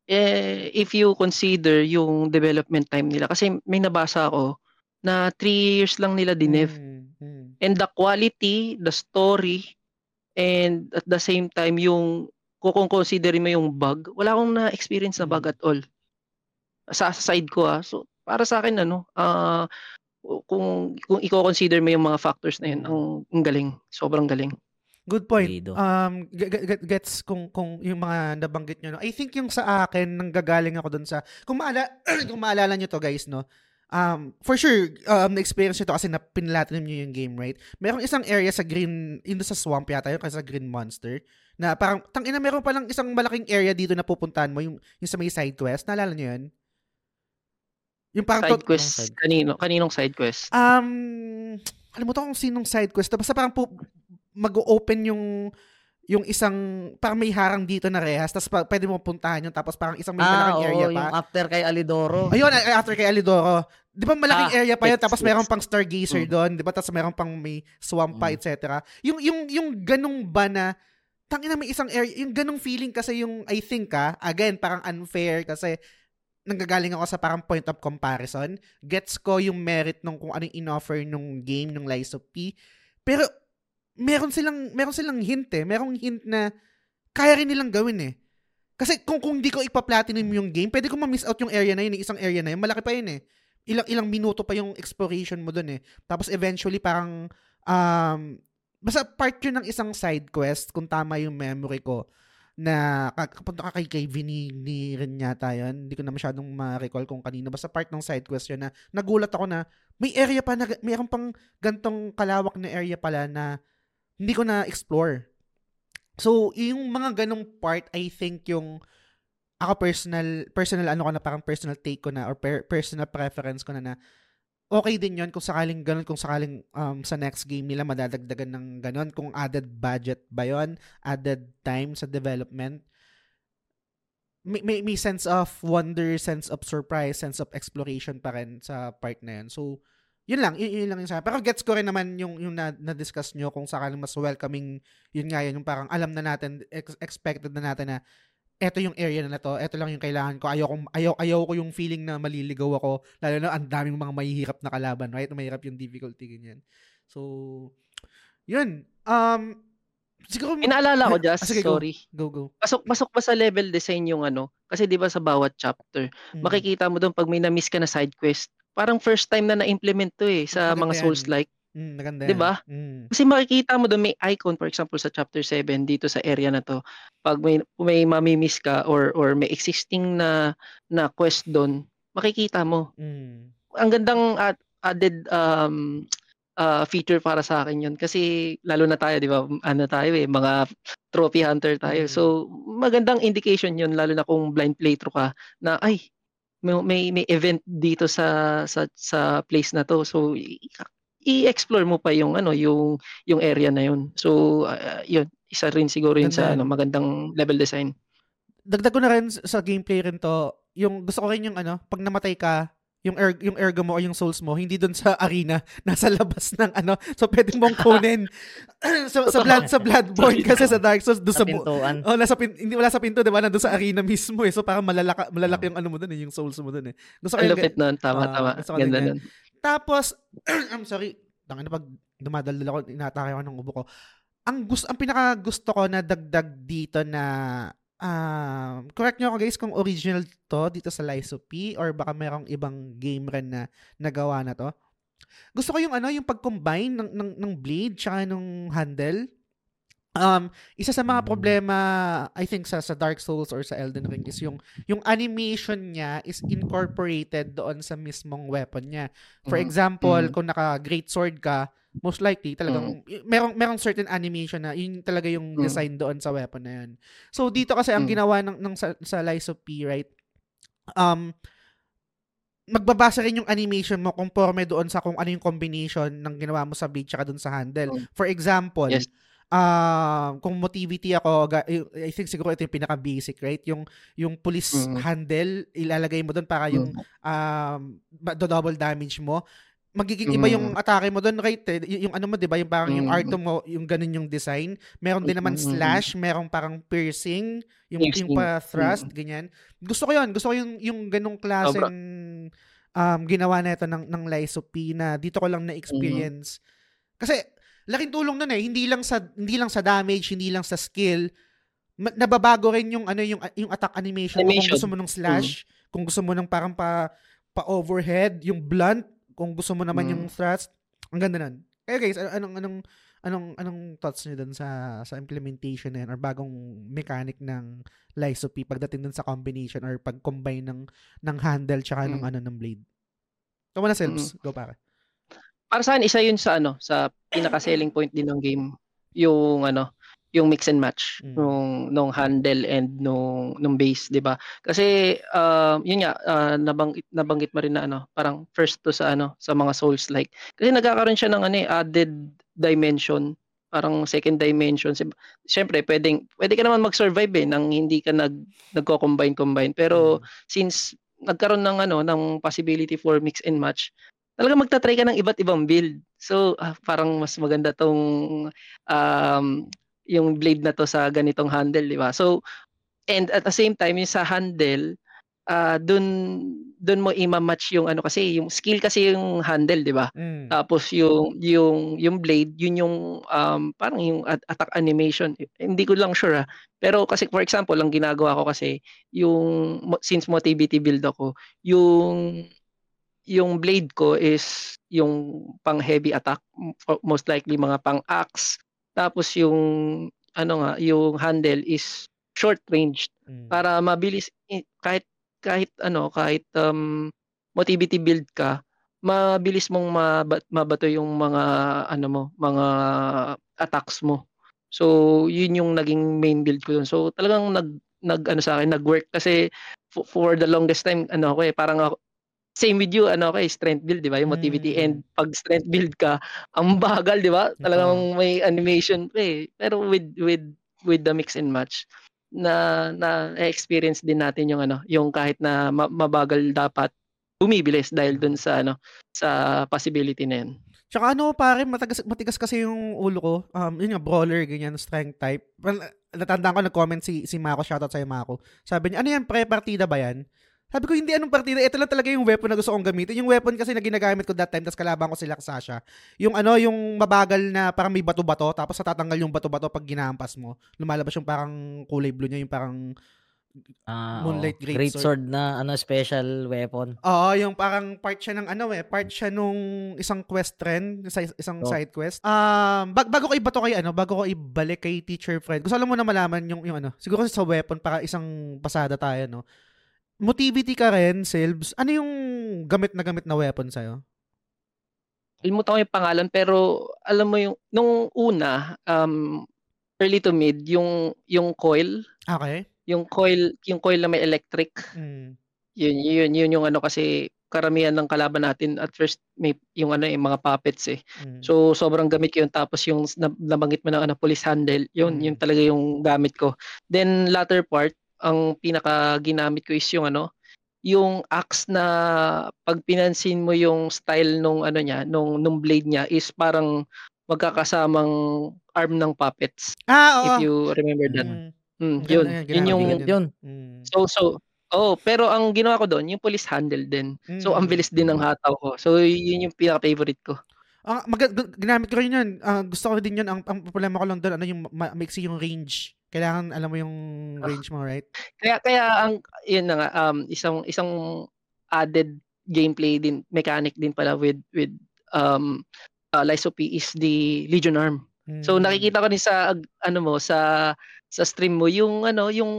eh, if you consider yung development time nila kasi may nabasa ako na 3 years lang nila dinev. Mm, mm. And the quality, the story and at the same time yung kung consider mo yung bug, wala akong na-experience na bug Mm. at all. Sa, sa side ko ah. So para sa akin ano, ah kung kung i-consider mo yung mga factors na yun, ang, ang galing, sobrang galing. Good point. Um, g- g- gets kung, kung yung mga nabanggit nyo. No? I think yung sa akin, nanggagaling ako dun sa, kung, maala, (clears throat) kung maalala nyo to guys, no? um, for sure, um, na-experience nyo to kasi na pinlatinum nyo yung game, right? Merong isang area sa green, yun doon sa swamp yata yun, kasi sa green monster, na parang, tangina, meron palang isang malaking area dito na pupuntahan mo, yung, yung sa may side quest. Naalala nyo yun? Yung parang, Side to- quest, side? kanino, kaninong side quest? um, alam mo to kung sinong side quest. to. Basta parang po, mag-open yung yung isang parang may harang dito na rehas tapos pa, pwede mo puntahan yun tapos parang isang may Ah, malaking oo, area pa. yung after kay Alidoro. Ayun, a- after kay Alidoro. Di ba malaking Ah, area pa yun, tapos meron pang Stargazer Mm. doon, di ba? Tapos meron pang may swamp pa, Mm. etc. Yung, yung, yung ganong ba na, tangina may isang area, yung ganong feeling kasi yung, I think ah, again, parang unfair kasi nanggagaling ako sa parang point of comparison. Gets ko yung merit nung kung anong in-offer nung game, nung Lies of P. Pero, meron silang, meron silang hint eh. Merong hint na, kaya rin nilang gawin eh. Kasi kung kung di ko ipa-platinum yung game, pwede ko ma-miss out yung area na yun, yung isang area na yun. Malaki pa yun eh. Ilang ilang minuto pa yung exploration mo dun eh. Tapos eventually parang um basta part yun ng isang side quest kung tama yung memory ko na kapunta ka kay, kay Vinny ni rin yata yun. Hindi ko na masyadong ma-recall kung kanino. Basta part ng side quest yun na nagulat ako na may area pa na mayroon pang gantong kalawak na area pala na hindi ko na explore. So, yung mga ganong part, I think yung ako personal, personal ano ko na parang personal take ko na or per, personal preference ko na na okay din yon kung sakaling ganun, kung sakaling um, sa next game nila madadagdagan ng ganun, kung added budget ba yon added time sa development. May, may, may sense of wonder, sense of surprise, sense of exploration pa rin sa part na yun. So, yun lang, yun, yun lang yung sa Pero gets ko rin naman yung, yung na, na-discuss nyo kung sakaling mas welcoming, yun nga yun, yung parang alam na natin, ex- expected na natin na eto yung area na to, eto lang yung kailangan ko. Ayaw, ayaw, ayaw ko yung feeling na maliligaw ako, lalo na ang daming mga mahihirap na kalaban, right? Mahirap yung difficulty, ganyan. So, yun. Um, siguro, Inaalala ko, (laughs) Ah, Just, sige, go. sorry. go, go. Pasok, pasok ba sa level design yung ano? Kasi di ba sa bawat chapter, Mm. makikita mo doon pag may na-miss ka na side quest, parang first time na na-implement to eh sa Maganda mga. Souls-like. Mm, maganda Di yan. ba? Mm. Kasi makikita mo doon may icon for example sa chapter 7 dito sa area na to. Pag may may mamimiss ka or or may existing na na quest doon, makikita mo. Mm. Ang gandang ad- added um uh, feature para sa akin 'yun kasi lalo na tayo 'di ba? Ano tayo eh, mga trophy hunter tayo. Mm. So magandang indication 'yun lalo na kung blind playthrough ka na ay may may, may event dito sa sa sa place na to. So i-explore mo pa yung ano yung yung area na yun. So uh, yun isa rin siguro yun Ganda sa ano magandang level design. Dagdag ko na rin sa gameplay rin to, yung gusto ko rin yung ano, pag namatay ka, yung er, yung ergo mo o yung souls mo, hindi doon sa arena, (laughs) nasa labas ng ano, so pwede mong kunin (clears throat) sa, sa blood sa bloodborne kasi sa Dark Souls doon Sa sa, bu- pintuan. Oh, nasa pin, hindi wala sa pinto, 'di ba? Nandun sa arena mismo eh. So parang malalaka, malalaki yung ano mo doon eh, yung souls mo doon eh. Gusto ko yung lupit nun, tama Ah, tama. Ganda nun. Tapos, (clears throat) I'm sorry, tanga na pag dumadaldal ako, inatake ako ng ubo ko. Ang gusto, ang pinaka gusto ko na dagdag dito na um, correct nyo ako guys kung original to dito sa Lies or baka merong ibang game rin na nagawa na to. Gusto ko yung ano, yung pag-combine ng, ng, ng blade tsaka ng handle. Um, isa sa mga problema I think sa sa Dark Souls or sa Elden Ring is yung yung animation niya is incorporated doon sa mismong weapon niya. For Mhm. example, Mhm. kung naka great sword ka, most likely talagang y- merong merong certain animation na yun talaga yung Mm. design doon sa weapon na yun. So dito kasi ang Mm. ginawa ng, ng sa, sa Lies of P, right? Um magbabasa rin yung animation mo conforme doon sa kung ano yung combination ng ginawa mo sa blade tsaka doon sa handle. Mm. For example, Yes. Um kung motivity ako, I think siguro ito yung pinaka basic, right? Yung yung police Mm. handle ilalagay mo doon para yung um ma- double damage mo magiging iba yung Mm. atake mo doon right eh. Y- yung ano mo 'di ba yung parang yung Mm. R2 mo yung ganun yung design meron din naman Mm. slash merong parang piercing yung yung Piercing. pa thrust ganyan gusto ko yun gusto ko yung yung ganung klaseng um ginawa na ito ng ng Lies of P na dito ko lang na experience kasi laking tulong nun eh hindi lang sa hindi lang sa damage hindi lang sa skill nababago rin yung ano yung yung attack animation, mo. kung Animation. gusto mo ng slash kung gusto mo ng parang pa pa overhead yung blunt kung gusto mo naman Mm. yung thrust ang ganda nun kaya guys ano- anong anong anong anong thoughts niyo dun sa sa implementation na yan or bagong mechanic ng Lies of P pagdating dun sa combination or pag-combine ng ng handle tsaka ng Mm. ano ng blade mo na, Silps. Go para. Para sa akin, isa yun sa ano, sa pinaka-selling point din ng game. Yung ano, yung mix and match Mm. nung nung handle and nung nung base, 'di ba? Kasi uh, yun nga uh, nabanggit nabanggit mo rin na ano, parang first to sa ano, sa mga souls like. Kasi nagkakaroon siya ng ano, eh, added dimension, parang second dimension. Siyempre, pwedeng pwede ka naman mag-survive eh nang hindi ka nag nagko-combine combine. Pero Mm. since nagkaroon ng ano ng possibility for mix and match, talaga magta-try ka ng iba't ibang build. So, ah, parang mas maganda tong um, yung blade na to sa ganitong handle, di ba? So, and at the same time, yung sa handle, uh, dun, dun mo ima-match yung ano kasi, yung skill kasi yung handle, di ba? Mm. Tapos yung yung yung blade, yun yung um, parang yung at- attack animation. Hindi ko lang sure ah. Pero kasi for example, ang ginagawa ko kasi yung since motivity build ako, yung yung blade ko is yung pang heavy attack, most likely mga pang axe. Tapos yung ano nga, yung handle is short range Mm. para mabilis i- kahit kahit ano kahit um, motivity build ka mabilis mong mabat, mabato yung mga ano mo mga attacks mo so yun yung naging main build ko dun so talagang nag nag ano sa akin nag-work kasi for, for the longest time ano ako eh parang ako same with you ano eh strength build di ba yung motivity Mm. and pag strength build ka ang bagal di ba talagang may animation pa eh pero with with with the mix and match na na experience din natin yung ano yung kahit na ma- mabagal dapat bumibilis dahil dun sa ano sa possibility na yun. Tsaka ano pare, matigas, matigas kasi yung ulo ko. Um, yun nga, brawler, ganyan, strength type. Well, natandaan ko, nag-comment si, si Mako, shoutout sa'yo Mako. Sabi niya, ano yan, pre-partida ba yan? Sabi ko, hindi anong partida. Ito lang talaga yung weapon na gusto kong gamitin. Yung weapon kasi na ginagamit ko that time, tapos kalaban ko sila Sasha. Yung ano, yung mabagal na parang may bato-bato, tapos natatanggal yung bato-bato pag ginampas mo. Lumalabas yung parang kulay blue niya, yung parang Ah, Moonlight oo. Great Great Sword. sword na ano special weapon. Oo, yung parang part siya ng ano eh, part siya nung isang quest trend, isa, isang Oh. side quest. Um, bag, bago ko ibato kay ano, bago ko ibalik kay teacher friend. Gusto lang mo na malaman yung yung ano, siguro sa weapon para isang pasada tayo, no. Motivity ka rin, Silbs. Ano yung gamit na gamit na weapon sa'yo? Kalimutan ko yung pangalan pero alam mo yung nung una um early to mid yung yung coil, Okay. yung coil yung coil na may electric. Mm. Yun yun yun yung ano kasi karamihan ng kalaban natin at first may yung ano yung mga puppets eh. mm. So sobrang gamit ko yun tapos yung na- nabanggit mo ng ano police handle, yun Mm. yung talaga yung gamit ko. Then latter part, ang pinaka ginamit ko is yung ano, yung axe na pag pinansin mo yung style nung ano niya, nung nung blade niya is parang magkakasamang arm ng puppets. ah, oo. If you remember that. Mm. Mm, yun. Yun ginamit yung yun. Mm. so so Oh, pero ang ginawa ko doon, yung police handle din. So ang Mm. bilis din ng hataw ko. So yun yung pinaka-favorite ko. Ah, mag- gu- ginamit ko rin yun. Ah, gusto ko din yun. Ang, ang problema ko lang doon, ano yung ma- maiksi yung range. Kailangan alam mo yung Ah. range mo, right? Kaya kaya ang yun na nga um isang isang added gameplay din mechanic din pala with with um uh, P is the Legion Arm. So Mm. nakikita ko din sa ano mo sa sa stream mo yung ano yung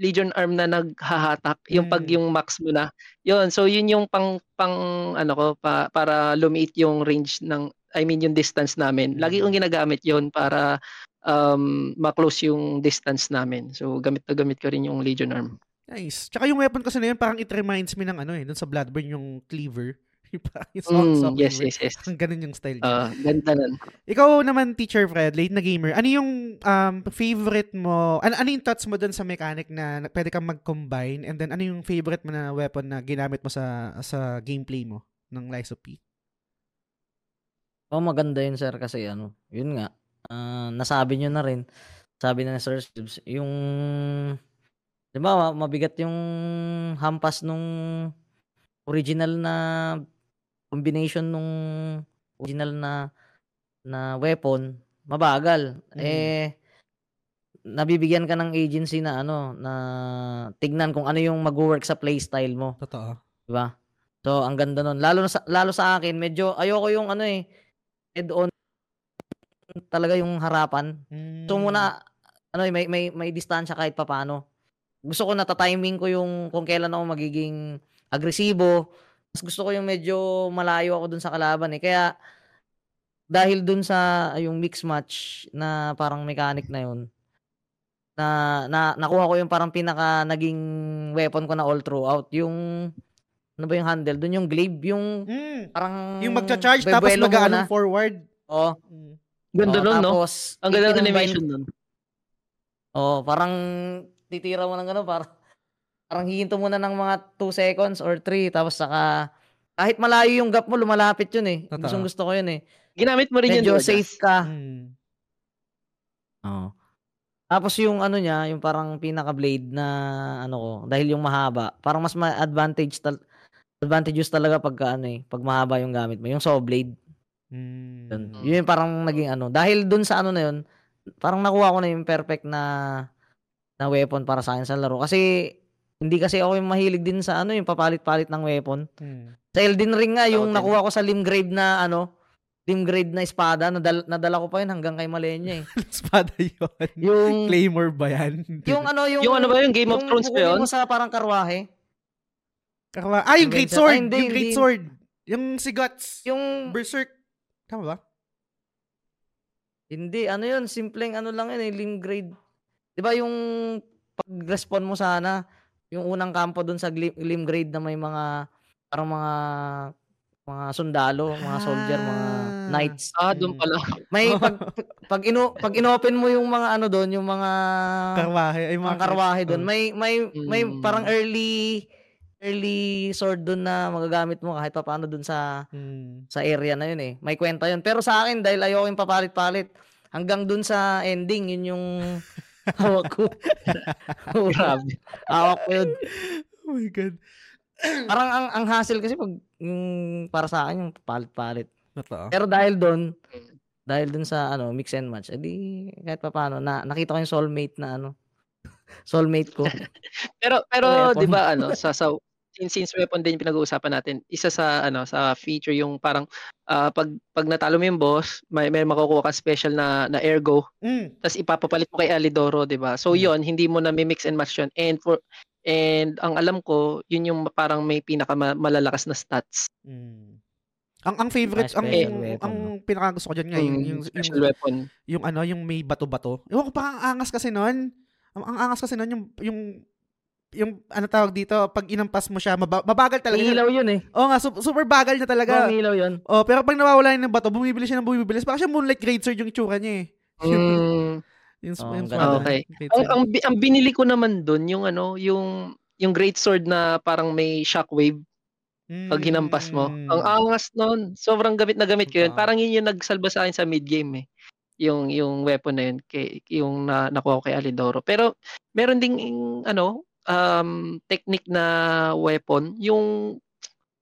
Legion Arm na naghahatak yung pag Mm. yung max mo na. Yun, so yun yung pang pang ano ko pa, para lumiit yung range ng I mean yung distance namin. Lagi Mm. kong ginagamit yon para um ma-close yung distance namin. So gamit na gamit ko rin yung Legion Arm. Nice. Tsaka yung weapon kasi na yun, parang it reminds me ng ano eh, dun sa Bloodborne yung cleaver. (laughs) Yung Mm, yes, yes, yes. Ang ganun yung style niya. Ah, ganda nun. Ikaw naman, Teacher Fred, late na gamer, ano yung um, favorite mo, ano, ano yung thoughts mo dun sa mechanic na na pwede kang mag-combine and then ano yung favorite mo na weapon na ginamit mo sa sa gameplay mo ng Lies of P? Oh, maganda yun sir kasi ano, yun nga. Ah, nasabi nyo na rin. Sabi na ni Sir Sibs, yung 'di ba ma- mabigat yung hampas nung original na combination nung original na na weapon, mabagal. Mm. Eh nabibigyan ka ng agency na ano na tignan kung ano yung mag-work sa playstyle mo. Totoo. Di ba? So, ang ganda nun. Lalo, na sa, lalo sa akin, medyo ayoko yung ano eh, head-on talaga yung harapan. Mm. So, muna, ano eh, may, may, may distansya kahit papano. Gusto ko natatiming ko yung kung kailan ako magiging agresibo, Mas gusto ko yung medyo malayo ako dun sa kalaban eh. Kaya dahil dun sa yung mix match na parang mechanic na yun, na, na nakuha ko yung parang pinaka naging weapon ko na all throughout. Yung ano ba yung handle? Dun yung glaive, yung Mm. parang Yung magcha-charge tapos mag-ano forward. Mm. Ganda Oo, nun, no? tapos, Ang ganda ng animation nun. Oo, parang titira mo ng gano'n, parang, parang hihinto mo na ng mga 2 seconds or 3, tapos saka, kahit malayo yung gap mo, lumalapit yun eh. Totoo. Gustong gusto ko yun eh. Ginamit mo rin yun. Medyo di ba, safe ka. Mm. Oo. Tapos yung ano niya, yung parang pinaka-blade na ano ko, dahil yung mahaba, parang mas ma-advantage tal advantageous talaga pagka ano eh, pag mahaba yung gamit mo, yung saw blade. Mm. Yun. Yun yung parang naging ano. Dahil dun sa ano na yun, parang nakuha ko na yung perfect na na weapon para sa akin sa laro. Kasi hindi kasi ako yung mahilig din sa ano, yung papalit-palit ng weapon. Mm. Sa Elden Ring nga, yung nakuha ko sa Limgrave na ano, Limgrave na espada, nadal, nadala ko pa yun hanggang kay Malenya eh. (laughs) Espada yun. Yung, Claymore ba yan? yung ano, yung, Yung ano ba yung Game of Thrones ba yun? mo sa parang karwahe. Karwa- ah, yung Great. Sword. Ay, hindi, yung Great hindi. Sword. Yung si Guts. Yung, Berserk. Tama ba? Hindi, ano yun, simpleng ano lang yun eh, limb grade. Di ba yung pag-respawn mo sana, yung unang kampo dun sa limb grade na may mga, parang mga, mga sundalo, mga soldier, mga Ah. knights. Ah, doon Mm. pala. (laughs) May pag, pag, ino, pag inopen mo yung mga ano doon, yung mga, Karwahe. Ay, mga karwahe doon, Oh. may, may, may Mm. parang early, early sword doon na magagamit mo kahit pa paano doon sa, Mm. sa area na yun eh. May kwenta yun. Pero sa akin, dahil ayoko yung papalit-palit, hanggang dun sa ending, yun yung (laughs) hawak ko. (laughs) Grabe. hawak ko yun. Oh my God. (clears throat) Parang ang, ang hassle kasi pag yung para sa akin yung palit-palit. Totoo. Pero dahil doon, dahil dun sa ano, mix and match, edi kahit pa paano, na, nakita ko yung soulmate na ano, (laughs) soulmate ko. Pero pero. 'di ba ano sa sa since, since weapon din yung pinag-uusapan natin, isa sa ano sa feature yung parang ah, pag pag natalo mo yung boss, may may makukuha ka special na na ergo, Mm. tapos ipapapalit mo kay Alidoro, 'di ba? So Mm. 'yon, hindi mo na mix and match 'yon. And for and ang alam ko, yun yung parang may pinaka ma- malalakas na stats. Mm. Ang ang favorite ang weapon, ang pinaka gusto ko diyan nga yung, yung, special yung, weapon. yung ano yung may bato-bato. Ewan ko pa ang angas kasi noon. Ang, ang angas kasi noon yung yung yung ano tawag dito, pag inampas mo siya, maba- mabagal talaga. Ilaw yun eh. Oo nga, su- super bagal niya talaga. Talaga. ilaw yun. Oh, pero pag nawawala yun ng bato, bumibili siya ng bumibili. Baka siya Moonlight Great Sword yung itsura niya eh. Mm, Yung, Oh, yung. Okay. Great ang, Sword. ang, ang binili ko naman doon yung ano, yung yung great sword na parang may shockwave pag hinampas mo. Mm. Ang angas noon. Sobrang gamit na gamit ko yun. Oo. Parang yun yung nagsalba sa akin sa mid game eh. Yung yung weapon na yun kay yung na, nakuha ko kay Alidoro. Pero meron ding ano um technique na weapon yung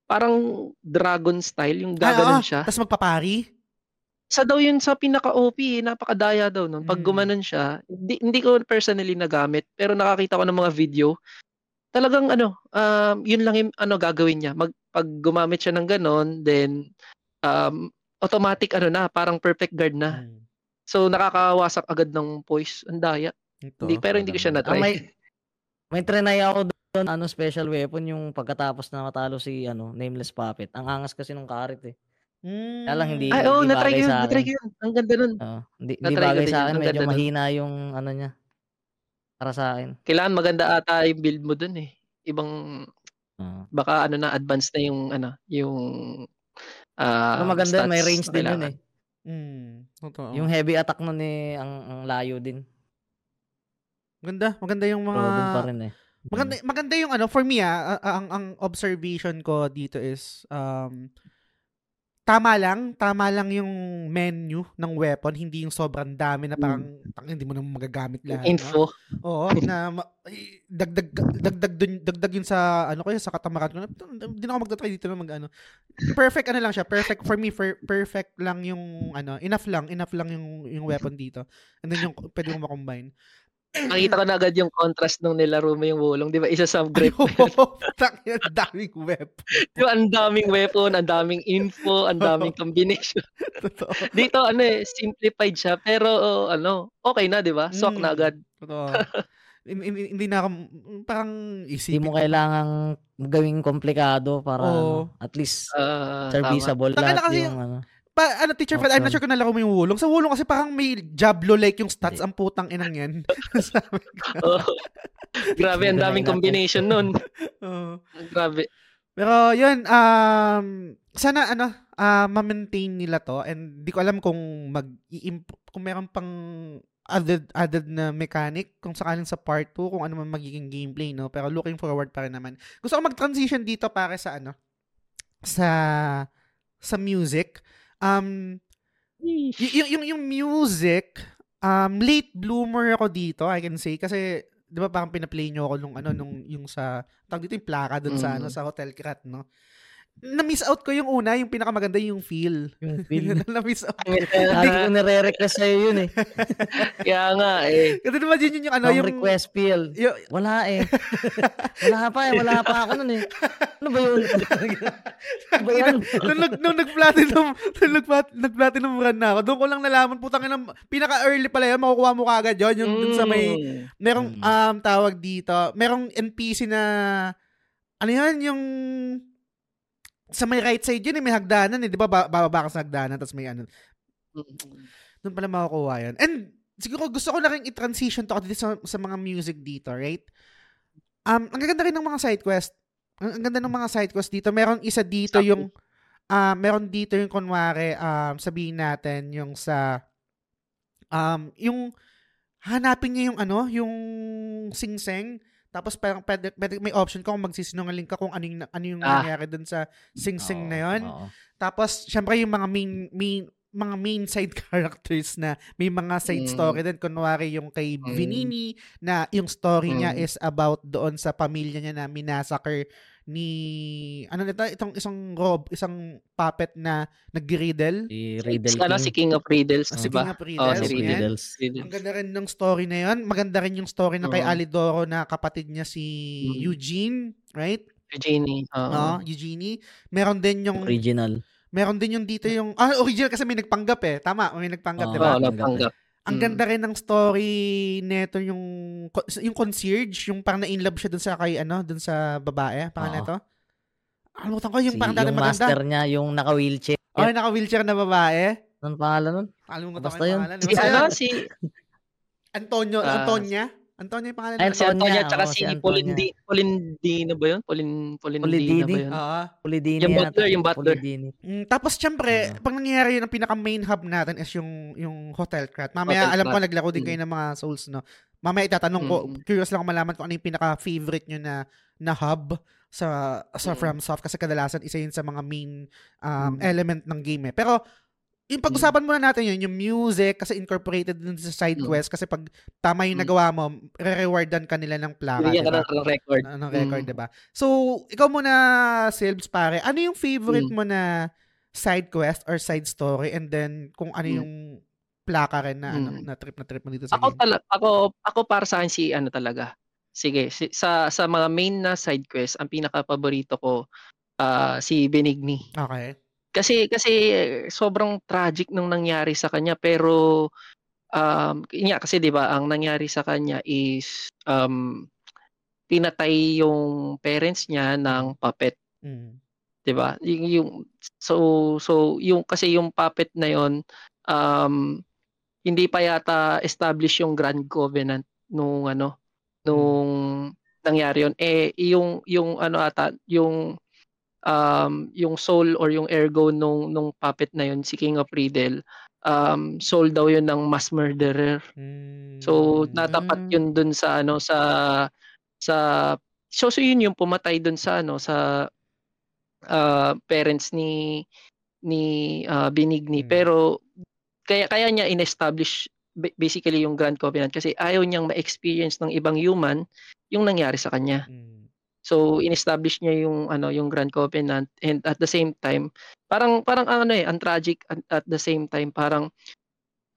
parang dragon style, yung Ah, gaganon oo. siya. Tapos magpapari. Isa daw yun sa pinaka-OP, eh, napakadaya daw nun. Pag Mm. gumanon siya, hindi, hindi ko personally nagamit, pero nakakita ko ng mga video, talagang ano, um, yun lang yung ano gagawin niya. Mag, pag gumamit siya ng ganon, then um, automatic ano na, parang perfect guard na. Mm. So nakakawasak agad ng poise. Ang daya. Ito. Hindi, pero hindi ko siya Ang na-try. may, (laughs) may trinay ako doon, ano, special weapon, yung pagkatapos na matalo si, ano, Nameless Puppet. Ang angas kasi nung karit eh. Mm. Kaya lang hindi- Ay, oh, hindi na-try bagay ko yun. sa Na-try akin. ko yun. Ang ganda nun. Oo. hindi, hindi bagay sa akin, medyo ganda nun. mahina yung, ano niya. Para sa akin. Kailangan maganda ata yung build mo dun eh. Ibang, Oo. baka ano na, advanced na yung, ano, yung ah, Pero maganda, may stats range na din yun eh. Mm. Totoo. Yung heavy attack nun eh, ang, ang layo din. Maganda, maganda yung mga dun pa rin eh. Maganda maganda yung ano for me ah, ah, ang ang observation ko dito is um tama lang, tama lang yung menu ng weapon, hindi yung sobrang dami na parang tang hindi mo na magagamit lahat. no? info. Oo, na dagdag dagdag dun, dagdag yun sa ano yun, sa katamaran ko. Hindi na ako magta-try dito na mag ano. Perfect ano lang siya, perfect for me, for, perfect lang yung ano, enough lang, enough lang yung yung weapon dito. And then yung pwede mo ma-combine. Nakita ko na agad yung contrast nung nilaro mo yung wulong. Di ba? Isa sa grip. (laughs) Tangin, daming weapon. (laughs) yung ang daming weapon, ang daming info, ang daming combination. Totoo. (laughs) Dito, ano eh, simplified siya. Pero, oh, ano, okay na, di ba? Swak na Mm. agad. Totoo. Hin- hin- Hindi na ako, parang Hindi isipin mo ko. kailangang gawing komplikado para ano, at least tama. serviceable Tangina lahat kasi yung ano. Pa, ano, teacher Fred, I'm not sure kung nalaro mo yung wulong. Sa wulong kasi parang may Diablo like yung stats ang putang inang yan. (laughs) (laughs) Oo. Grabe, ang daming combination nun. (laughs) Oo. Grabe. Pero yun, um, sana ano, ah ma-maintain nila to and di ko alam kung mag kung meron pang added, added na mechanic kung sakaling sa part 2 kung ano man magiging gameplay no pero looking forward pa rin naman gusto ko mag-transition dito para sa ano sa sa music um y- yung yung yung music um late bloomer ako dito I can say. Kasi 'di ba parang pina-play niyo ako nung ano nung yung sa tawag dito yung plaka dun sa ano Mm. sa Hotel Krat no na-miss out ko yung una yung pinakamaganda yung feel Yung (laughs) feel. na-miss out Lagi ko nire-request sa'yo yun eh. (laughs) Kaya nga eh. kasi diba yun yung, yung ano Yung yung request feel. yung, Wala eh. (laughs) Wala pa eh. Wala pa ako nun eh. Ano ba yun? ano ba yun? nung, nag, nung nag-platinum, nung nag- nag-platinum run na ako, doon ko lang nalaman, putang ina, pinaka-early pala yun, makukuha mo kagad yun, yung dun sa may, Mm. merong, Mm. um, tawag dito, merong NPC na, ano yun, yung, sa may right side yun, eh, may hagdanan eh, di ba, ba- bababa ka sa hagdanan, tapos may ano, doon pala makukuha yun. And, siguro gusto ko na rin i-transition to dito sa, sa mga music dito, right? Um, ang ganda rin ng mga side quest. Ang, ang ganda ng mga side quest dito. Meron isa dito Sakto. yung ah meron dito yung kunwari um sabihin natin yung sa um yung hanapin niya yung ano, yung singseng tapos parang pwede, pwede- may option ka kung magsisinungaling ka kung ano yung, ano yung Ah. nangyari dun sa singseng na Oo, yun. oo. Tapos, syempre yung mga main, main mga main side (laughs) characters na may mga side Mm. story din. Kunwari yung kay Mm. Vinini na yung story niya Mm. is about doon sa pamilya niya na minasakar ni ano nito itong isang rob isang puppet na nag-riddle Si Riddle Ano, King. si King of Riddles, si di ba? King of Oh, Riddles si Si yan. Riddles. Riddles. ang ganda rin ng story na yon maganda rin yung story na kay Oo. Alidoro na kapatid niya si Mm. Eugene right Eugenie. Oo. no Eugenie meron din yung Original. Meron din yung dito yung ah original kasi may nagpanggap eh tama may nagpanggap Oo. di ba Oo, napanggap. Ang Mm. ganda rin ng story neto yung yung concierge, yung parang na-inlove siya dun sa kay ano, dun sa babae, parang Oo. neto. Ano ko yung Si, parang dati yung maganda. master niya, yung naka-wheelchair. Oh, yung naka-wheelchair na babae. Anong pangalan nun? Alam mo ko yung yun. pangalan. (laughs) Si Basta ano, yun. si Antonio, Ah, Antonia. Antonia yung pangalan. Ay, niya. si Antonia Antonia, tsaka oo, si si. Polindi, Polindino ba yun? Polin, Polindino Polidini. ba yun? Oo. Polidini Yung butler, yung butler. Polidini. Mm, tapos syempre, Oo. pag nangyayari yun, ang pinaka main hub natin is yung yung Hotel Crat. Mamaya Hotel alam ko Crat. naglaro din Mm. kayo ng mga Souls, no. Mamaya itatanong ko, Mm. curious lang ako malaman kung ano yung pinaka favorite nyo na na hub sa sa Mm. FromSoft kasi kadalasan isa yun sa mga main um, Mm. element ng game eh. Pero yung pag-usapan muna natin yun, yung music kasi incorporated din sa side Mm. quest kasi pag tama yung Mm. nagawa mo, re-rewardan ka nila ng plaka, Bigyan ka diba? ng record. ng record, Mm. diba? So, ikaw muna, Silbs, pare, ano yung favorite Mm. mo na side quest or side story and then kung ano Mm. yung plaka rin na, ano, Mm. na trip na trip mo dito sa Ako game? tala, ako ako para sa akin si ano talaga. Sige, si, sa sa mga main na side quest, ang pinaka paborito ko ah, si Benigni. Okay. Kasi kasi sobrang tragic nung nangyari sa kanya pero um nga kasi 'di ba ang nangyari sa kanya is um pinatay yung parents niya ng puppet, Mm. 'di ba? Yung, yung so so yung kasi yung puppet na yon um hindi pa yata establish yung Grand Covenant nung ano nung nangyari yon eh yung yung ano ata yung um yung soul or yung ergo nung nung puppet na yon si King of Riddle um soul daw yun ng mass murderer Mm. so natapat Mm. yun dun sa ano sa sa so, so yun yung pumatay dun sa ano sa ah, parents ni ni ah, Benigni Mm. pero kaya kaya niya in-establish ba- basically yung Grand Covenant kasi ayaw niyang ma-experience ng ibang human yung nangyari sa kanya. Mm. So in-establish niya yung ano yung Grand Covenant and at the same time parang parang ang ano eh ang tragic at, at the same time parang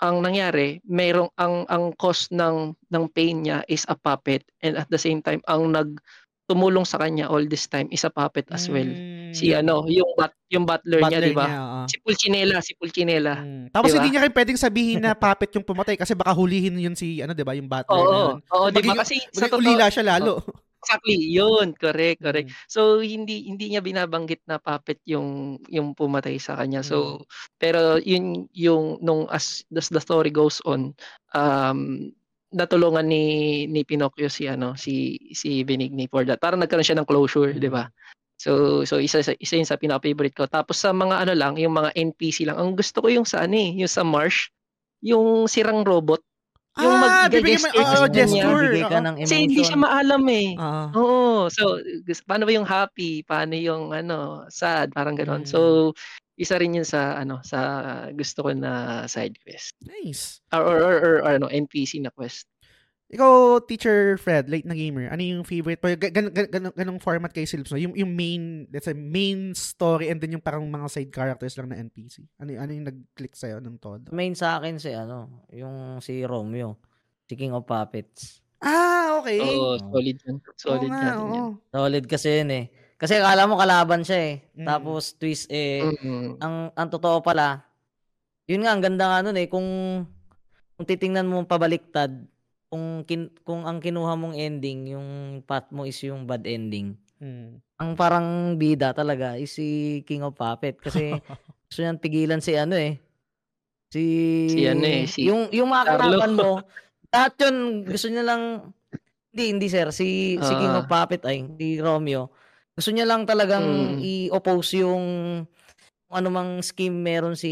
ang nangyari mayroong ang ang cause ng ng pain niya is a puppet and at the same time ang nag tumulong sa kanya all this time is a puppet as well. Mm, Si ano, yung bat, yung butler, niya, butler 'di ba? niya, oo. Si Pulcinella, si Pulcinella. Mm. Tapos Di ba? hindi niya rin pwedeng sabihin na puppet yung pumatay kasi baka hulihin yun si ano 'di ba yung butler Oo, oo, 'di ba? Kasi sa totoo, ulila siya lalo. Exactly, 'yun, correct, correct. Mm. So hindi hindi niya binabanggit na puppet yung yung pumatay sa kanya. So pero yun yung nung as, as the story goes on, um natulungan ni ni Pinocchio si ano si si Benigni for that. Parang nagkaroon siya ng closure, Mm. 'di ba? So so isa sa isa yun sa pinaka-favorite ko. Tapos sa mga ano lang, yung mga NPC lang. Ang gusto ko yung sa ano eh, yung sa Marsh, yung sirang robot. Yung ah, mo, mag-gesture kasi niya. gesture. Bigay ka ng Kasi hindi siya emotion. maalam eh. Oo. Oo. So, paano ba yung happy? Paano yung ano, sad? Parang gano'n. Mm. So, isa rin yun sa ano sa gusto ko na side quest. Nice. Or or, or, or, or ano, NPC na quest. Ikaw, Teacher Fred, late na gamer, ano yung favorite mo? Gan, gan, gan, ganong format kay Silps, no? Yung, yung main, let's say, main story and then yung parang mga side characters lang na NPC. Ano, ano yung nag-click sa'yo ng todo? Main sa akin si ano, yung si Romeo, si King of Puppets. Ah, okay. Oo, Oo. solid yan. Solid Oo nga, din yan. Solid kasi yun eh. Kasi akala mo kalaban siya eh. Mm. Tapos twist eh, Mm. ang ang totoo pala, yun nga ang ganda nga nun eh kung kung titingnan mo pabaliktad, kung kin, kung ang kinuha mong ending, yung path mo is yung bad ending. Mm. Ang parang bida talaga is si King of Puppet kasi (laughs) gusto niyang pigilan si ano eh. Si Si ano eh, si yung yung mga kalaban mo, (laughs) lahat yun gusto niya lang hindi hindi sir, si si King of Ah. Puppet ay si Romeo. Gusto niya lang talagang Mm. i-oppose yung kung ano mang scheme meron si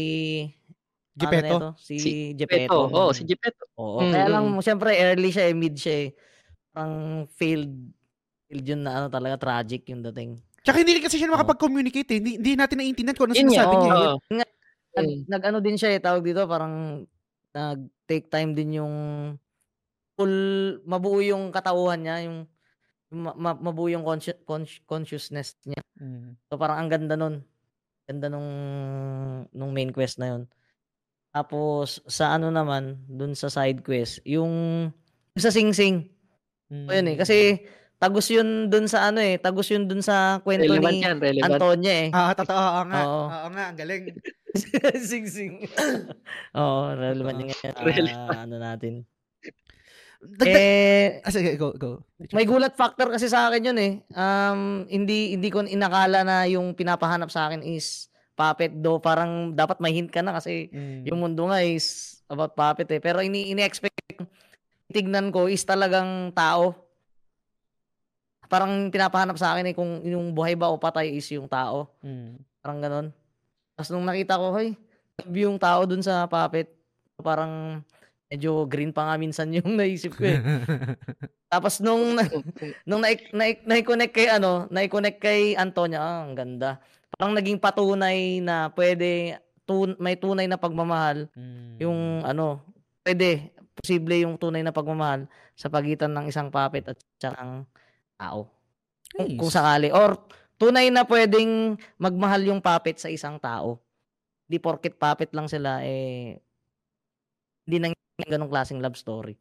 Ano na ito? Si, Si Geppetto. Petto. Oo, si Gepetto. Oo, Mm, kaya lang mm. siyempre early siya eh, mid siya eh. Parang failed failed yun na ano talaga tragic yung dating. Tsaka hindi kasi siya makapag-communicate eh. Hindi, hindi natin naiintindihan kung ano sinasabi niya. oo. Nag, Mm. nag-ano din siya eh, tawag dito, parang nag-take time din yung full, mabuo yung katauhan niya, yung, yung ma- ma- mabuo yung consci- consci- consciousness niya. Mm. So parang ang ganda nun. Ganda nung, nung main quest na yun. Tapos sa ano naman, dun sa side quest, yung, yung sa Sing Sing. Mm. O yun eh, kasi tagos yun dun sa ano eh, tagos yun dun sa kwento Relevant ni yan, relevant. Antonia eh. Ah, totoo. Oo nga. Oo. Oo nga, ang galing. (laughs) sing sing. Oo, relevant yung uh, Relevant. ano natin. Dagdag, Eh, ah, sige, go, go. may gulat factor kasi sa akin yun eh. Um, hindi hindi ko inakala na yung pinapahanap sa akin is puppet do. Parang dapat may hint ka na kasi Mm. yung mundo nga is about puppet eh. Pero ini ini-expect tignan ko is talagang tao. Parang pinapahanap sa akin eh kung yung buhay ba o patay is yung tao. Mm. Parang ganon. Tapos nung nakita ko, hoy, yung tao dun sa puppet, parang medyo green pa nga minsan yung (laughs) naisip ko eh. (laughs) Tapos nung na- nung na na na-connect kay ano, na-connect kay Antonia, ah, ang ganda. Parang naging patunay na pwede tun, may tunay na pagmamahal Mm. yung ano, pwede posible yung tunay na pagmamahal sa pagitan ng isang puppet at saka ng tao. Kung, Nice. kung sakali or tunay na pwedeng magmahal yung puppet sa isang tao. Hindi porket puppet lang sila eh hindi nang ganong klaseng love story.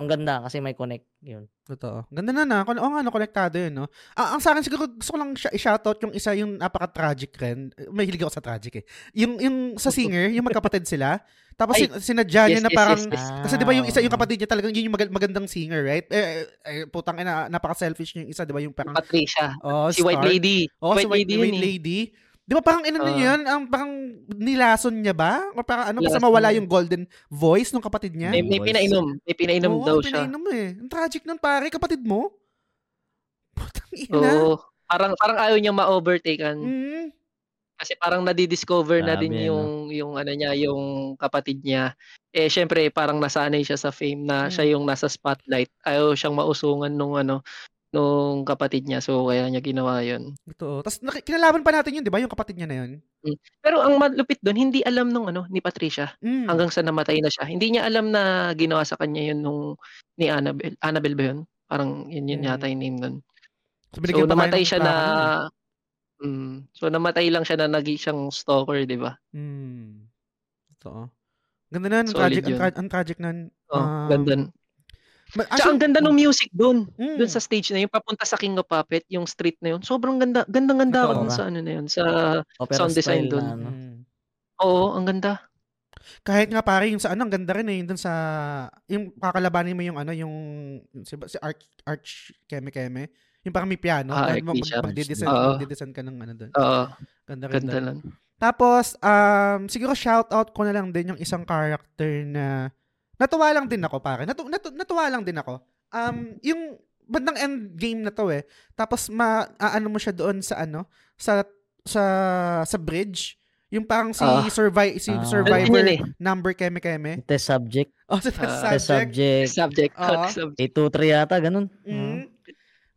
Ang ganda kasi may connect yun. Totoo. Ganda na na. Kung, oh, nga, no, konektado yun, no? Ah, ang sa akin, siguro, gusto ko lang siya, i-shoutout yung isa, yung napaka-tragic rin. May hilig ako sa tragic eh. Yung, yung sa singer, yung magkapatid sila. Tapos Ay, sin- sinadya niya yes, na yes, parang, yes, yes. kasi di ba yung isa, yung Ah, kapatid niya talagang yun yung mag- magandang singer, right? Eh, eh, putang ina, napaka-selfish niya yung isa, di ba? Yung parang, Patricia. oh, Si White. Lady. Oh, si White White, Lady White yun eh. Di ba parang Ah. niya yun? Ang parang nilason niya ba? O parang ano, Lason. mawala yung golden voice ng kapatid niya? May, may pinainom. May pinainom Oo, daw ang siya. pinainom eh. Ang tragic nun, pare. Kapatid mo? Putang ina. Oo. Parang parang ayaw niyang ma-overtaken. Mm. Kasi parang nadidiscover na din no? yung yung ano niya, yung kapatid niya. Eh syempre parang nasanay siya sa fame na Mm. siya yung nasa spotlight. Ayaw siyang mausungan nung ano nung kapatid niya. So kaya niya ginawa 'yon. Ito. Tapos kinalaban pa natin yun, di ba? Yung kapatid niya na yun. Pero ang malupit doon, hindi alam nung ano ni Patricia Mm. hanggang sa namatay na siya. Hindi niya alam na ginawa sa kanya yun nung ni Annabelle. Annabelle ba yun? Parang yun yun Mm. yata yung name nun. So, So namatay siya na eh. mm, so namatay lang siya na naging siyang stalker, 'di ba? Mm. Ito. Ganda na, ang Solid tragic, ang, yun. tra- ang tragic nun. Oh, Um, ganda. Ma- Tsaka ang ganda ng music doon. Mm. Doon sa stage na yun, papunta sa King of Puppet, yung street na yun. Sobrang ganda. Gandang-ganda ako dun sa ano na yun. Sa Opera sound design na ano. Mm. Oo, ang ganda. Kahit nga pare yung sa ano, ang ganda rin eh, yung dun sa yung kakalabanin mo yung ano, yung yung si, si Arch Arch Keme Keme. Yung parang may piano, Ah, kahit mo Archbishop. magde-descend, Oo. magde-descend ka ng ano doon. Oo, Ganda rin ganda doon. lang. Tapos, um, siguro shout out ko na lang din yung isang character na natuwa lang din ako, pare. Natu, natu, natuwa lang din ako. Um, yung bandang end game na to eh. Tapos ma aano mo siya doon sa ano, sa sa sa bridge. Yung parang si Ah. survive si Ah. survivor yun eh? number keme keme. Test subject. Oh, sa. Test subject. subject. Subject. Oo. subject. 823 yata, ganun. Mm.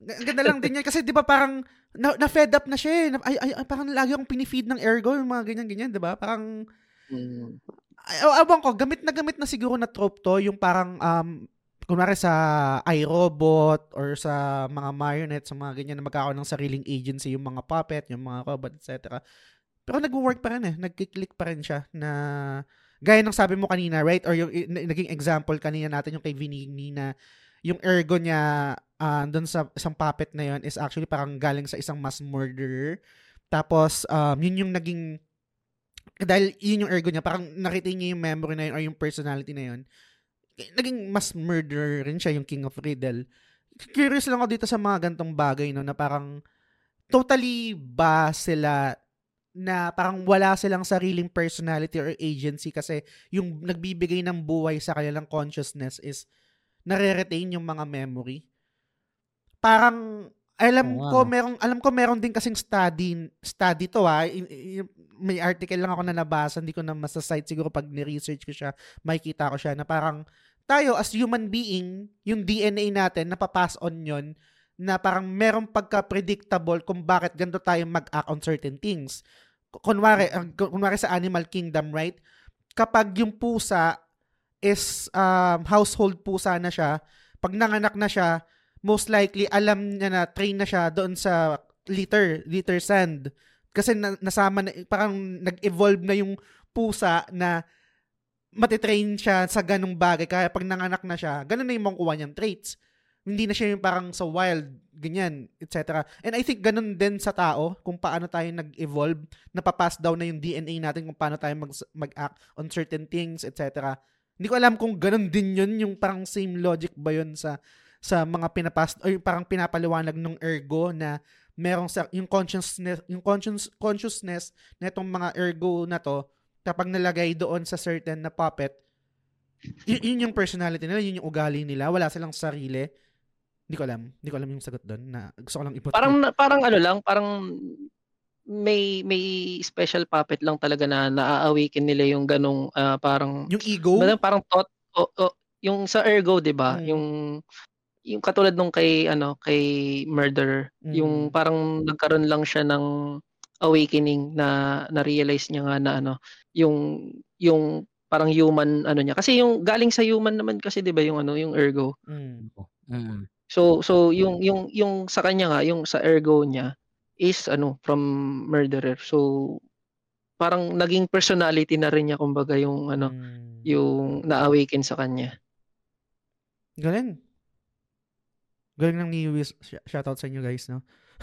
Ang ganda lang din yan. Kasi di ba parang na, na-fed up na siya eh. Na, ay, ay, ay, parang lagi akong pinifeed ng ergo, yung mga ganyan-ganyan, di ba? Parang, Mm. Ay, oh, abang ko, gamit na gamit na siguro na trope to, yung parang, um, kunwari sa iRobot or sa mga marionettes, sa mga ganyan na magkakaroon ng sariling agency, yung mga puppet, yung mga robot, etc. Pero nag-work pa rin eh. Nag-click pa rin siya na gaya ng sabi mo kanina, right? Or yung naging example kanina natin yung kay Vinini na yung ergo niya ah doon sa isang puppet na yon is actually parang galing sa isang mass murderer. Tapos um, yun yung naging dahil yun yung ergo niya, parang na-retain niya yung memory na yun or yung personality na yun. Naging mass murderer rin siya, yung King of Riddle. Curious lang ako dito sa mga gantong bagay, no, na parang totally ba sila na parang wala silang sariling personality or agency kasi yung nagbibigay ng buhay sa kanilang consciousness is nare-retain yung mga memory. Parang alam Oo nga, ko merong alam ko meron din kasing study study to ha. May article lang ako na nabasa, hindi ko na masasite siguro pag ni-research ko siya, makikita ko siya na parang tayo as human being, yung DNA natin napapass on yon na parang merong pagka-predictable kung bakit ganito tayo mag-act on certain things. Kunwari, kunwari sa animal kingdom, right? Kapag yung pusa is um, household pusa na siya, pag nanganak na siya, most likely alam niya na train na siya doon sa litter, litter sand. Kasi na, nasama na, parang nag-evolve na yung pusa na matitrain siya sa ganong bagay. Kaya pag nanganak na siya, ganun na yung makukuha niyang traits. Hindi na siya yung parang sa wild, ganyan, etc. And I think ganun din sa tao, kung paano tayo nag-evolve, napapass down na yung DNA natin kung paano tayo mag- mag-act on certain things, etc. Hindi ko alam kung ganun din yun, yung parang same logic ba yun sa sa mga pinapas o yung parang pinapaliwanag ng ergo na merong sa yung consciousness yung conscious consciousness na itong mga ergo na to kapag nalagay doon sa certain na puppet y- yun yung personality nila yun yung ugali nila wala silang sarili hindi ko alam hindi ko alam yung sagot doon na gusto ko lang ipot Parang parang ano lang, parang may may special puppet lang talaga na naaawaken nila yung ganong ah, parang yung ego Parang parang thought o, o- yung sa ergo 'di ba? Mm. Yung yung katulad nung kay ano kay murderer, Mm. yung parang nagkaroon lang siya ng awakening na na-realize niya nga na ano, yung yung parang human ano niya. Kasi yung galing sa human naman kasi 'di ba yung ano, yung ergo. Mm. Mm. So so yung yung yung sa kanya nga, yung sa ergo niya is ano from murderer. So parang naging personality na rin niya kumbaga yung ano, Mm. yung na-awaken sa kanya. galing galing ng ni Wiz Sh- shoutout sa inyo guys no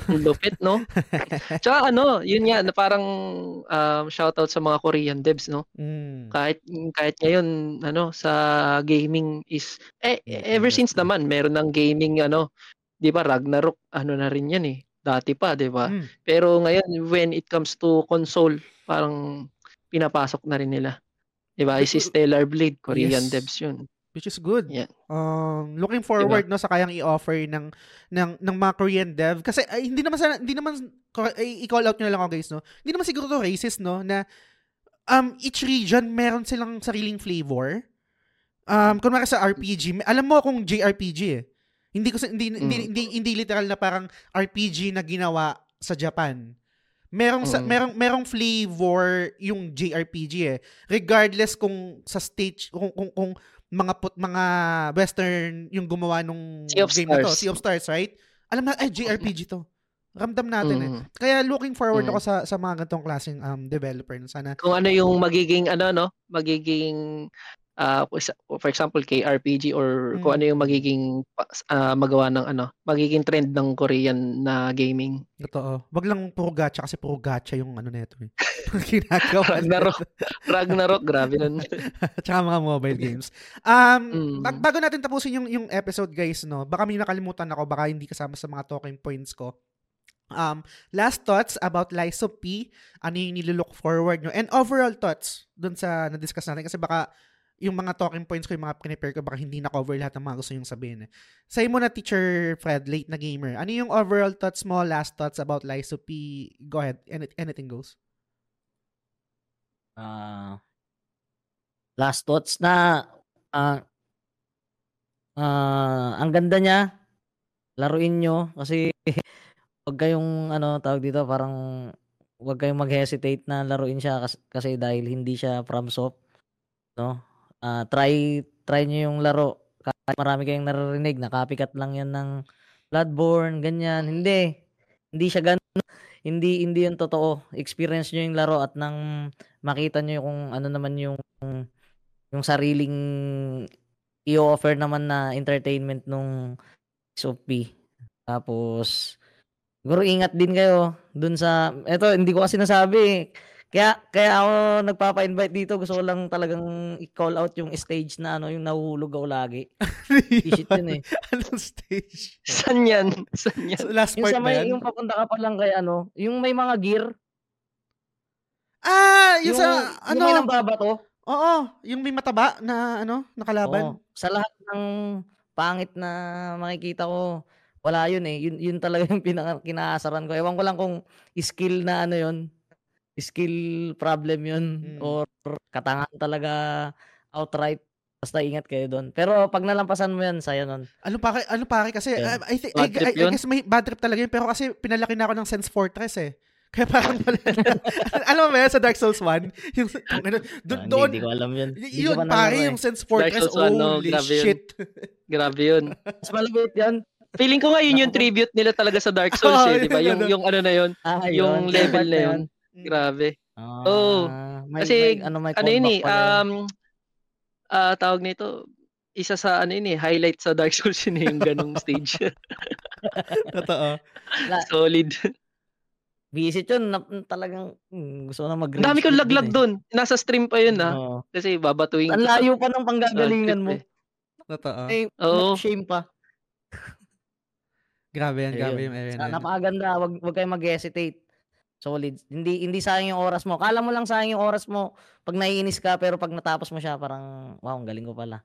Lupit, no? (laughs) Tsaka ano, yun nga, na parang um, shoutout sa mga Korean devs, no? mm. Kahit kahit ngayon, ano, sa gaming is, eh, ever since naman, meron ng gaming, ano, di ba, Ragnarok, ano na rin yan eh. Dati pa, di ba? Mm. Pero ngayon, when it comes to console, parang pinapasok na rin nila. Di ba? Si Stellar Blade, Korean Yes. devs yun. Which is good. Yeah. Um looking forward no sa kayang i-offer ng ng ng mga Korean dev kasi ay, hindi naman sana, hindi naman i-call out nyo na lang ako guys no. Hindi naman siguro to racist no na um each region meron silang sariling flavor. Um kunwari sa RPG, alam mo kung JRPG eh. Hindi ko sa- hindi, hindi, Mm. hindi hindi literal na parang RPG na ginawa sa Japan. Merong sa, Mm. merong merong flavor yung JRPG eh. Regardless kung sa stage kung kung, kung mga put, mga western yung gumawa nung Sea of game na to, Stars. Sea of Stars, right? Alam na ay JRPG to. Ramdam natin eh. Mm. Kaya looking forward Mm. ako sa sa mga ganitong klaseng um developer. Sana Kung ano yung magiging, ano, no? Magiging isa- for example KRPG or kung ano yung Mm. magiging ah, magawa ng ano, magiging trend ng Korean na gaming. Totoo. Wag lang puro gacha kasi puro gacha yung ano nito eh. (laughs) Ginagawa (laughs) Ragnarok. Ragnarok, grabe nun. (laughs) Tsaka mga mobile games. Um, Mm. bag- bago natin tapusin yung yung episode guys, no. Baka may nakalimutan ako, baka hindi kasama sa mga talking points ko. Um, last thoughts about Lies of P, ano yung nilook forward nyo, and overall thoughts dun sa na-discuss natin kasi baka yung mga talking points ko, yung mga prepare ko, baka hindi na-cover lahat ng mga gusto yung sabihin. Eh. Sa'yo mo na, Teacher Fred, late na gamer. Ano yung overall thoughts mo, last thoughts about Lies of P? Go ahead. Any- anything goes. Ah, last thoughts na ah ah, ang ganda niya. Laruin nyo kasi (laughs) wag kayong ano tawag dito parang wag kayong mag-hesitate na laruin siya kasi, kasi dahil hindi siya from soft no. Ah, try try niyo yung laro. Kahit marami kayong naririnig na copycat lang yan ng Bloodborne, ganyan. Hindi. Hindi siya ganun. Hindi hindi yun totoo. Experience niyo yung laro at nang makita nyo kung ano naman yung yung sariling i-offer naman na entertainment nung SOP. Tapos siguro ingat din kayo dun sa eto hindi ko kasi nasabi. Kaya kaya ako nagpapa-invite dito. Gusto ko lang talagang i-call out yung stage na ano yung nahuhulog ako lagi. (laughs) Shit yun eh. Anong stage? San yan? San yan? So, last Yung part sa ba may yan? yung papunta ka pa lang kay ano, yung may mga gear, Ah, yung, yung, sa, yung ano, may nambabato. oo, yung may mataba na, ano, nakalaban. Oo. Sa lahat ng pangit na makikita ko, wala yun eh. Yun, yun talaga (laughs) yung pinaka kinaasaran ko. Ewan ko lang kung skill na ano yun. Skill problem yun. Mm. Or katangan talaga outright. Basta ingat kayo doon. Pero pag nalampasan mo yan, saya nun. Ano pa ano pare kasi Yeah. I, I, think, I, Bad trip I- I guess may bad trip talaga yun pero kasi pinalaki na ako ng Sense Fortress eh. Kaya parang wala (laughs) alam mo ba sa Dark Souls 1? Yung, ano, doon, Ah, doon, Hindi, ko alam yun. y- yun pa pare, eh. yung Sense Fortress, Souls 1, no? holy Grabe yun. shit. (laughs) Grabe yun. Mas malapit yan. Feeling ko nga yun yung tribute nila talaga sa Dark (laughs) Souls Oo, eh, di ba? yun, Yung, yung ano na yun, Ah, yung yun. level na yun. Grabe. Ah, Oo. may, Kasi, may, ano, may Ano yun eh, um, ah tawag nito, isa sa ano yun eh, highlight sa Dark Souls yun eh, yung ganong stage. (laughs) Totoo. (laughs) Solid. Visit yun. Na, talagang hmm, gusto na mag Ang dami kong laglag doon. Nasa stream pa yun ah. Oo. Kasi babatuin Ang layo pa ng panggagalingan mo. eh. Totoo. Eh, Oo. shame pa. (laughs) Grabe yan, grabe yung area Sa, na yun. napakaganda. Wag, wag kayong mag-hesitate. Solid. Hindi hindi sayang yung oras mo. Kala mo lang sayang yung oras mo pag naiinis ka pero pag natapos mo siya parang wow, ang galing ko pala.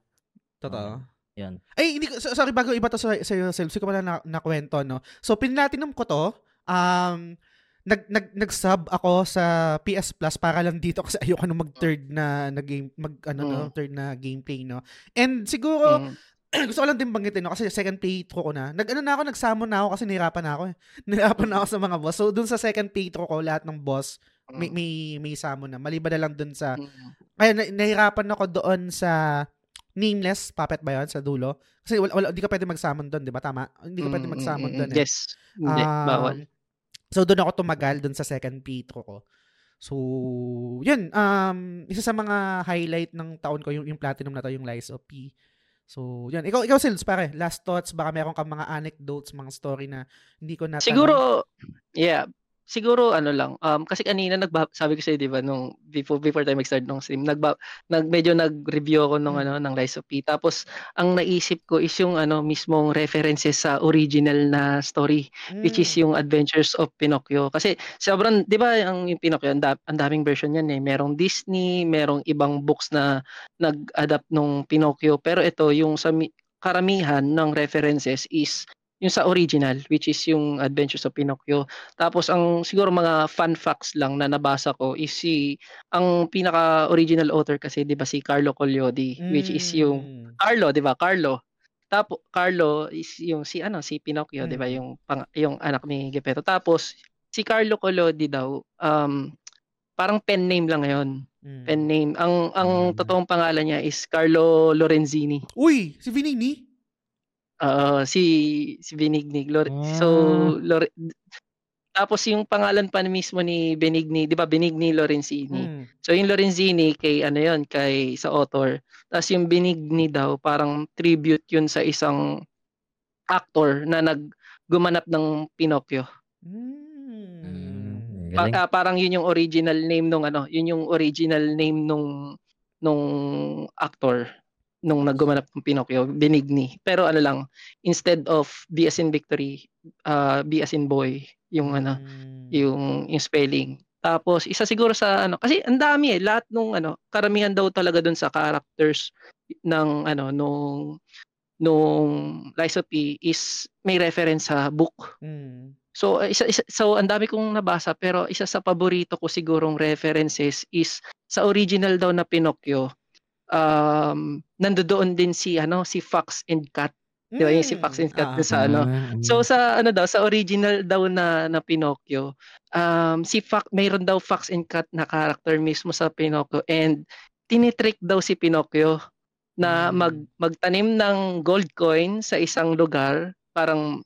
Totoo. Yun. Ay, hindi sorry, bago iba to sa, sa iyo, Sel, ko pala na, nakwento, no? So, pinlatinom ko to, um, nag, nag, nag-sub ako sa PS Plus para lang dito kasi ayoko na mag-third na, na game, mag, ano, no, Mm. third na gameplay, no? And siguro, Mm. (clears throat) gusto ko lang din banggitin, no? Kasi second playthrough ko na. Nag, ano na ako, nag-summon na ako kasi nahirapan na ako, eh. (laughs) Nahirapan na ako sa mga boss. So, dun sa second playthrough ko, lahat ng boss, may, may, may summon na. Maliban na lang dun sa, Mm. kaya na, nahirapan ako doon sa nameless puppet ba yun sa dulo? Kasi wala, wala, hindi ka pwede mag-summon doon, di ba? Tama? Hindi ka pwede Mm, mag-summon mm, doon. mm. Eh. Yes. Hindi, Um, bawal. So, doon ako tumagal doon sa second playthrough ko. So, yun. Um, isa sa mga highlight ng taon ko, yung, yung platinum na to, yung Lies of P. So, yun. Ikaw, ikaw Sils, pare. Last thoughts, baka meron kang mga anecdotes, mga story na hindi ko natanong. Siguro, yeah, siguro ano lang, um, kasi kanina nagba, sabi ko sa'yo, di ba, nung before, before tayo mag-start ng stream, nagba, nag, medyo nag-review ako nung, Mm. ano, ng Rise of P. Tapos, ang naisip ko is yung, ano, mismong references sa original na story, which is Mm. yung Adventures of Pinocchio. Kasi, sobrang, di ba, ang yung Pinocchio, ang, da- ang daming version yan eh. Merong Disney, merong ibang books na nag-adapt nung Pinocchio. Pero ito, yung sa mi- karamihan ng references is yung sa original which is yung Adventures of Pinocchio. Tapos ang siguro mga fun facts lang na nabasa ko is si ang pinaka original author kasi 'di ba si Carlo Collodi which is yung Mm. Carlo, 'di ba? Carlo. Tapos Carlo is yung si ano si Pinocchio, 'di ba? Mm. Yung pang, yung anak ni Geppetto. Tapos si Carlo Collodi daw um parang pen name lang ngayon. Mm. Pen name. Ang ang Mm. totoong pangalan niya is Carlo Lorenzini. Uy, si Vinini? Oo, si si Binignig. Lore, So Ah. Lore, tapos yung pangalan pa mismo ni Benigni, 'di ba? Benigni Lorenzini. Mm. So yung Lorenzini kay ano 'yon, kay sa author. Tapos yung Benigni daw parang tribute 'yun sa isang actor na nag gumanap ng Pinocchio. Mm. Pa- Galing. ah, parang yun yung original name nung ano, yun yung original name nung nung actor nung naggumanap ng Pinocchio, Benigni. Pero ano lang, instead of B as in victory, uh, B as in boy, yung ano, Mm. yung yung spelling. Tapos isa siguro sa ano kasi ang dami eh lahat nung ano karamihan daw talaga dun sa characters ng ano nung nung Lies of P is may reference sa book. Mm. So uh, isa, isa so ang dami kong nabasa pero isa sa paborito ko sigurong references is sa original daw na Pinocchio. Um nandoon din si ano si Fox and Cat. Di ba yung si Fox and Cat Ah. sa ano Mm. So sa ano daw sa original daw na na Pinocchio, um si Fox mayroon daw Fox and Cat na character mismo sa Pinocchio and tinitrick daw si Pinocchio na Mm. mag magtanim ng gold coin sa isang lugar, parang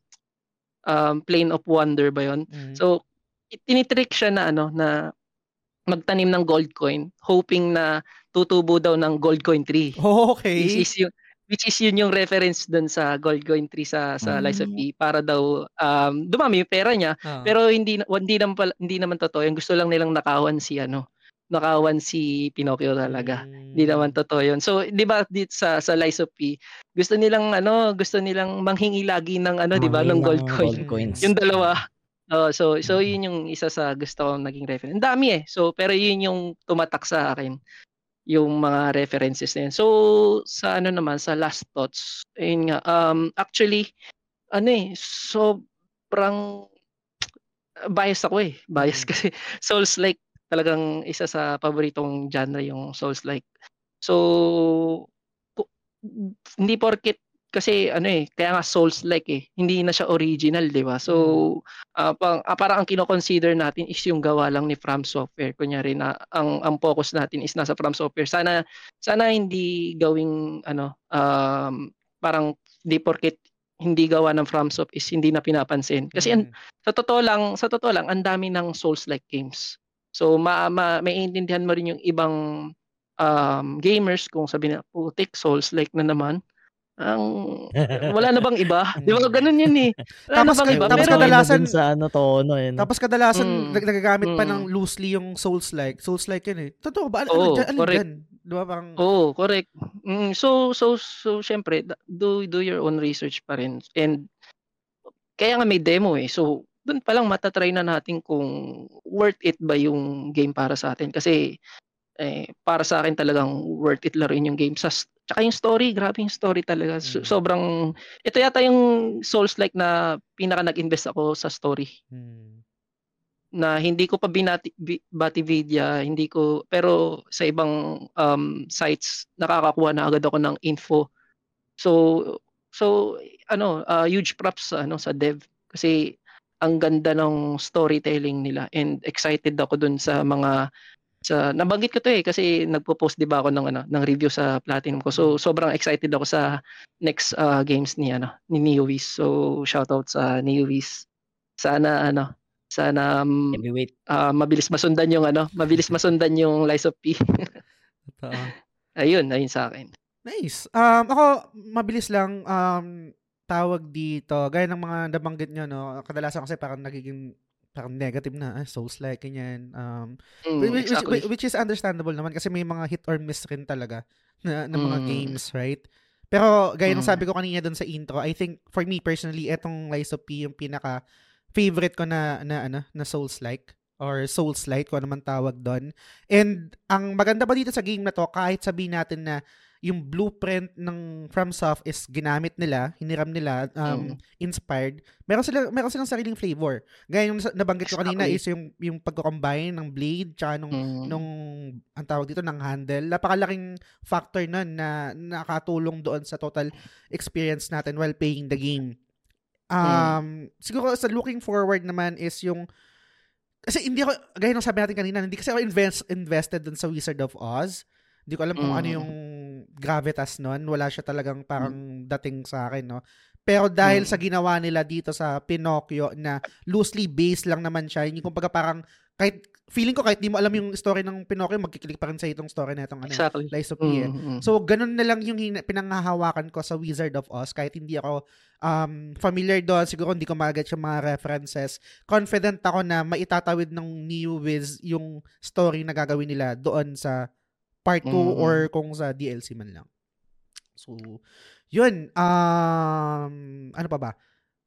um plane of wonder ba 'yon? Mm. So tinitrick siya na ano na magtanim ng gold coin hoping na tutubo daw ng gold coin tree. (laughs) okay. Which is yung which is yun yung reference dun sa gold coin tree sa sa Lies of P para daw um dumami yung pera niya Ah. pero hindi hindi naman pala- hindi naman totoo yung gusto lang nilang nakawan si ano nakawan si Pinocchio talaga Mm. hindi naman totoo yun so di ba dito sa sa Lies of P gusto nilang ano gusto nilang manghingi lagi ng ano di ba ng gold coin coins. yung dalawa Oh, so so yun yung isa sa gusto kong naging reference. Ang dami eh. So pero yun yung tumatak sa akin yung mga references na yun. So sa ano naman sa last thoughts, ayun nga um actually ano eh sobrang bias ako eh. Bias Mm. kasi (laughs) Souls like talagang isa sa paboritong genre yung Souls like. So hindi porket kasi ano eh, kaya nga Souls like eh, hindi na siya original, 'di ba? So ah, pang, ah, parang ang kino-consider natin is yung gawa lang ni From Software. Kunyari na ang ang focus natin is nasa From Software. Sana sana hindi gawing ano um parang di porket hindi gawa ng FromSoft is hindi na pinapansin. Kasi ang, Mm. sa totoo lang, sa totoo lang, ang dami ng Souls-like games. So, ma, ma, maiintindihan mo rin yung ibang um, gamers kung sabi na, putik, Souls-like na naman. Ang, (laughs) wala na bang iba? Di ba? Ganun yun eh. Wala Tapos na bang iba? tapos Pero, kadalasan- sa ano tono eh. no? Tapos kadalasan Mm. nag- nagagamit pa Mm. ng loosely yung Souls-like. Souls-like yun eh. Totoo ba? Oo, alin, alin correct. dyan? Di ba parang... Oo, correct. Mm, so, so, so, syempre, do, do your own research pa rin. And, kaya nga may demo eh. So, doon pa lang matatry na natin kung worth it ba yung game para sa atin. Kasi, eh, para sa akin talagang worth it laruin yung game. Sa, tsaka yung story, grabe yung story talaga. So- Mm. sobrang, ito yata yung Souls-like na pinaka nag-invest ako sa story Hmm. na hindi ko pa binati bi- Batividia, hindi ko pero sa ibang um, sites nakakakuha na agad ako ng info. So so ano, uh, huge props sa ano sa dev kasi ang ganda ng storytelling nila and excited ako dun sa mga sa nabanggit ko to eh kasi nagpo-post 'di ba ako ng ano ng review sa Platinum ko. So sobrang excited ako sa next uh, games ni ano ni Neowiz. So shoutout sa Neowiz. Sana ano sana um, ah, mabilis masundan yung ano, mabilis masundan yung Lies of P. (laughs) Ayun, ayun sa akin. Nice. Um, ako, mabilis lang, um, tawag dito, gaya ng mga nabanggit nyo, no, kadalasan kasi parang nagiging parang negative na, ah, souls-like, ganyan. Um, Mm, which, which, exactly. which is understandable naman kasi may mga hit or miss rin talaga na, na mga Mm. games, right? Pero gaya ng Mm. sabi ko kanina doon sa intro, I think for me personally, etong Lies of P yung pinaka favorite ko na na ano, na Souls-like or Souls-like kung ano man tawag doon. And ang maganda pa dito sa game na to, kahit sabihin natin na yung blueprint ng FromSoft is ginamit nila, hiniram nila, um, inspired, meron sila meron silang sariling flavor. Gaya yung nabanggit ko kanina Exactly. is yung yung pagko-combine ng blade tsaka nung Mm. nung ang tawag dito ng handle. Napakalaking factor nun na nakatulong doon sa total experience natin while playing the game. Um, siguro sa looking forward naman is yung kasi hindi ako, gaya ng sabi natin kanina, hindi kasi ako invest, invested dun sa Wizard of Oz. Hindi ko alam kung Mm. ano yung gravitas nun. Wala siya talagang parang dating sa akin, no? Pero dahil Mm. sa ginawa nila dito sa Pinocchio na loosely based lang naman siya, hindi kumbaga parang kahit feeling ko kahit di mo alam yung story ng Pinocchio, magkiklik pa rin sa itong story na itong ano, Exactly. Lies of P. Mm. So, ganun na lang yung pinanghahawakan ko sa Wizard of Oz kahit hindi ako um, familiar doon. Siguro hindi ko magat yung mga references. Confident ako na maitatawid ng New Wiz yung story na gagawin nila doon sa part 2 Mm, mm. or kung sa DLC man lang. So, yun. Um, ano pa ba?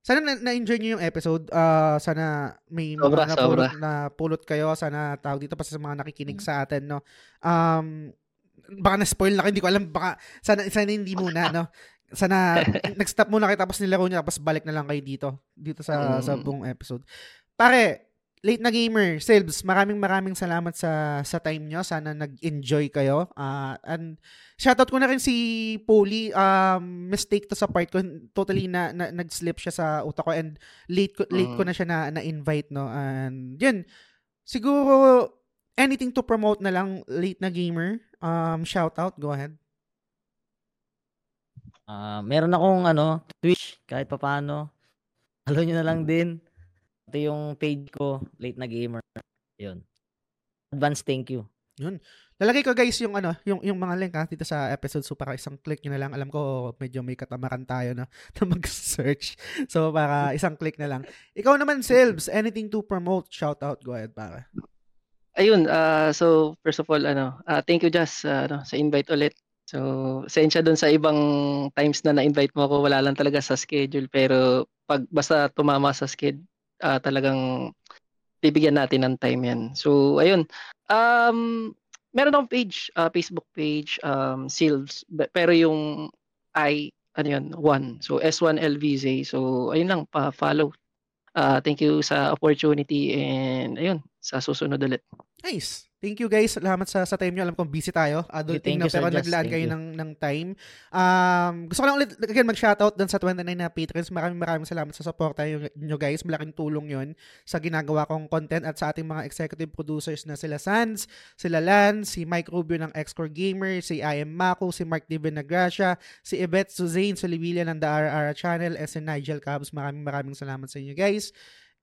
Sana na- na-enjoy nyo yung episode. Ah, sana may Sobra, mga napulot, sobra. na pulot kayo. Sana tawag dito pa sa mga nakikinig sa atin, no? Um, baka na-spoil na kayo, hindi ko alam. Baka, sana, sana hindi muna, no? Sana, (laughs) nag-stop muna kayo tapos nilaro nyo tapos balik na lang kayo dito. Dito sa, sa Mm. buong episode. Pare, late na gamer, Silbs, maraming maraming salamat sa sa time nyo. Sana nag-enjoy kayo. Ah, and shoutout ko na rin si Poli. Um, mistake to sa part ko. Totally na, na nag-slip siya sa utak ko and late ko, late ko Mm. na siya na, na-invite, no? And yun, siguro anything to promote na lang late na gamer. Um, shoutout, go ahead. Ah, meron akong ano, Twitch kahit papaano. Follow nyo na lang din. Ito yung page ko, Late na Gamer. 'Yun. Advance thank you. Lalagay ko guys yung ano, yung yung mga link ha, dito sa episode so para isang click nyo na lang. Alam ko medyo may katamaran tayo na, (laughs) na mag-search. So para isang click na lang. Ikaw naman Silbs, anything to promote, shout out, go ahead para. Ayun, ah, so first of all, ano, ah, thank you Jazz ah, ano, sa invite ulit. So, sensya doon sa ibang times na na-invite mo ako, wala lang talaga sa schedule. Pero pag basta tumama sa schedule, ah, talagang bibigyan natin ng time yan. So, ayun. Um, meron akong page, ah, Facebook page, um, Silves. Pero yung I, ano yun, one. So, S1LVZ. So, ayun lang, pa-follow. Ah, thank you sa opportunity and ayun, sa susunod ulit. Nice. Thank you guys. Salamat sa sa time nyo. Alam kong busy tayo. Adulting thank na pero naglaan kayo you. ng, ng time. Um, gusto ko lang ulit again mag-shoutout dun sa 29 na patrons. Maraming maraming salamat sa suporta nyo guys. Malaking tulong yon sa ginagawa kong content at sa ating mga executive producers na sila Sans, sila Lance, si Mike Rubio ng Xcore Gamer, si I am Mako, si Mark D. Benagracia, si Yvette Suzanne Solivilla ng The RR Channel, at si Nigel Cabs. Maraming maraming salamat sa inyo guys.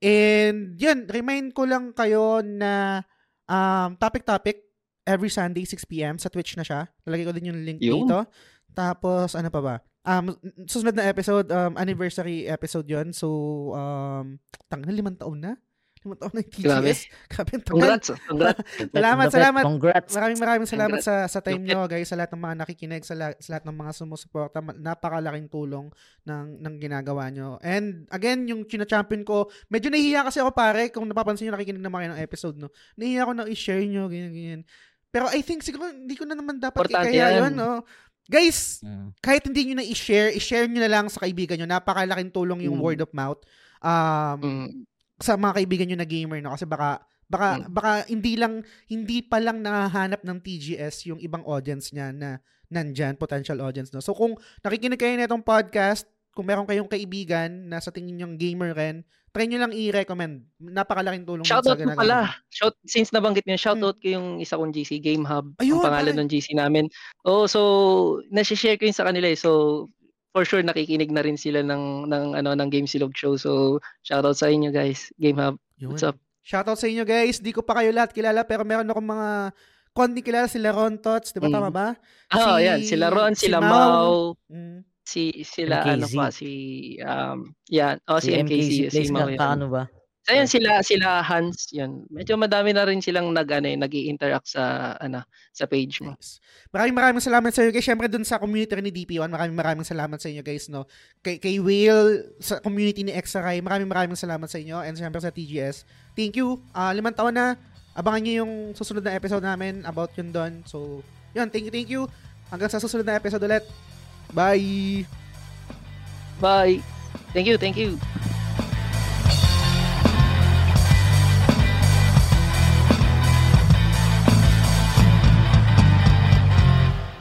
And yun, remind ko lang kayo na um, topic-topic every Sunday 6pm sa Twitch na siya. Lalagay ko din yung link Yun. dito. Tapos, ano pa ba? Um, susunod na episode, um, anniversary episode yon So, um, tang na, limang taon na? Limang taon na yung Grabe. TGS. Grabe, ang. Congrats, oh, congrats. (laughs) Salamat, salamat. Congrats. Maraming maraming salamat Congrats. sa sa time nyo guys, sa lahat ng mga nakikinig, sa, la- sa lahat ng mga sumusuporta. Napakalaking tulong ng ng ginagawa nyo. And again, yung china-champion ko, medyo nahihiya kasi ako pare, kung napapansin nyo nakikinig naman kayo ng episode, no? Nahihiya ako na i-share nyo, ganyan, ganyan. Pero I think siguro hindi ko na naman dapat Importante ikaya yan. yun, no? Guys, Mm. kahit hindi nyo na i-share, i-share nyo na lang sa kaibigan nyo. Napakalaking tulong yung Mm. word of mouth. Um, Mm, sa mga kaibigan nyo na gamer no kasi baka baka Mm. baka hindi lang hindi pa lang nahahanap ng TGS yung ibang audience niya na nandyan, potential audience no. So kung nakikinig kayo nitong podcast, kung meron kayong kaibigan na sa tingin nyo gamer rin, try nyo lang i-recommend. Napakalaking tulong Shoutout sa ginagawa pala. nyo. Shout, since nabanggit niyo, shoutout ko yung isa kong GC, Game Hub. Ayun, ang pangalan pare. ng GC namin. Oh, so nasi-share ko yun sa kanila eh. So for sure nakikinig na rin sila ng ng ano ng Game Silog Show. So shoutout sa inyo guys, Game Hub. Yun. What's up? Shoutout sa inyo guys. Di ko pa kayo lahat kilala pero meron akong mga konti kilala sila Ron Tots, di ba Mm. tama ba? Ah, Si- yan, sila Ron, si sila Mau. Mau, Mm. si sila ano MKZ. pa si um yan, oh si, MKC, si place Mau. na yan. paano ba? So, yan sila sila Hans, yan. Medyo madami na rin silang nag ano, nag-interact sa ano sa page mo. Nice. Maraming maraming salamat sa inyo guys. Syempre dun sa community ni DP1, maraming maraming salamat sa inyo guys, no. Kay, kay Will, sa community ni XRI, maraming maraming salamat sa inyo. And syempre sa TGS. Thank you. Ah, limang taon na. Abangan niyo yung susunod na episode namin about yun doon. So, yun. Thank you, thank you. Hanggang sa susunod na episode ulit. Bye! Bye. Thank you, thank you.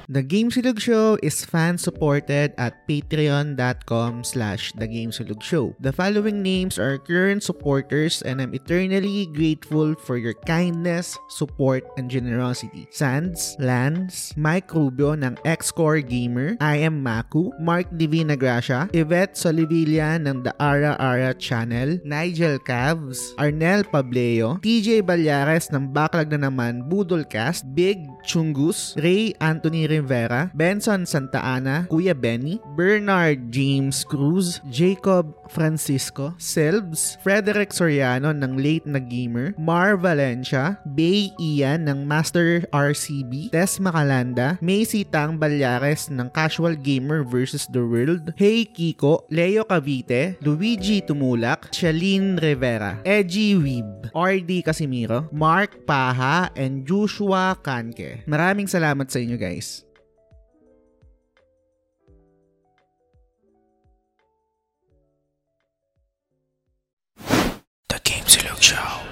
The Game Silog Show is fan-supported at patreon.com slash The Game Silog Show. The following names are current supporters and I'm eternally grateful for your kindness, support, and generosity. Sands, Lance, Mike Rubio ng X-Core Gamer, I am Maku, Mark Divina Gracia, Yvette Solivilla ng The Ara Ara Channel, Nigel Cavs, Arnel Pableo, TJ Balyares ng Backlog na naman Budolcast, Big Chungus, Ray Anthony Rivera, Benson Santa Ana, Kuya Benny, Bernard James Cruz, Jacob Francisco, Selbs, Frederick Soriano ng Late na Gamer, Mar Valencia, Bay Ian ng Master RCB, Tess Macalanda, Macy Tang Balyares ng Casual Gamer vs. The World, Hey Kiko, Leo Cavite, Luigi Tumulak, Shalene Rivera, Edgy Weeb, RD Casimiro, Mark Paha, and Joshua Kanke. Maraming salamat sa inyo guys. Game Silog Show.